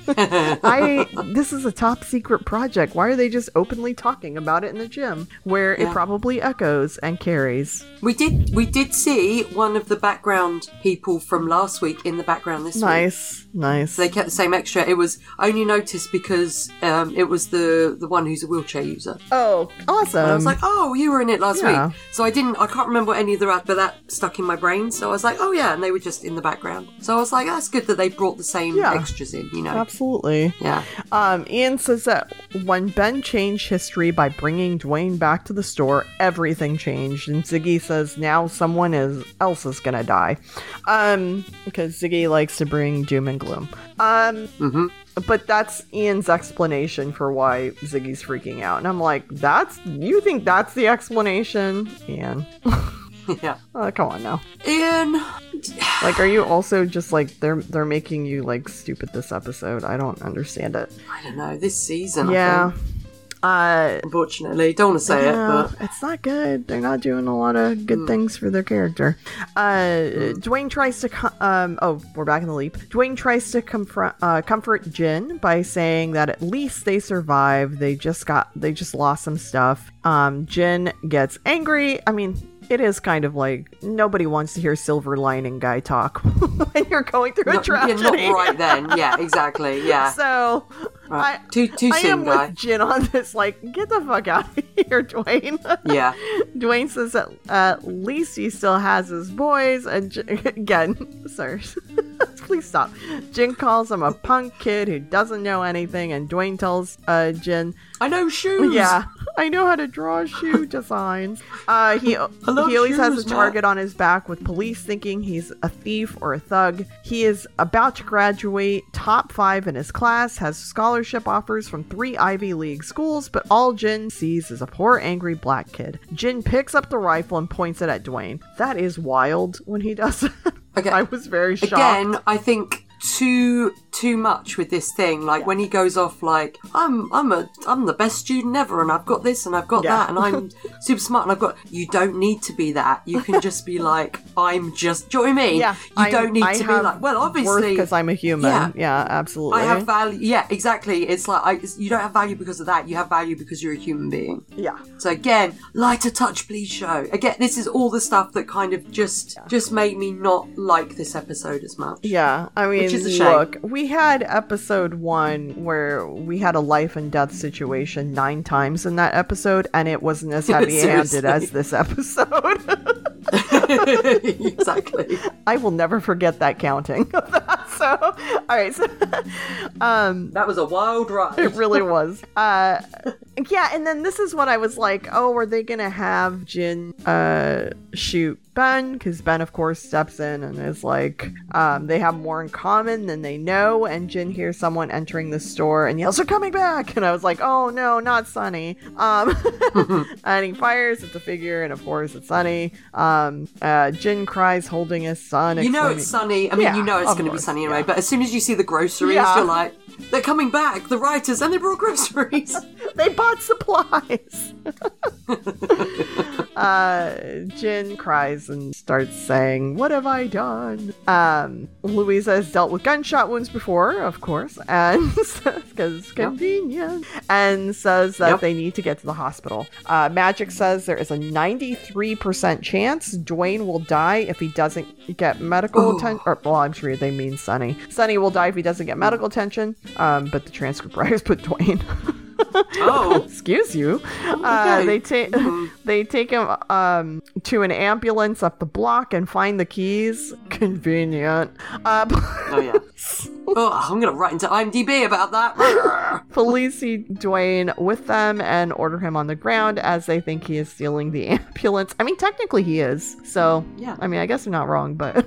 I this is a top secret project. Why are they just openly talking about it in the gym where it probably echoes and carries? We did we did see one of the background people from last week in the background this week. Nice, nice. They kept the same extra. It was only noticed because um, it was the the one who's a wheelchair user. oh, awesome. And I was like, oh, you were in it last yeah. week. So I didn't, I can't remember any of the but that stuck in my brain. So I was like, oh yeah, and they were just in the background. So I was like, that's good that they brought the same Yeah. extras in, you know. Absolutely. Absolutely. Yeah. Um, Ian says that when Ben changed history by bringing Dwayne back to the store, everything changed. And Ziggy says now someone is else is gonna die. Um, because Ziggy likes to bring doom and gloom. Um, hmm but that's Ian's explanation for why Ziggy's freaking out. And I'm like, that's you think that's the explanation? Ian. Yeah. Oh, come on now. Ian. Like, are you also just like they're they're making you like stupid this episode? I don't understand it. I don't know. This season. Yeah. Uh, unfortunately, don't want to say yeah, it, but it's not good. They're not doing a lot of good things for their character. Uh, Dwayne tries to co- um. Oh, we're back in the leap. Dwayne tries to comfort uh, comfort Jin by saying that at least they survived. They just got they just lost some stuff. Um, Jin gets angry. I mean. It is kind of like nobody wants to hear silver lining guy talk when you're going through a not, yeah, tragedy. not right then. Yeah, exactly. Yeah. So Right. I, too too I soon, am guy. with Jin on this. Like, get the fuck out of here, Dwayne. Yeah. Dwayne says that at least he still has his boys. And J- again, sir, please stop. Jin calls him a punk kid who doesn't know anything, and Dwayne tells uh, Jin, I know shoes. "Yeah, I know how to draw shoe designs." Uh, he love he always has a target on his back with police thinking he's a thief or a thug. He is about to graduate, top five in his class, has scholarship offers from three Ivy League schools, but all Jin sees is a poor, angry black kid. Jin picks up the rifle and points it at Dwayne. That is wild when he does it. Okay. I was very shocked. Again, I think too too much with this thing. Like when he goes off, like I'm I'm a I'm the best student ever, and I've got this and I've got Yeah. that, and I'm super smart, and I've got. You don't need to be that. You can just be like I'm just. Do you know what I mean? yeah, You I- don't need I to be like. Well, obviously, because I'm a human. Yeah. Yeah, absolutely. I have value. Yeah, exactly. It's like I, you don't have value because of that. You have value because you're a human being. yeah. So again, lighter touch, please show. Again, this is all the stuff that kind of just just made me not like this episode as much. Yeah, I mean, Which is a shame. look, we had episode one where we had a life and death situation nine times in that episode, and it wasn't as heavy handed as this episode. exactly. I will never forget that counting. So, all right, so um, That was a wild ride. it really was. Uh, yeah, and then this is what I was like, oh, are they gonna have Jin uh shoot Ben? Because Ben, of course, steps in and is like, um, they have more in common than they know. And Jin hears someone entering the store and yells, "They're coming back!" And I was like, oh no, not Sonny. Um, and he fires at the figure, and of course, it's Sonny. Um, uh, Jin cries, holding his son. You know it's Sonny. I mean, Yeah, you know it's going to be Sonny anyway. yeah. But as soon as you see the groceries, Yeah. you're like, they're coming back. The writers and they brought groceries. they bought supplies. uh, Jin cries and starts saying, "What have I done?" Um, Louisa has dealt with gunshot wounds before, of course, and because convenient, and says that Yep. they need to get to the hospital. Uh, Magic says there is a ninety-three percent chance Dwayne will die if he doesn't get medical attention. Well, I'm sure they mean Sonny. Sonny will die if he doesn't get medical attention. Um, but the transcript writers put Dwayne. Oh, excuse you uh, Okay. they take they take him um to an ambulance up the block and find the keys convenient uh oh yeah. Oh, I'm going to write into IMDb about that. police see dwayne with them and order him on the ground as they think he is stealing the ambulance i mean technically he is so Yeah. i mean i guess they're not wrong but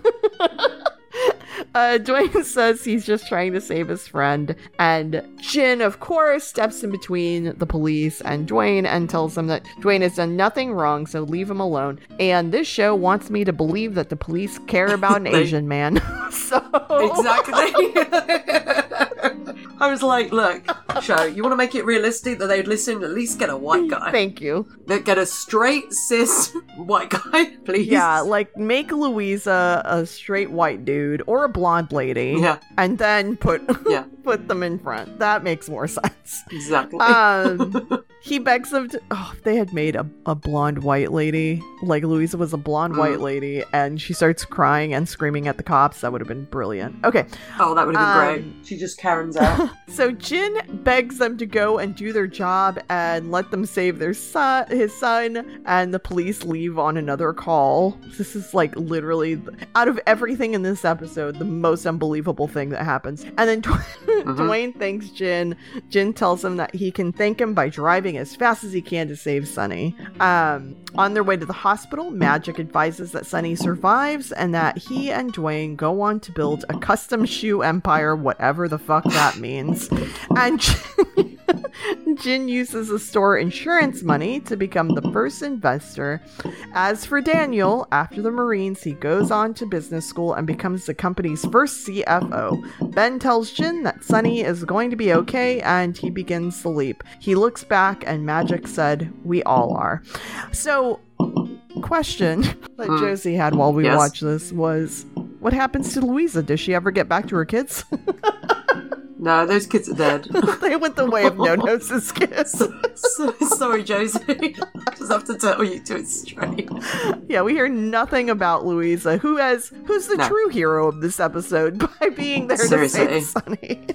Uh, Dwayne says he's just trying to save his friend, and Jin, of course, steps in between the police and Dwayne and tells him that Dwayne has done nothing wrong, so leave him alone. And this show wants me to believe that the police care about an Asian man. so exactly. I was like, look, show, you want to make it realistic that they'd listen, at least get a white guy. Thank you. Get a straight, cis white guy, please. Yeah, like make Louisa a straight white dude or a blonde lady, Yeah. and then put Yeah. put them in front. That makes more sense. Exactly. um he begs them to oh if they had made a, a blonde white lady like louisa was a blonde Mm. white lady and she starts crying and screaming at the cops that would have been brilliant okay oh, that would have been um, great. She just Karen's out. so jin begs them to go and do their job and let them save their son his son and the police leave on another call this is like literally out of everything in this episode the most unbelievable thing that happens and then Dwayne thanks Jin. Jin tells him that he can thank him by driving as fast as he can to save Sonny. Um, on their way to the hospital, Magic advises that Sonny survives and that he and Dwayne go on to build a custom shoe empire, whatever the fuck that means. And Jin, Jin uses the store insurance money to become the first investor. As for Daniel, after the Marines, he goes on to business school and becomes the company's first CFO. Ben tells Jin that Sonny is going to be okay and he begins the leap. He looks back and Magic said, We all are. So, question that hmm. Josie had while we Yes. watched this was what happens to Louisa? Does she ever get back to her kids? No, those kids are dead. they went the way of no noses kids. so, sorry, Josie. I just have to tell you to it straight. Yeah, we hear nothing about Louisa, who has who's the No. true hero of this episode by being there Seriously. to save Sonny.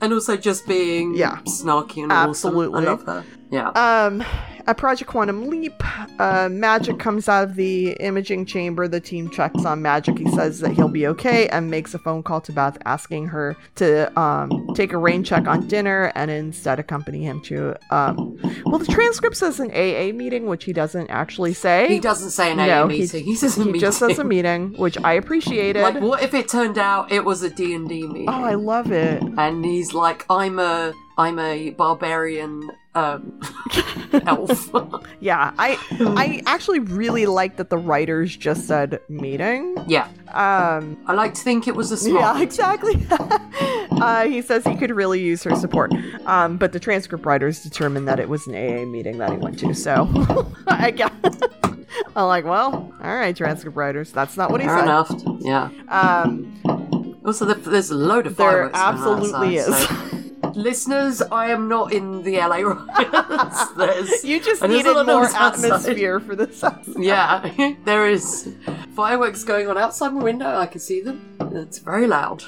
And also just being Yeah. snarky and Absolutely. awesome. I love her. Yeah. Um, at Project Quantum Leap, uh, Magic comes out of the imaging chamber. The team checks on Magic. He says that he'll be okay and makes a phone call to Beth asking her to um, take a rain check on dinner and instead accompany him to. Um, well, the transcript says an AA meeting, which he doesn't actually say. he doesn't say an AA No, he- meeting. He, says a He meeting. just says a meeting, which I appreciated. Like, what if it turned out it was a D&D meeting? oh, I love it. and he's like, I'm a, I'm a barbarian um, elf. Yeah, I I actually really like that the writers just said meeting. yeah. Um, I like to think it was a smart yeah, exactly. uh, he says he could really use her support, um, but the transcript writers determined that it was an AA meeting that he went to. So I guess I'm like, well, all right, transcript writers. That's not what he said. Fair said. enough. Yeah. Um, Also, there's a load of there fireworks. on absolutely is. so- Listeners, I am not in the LA riots. You just and there's a needed more noise outside. atmosphere for this. episode. Yeah, there is fireworks going on outside my window. I can see them. It's very loud.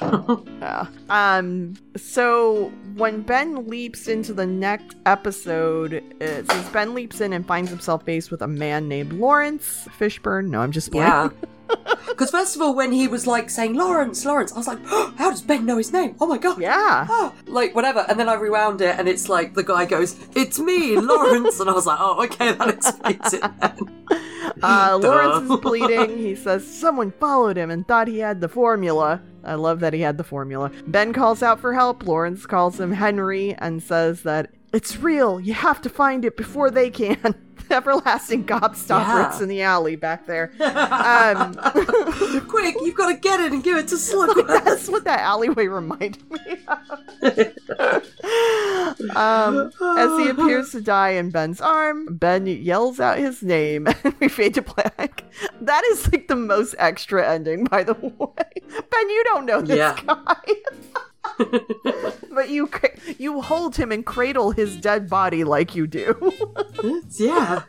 Yeah. Um. So when Ben leaps into the next episode, it says Ben leaps in and finds himself faced with a man named Lawrence Fishburne. No, I'm just playing. yeah. Because first of all, when he was like saying Lawrence, Lawrence, I was like, how does Ben know his name? Oh my god. Yeah. Ah, like whatever, and then I rewound it, and it's like the guy goes, "It's me, Lawrence," and I was like, "Oh, okay, that explains it." Uh, Lawrence is bleeding. He says someone followed him and thought he had the formula. I love that he had the formula. Ben calls out for help. Lawrence calls him Henry and says that it's real. You have to find it before they can. Everlasting gobstopper. Yeah. In the alley back there. Um, Quick, you've got to get it and give it to Slugworth. That's what that alleyway reminded me of. um, as he appears to die in Ben's arm, Ben yells out his name and we fade to black. That is like the most extra ending, by the way. Ben, you don't know this Yeah. guy. But you you hold him and cradle his dead body like you do. yeah,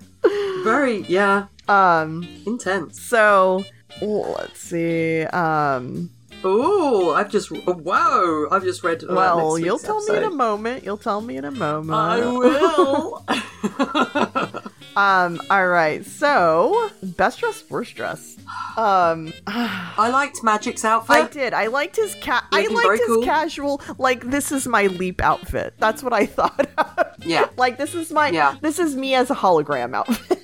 very yeah, um intense. so let's see. Um Oh, I've just whoa! I've just read. uh, Well, you'll tell me in a moment. You'll tell me in a moment. I will. Um, all right. So, best dress, worst dress. Um, I liked Magic's outfit. I did. I liked his cat. I liked his cool. casual. Like this is my leap outfit. That's what I thought. of. Yeah. Like this is my. Yeah. This is me as a hologram outfit.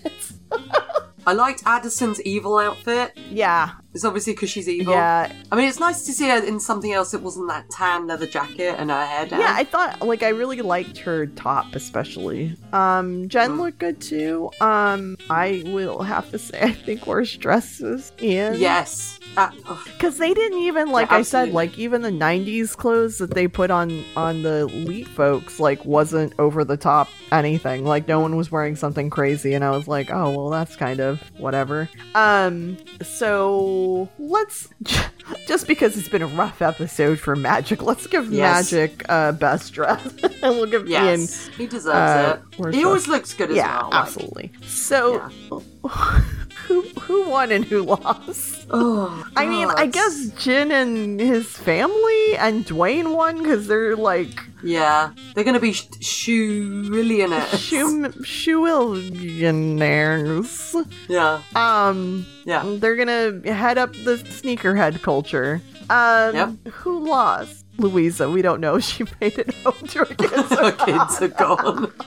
I liked Addison's evil outfit. yeah. It's obviously because she's evil. Yeah. I mean, it's nice to see her in something else that wasn't that tan leather jacket and her hair down. Yeah, I thought like I really liked her top especially. Um Jen Mm. looked good too. Um I will have to say I think worst dresses Ian. Yes. Uh. Because they didn't even, like Yeah, I said, like even the '90s clothes that they put on on the Leap folks, like wasn't over the top anything. Like no one was wearing something crazy, and I was like, oh well, that's kind of whatever. Um, so let's just because it's been a rough episode for Magic, let's give Yes. Magic uh, best dress, and we'll give yes. he deserves uh, it. He always looks good. Yeah, well. like- absolutely. So. Who who won and who lost? Oh, I mean, I guess Jin and his family and Dwayne won because they're like Yeah, they're gonna be sh- shillionaires. shoe shoeillionaires. Yeah, Um, yeah. they're gonna head up the sneakerhead culture. Um, Yep. who lost? Louisa. We don't know she made it home to her kids. Her kids are gone.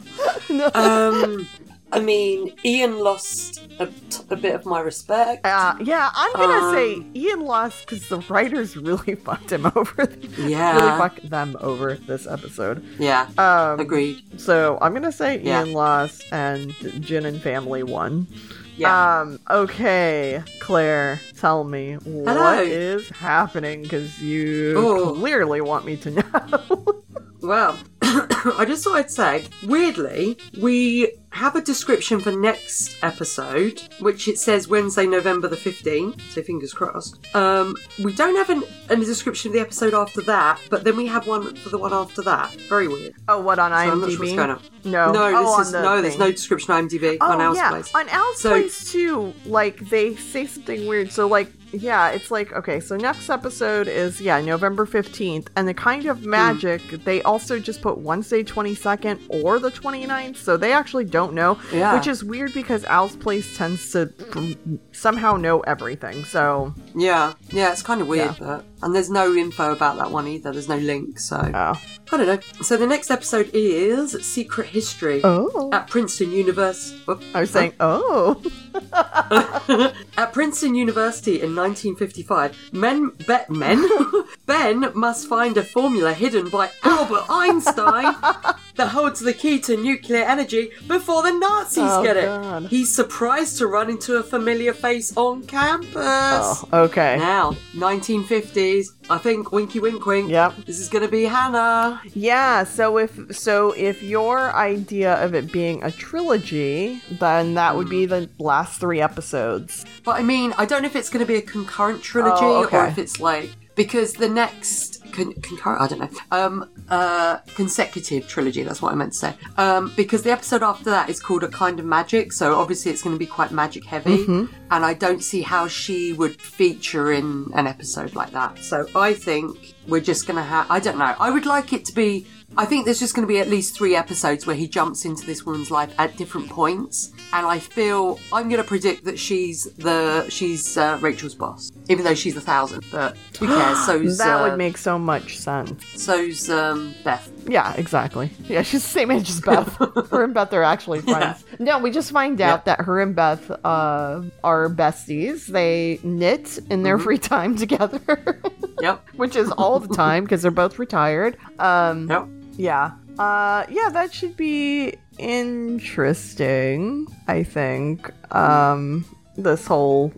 Um, I mean, Ian lost a, t- a bit of my respect. Uh, yeah, I'm gonna Um, say Ian lost because the writers really fucked him over. Yeah, really fucked them over this episode. Yeah, Um, agreed. So I'm gonna say Yeah. Ian lost and Jin and family won. Yeah. Um. Okay, Claire, tell me what Hello. is happening because you Oh. clearly want me to know. Well, I just thought I'd say, weirdly, we have a description for next episode, which it says Wednesday, November the 15th, so fingers crossed. Um, we don't have an, a description of the episode after that, but then we have one for the one after that. Very weird. oh, what on So IMDb? I'm not sure what's going on. No, No, oh, this is, no, there's no description on IMDb on Oh Al's yeah, place. on Al's So- place too. Like they say something weird. So like yeah, it's like okay. So next episode is yeah November fifteenth, and the kind of Hmm. magic they also just put Wednesday twenty second or the 29th, So they actually don't know, Yeah. which is weird because Al's place tends to mm, somehow know everything. So Yeah, yeah, it's kind of weird, Yeah. but and there's no info about that one either. There's no link, so oh I don't know. So the next episode is Secret History oh, at Princeton University. Oh. I was saying oh At Princeton University in 1955, men, be, men, Ben must find a formula hidden by Albert Einstein that holds the key to nuclear energy before the Nazis Oh, get it. God. He's surprised to run into a familiar face on campus. oh okay. Now, 1950s. I think winky wink wink. Yep. This is gonna be Hannah. Yeah, so if so if your idea of it being a trilogy, then that would be the last 3 episodes. But I mean, I don't know if it's going to be a concurrent trilogy Oh, or if it's like because the next con- concurrent, I don't know, um, uh, consecutive trilogy. That's what I meant to say. Um, because the episode after that is called A Kind of Magic, so obviously it's going to be quite magic heavy, Mm-hmm. and I don't see how she would feature in an episode like that. So I think we're just going to have. I don't know. I would like it to be. I think there's just going to be at least three episodes where he jumps into this woman's life at different points, and I feel I'm going to predict that she's the she's uh, Rachel's boss, even though she's a thousand. But who cares? So's that uh, would make so much sense. so's um, Beth. Yeah, exactly. Yeah, she's the same age as Beth. her and Beth are actually friends. No, we just find out that her and Beth uh, are besties. They knit in their free time together, Yep. which is all the time because they're both retired. Um, Yep. Yeah. Uh yeah, that should be interesting, I think. Um this whole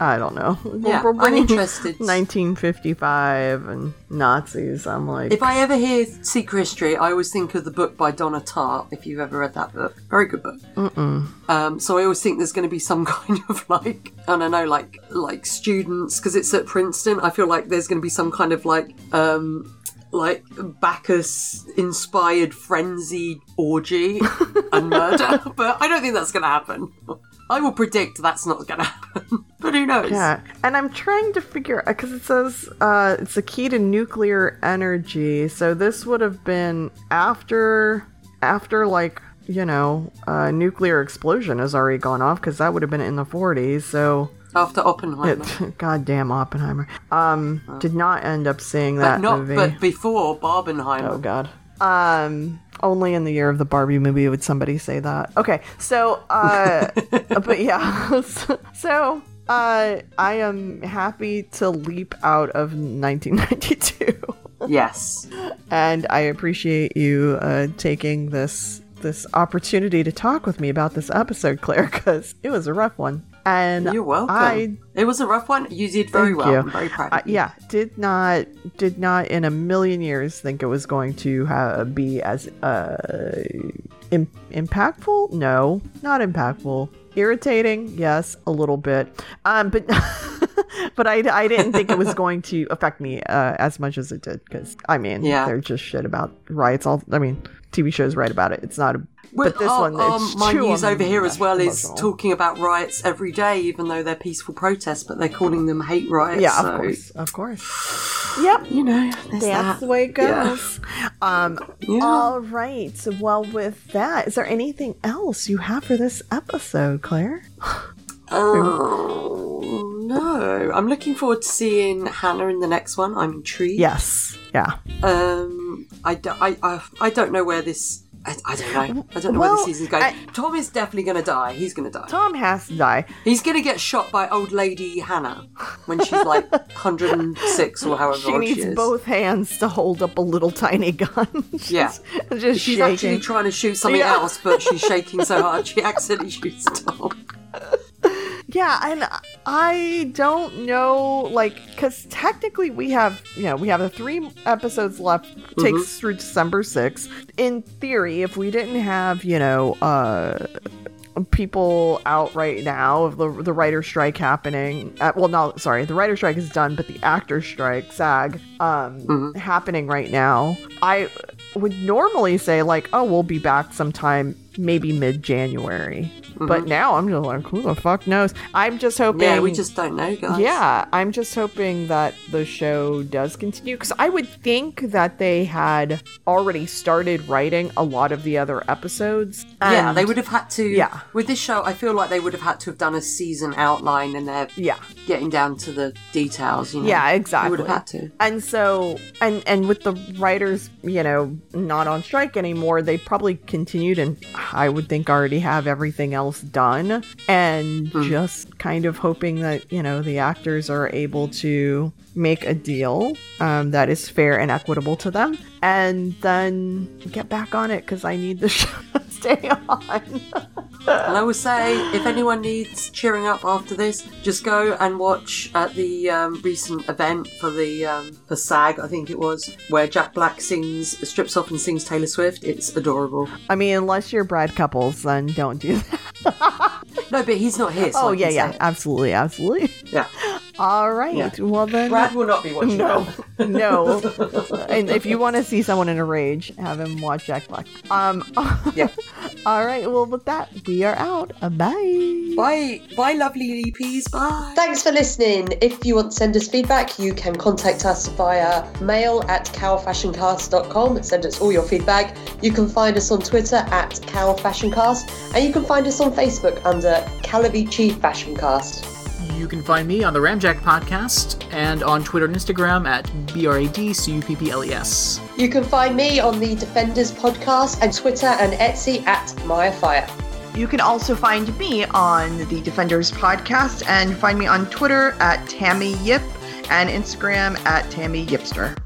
I don't know. Yeah, We're I'm interested. 1955 and Nazis. I'm like If I ever hear Secret History, I always think of the book by Donna Tartt. If you've ever read that book, very good book. Um, so I always think there's going to be some kind of like I don't know, like like students because it's at Princeton. I feel like there's going to be some kind of like um, like Bacchus inspired frenzied orgy and murder, but I don't think that's going to happen. I will predict that's not going to happen, but who knows? Yeah, and I'm trying to figure because it says uh, it's a key to nuclear energy. So this would have been after after like you know a nuclear explosion has already gone off because that would have been in the 40s. So After Oppenheimer. goddamn Oppenheimer. Um, did not end up seeing But that not, movie. but before Barbenheimer. Oh god. Um only in the year of the Barbie movie would somebody say that. Okay. So uh but yeah. so uh I am happy to leap out of 1992 Yes. and I appreciate you uh taking this this opportunity to talk with me about this episode Claire cuz it was a rough one. And You're welcome. I It was a rough one. You did very well. you. I'm very proud. Uh, of you. yeah, did not did not in a million years think it was going to ha- be as uh, Im- impactful. No, not impactful. Irritating, yes, a little bit. Um, but but I, I didn't think it was going to affect me uh, as much as it did because I mean, Yeah. they're just shit about riots. All I mean, TV shows write about it. It's not a. Well, but this our- one, our- my news over here as well is emotional. talking about riots every day, even though they're peaceful protests, but they're calling them hate riots. Yeah, so, of course, of course. Yep, You know, That's that. the way it Yeah. goes. Um, Yeah. All right. Well, with that, is there anything else you have for this episode, Claire? Oh, know. I'm looking forward to seeing Hannah in the next one. I'm intrigued. Yes. Yeah. Um, I, do, I, I, I don't know where this. I, I don't know. I don't know where Well, this season's going. I- Tom is definitely going to die. He's going to die. Tom has to die. He's going to get shot by old lady Hannah when she's like 106 or however She needs she both hands to hold up a little tiny gun. she's, Yeah. Just She's shaking. actually trying to shoot something Yeah. else, but she's shaking so hard she accidentally shoots Tom. Yeah, and I don't know, like, because technically we have, you know, we have the three episodes left, takes through December 6th. In theory, if we didn't have, you know, uh, people out right now of the the writer strike happening uh, well no sorry the writer strike is done but the actor strike sag um happening right now i would normally say like oh we'll be back sometime maybe mid-january but mm-hmm. now i'm just like who the fuck knows i'm just hoping Yeah, we just don't know, guys. yeah, I'm just hoping that the show does continue because I would think that they had already started writing a lot of the other episodes. Yeah, they would have had to. Yeah. With this show, I feel like they would have had to have done a season outline and they're Yeah, getting down to the details, you know? yeah, They exactly. would have had to. And so, and and with the writers, you know, not on strike anymore, they probably continued and I would think already have everything else done, and Hmm. just kind of hoping that you know the actors are able to make a deal um, that is fair and equitable to them, and then get back on it because I need the show to stay on. And I would say, if anyone needs cheering up after this, just go and watch at the um, recent event for the um, for SAG, I think it was, where Jack Black sings, strips off and sings Taylor Swift. It's adorable. I mean, unless you're Brad Cupples, then don't do that. No, but he's not here. So oh yeah, yeah, it. absolutely, absolutely. yeah. All right, Yeah. well then. Brad will not be watching. No, that. no. and if you want to see someone in a rage, have him watch Jack Black. Um. Yeah. All right. Well, with that, we are out. Uh, Bye. Bye, bye, lovely EPs. Bye. Thanks for listening. If you want to send us feedback, you can contact us via mail at cowfashioncast.com. Send us all your feedback. You can find us on Twitter at cowfashioncast, and you can find us on Facebook under Calavicci Fashioncast. You can find me on the Ramjack podcast and on Twitter and Instagram at B R A D C U P P L E S. You can find me on the Defenders podcast and Twitter and Etsy at Maya Fire. You can also find me on the Defenders podcast and find me on Twitter at Tammy Yip and Instagram at Tammy Yipster.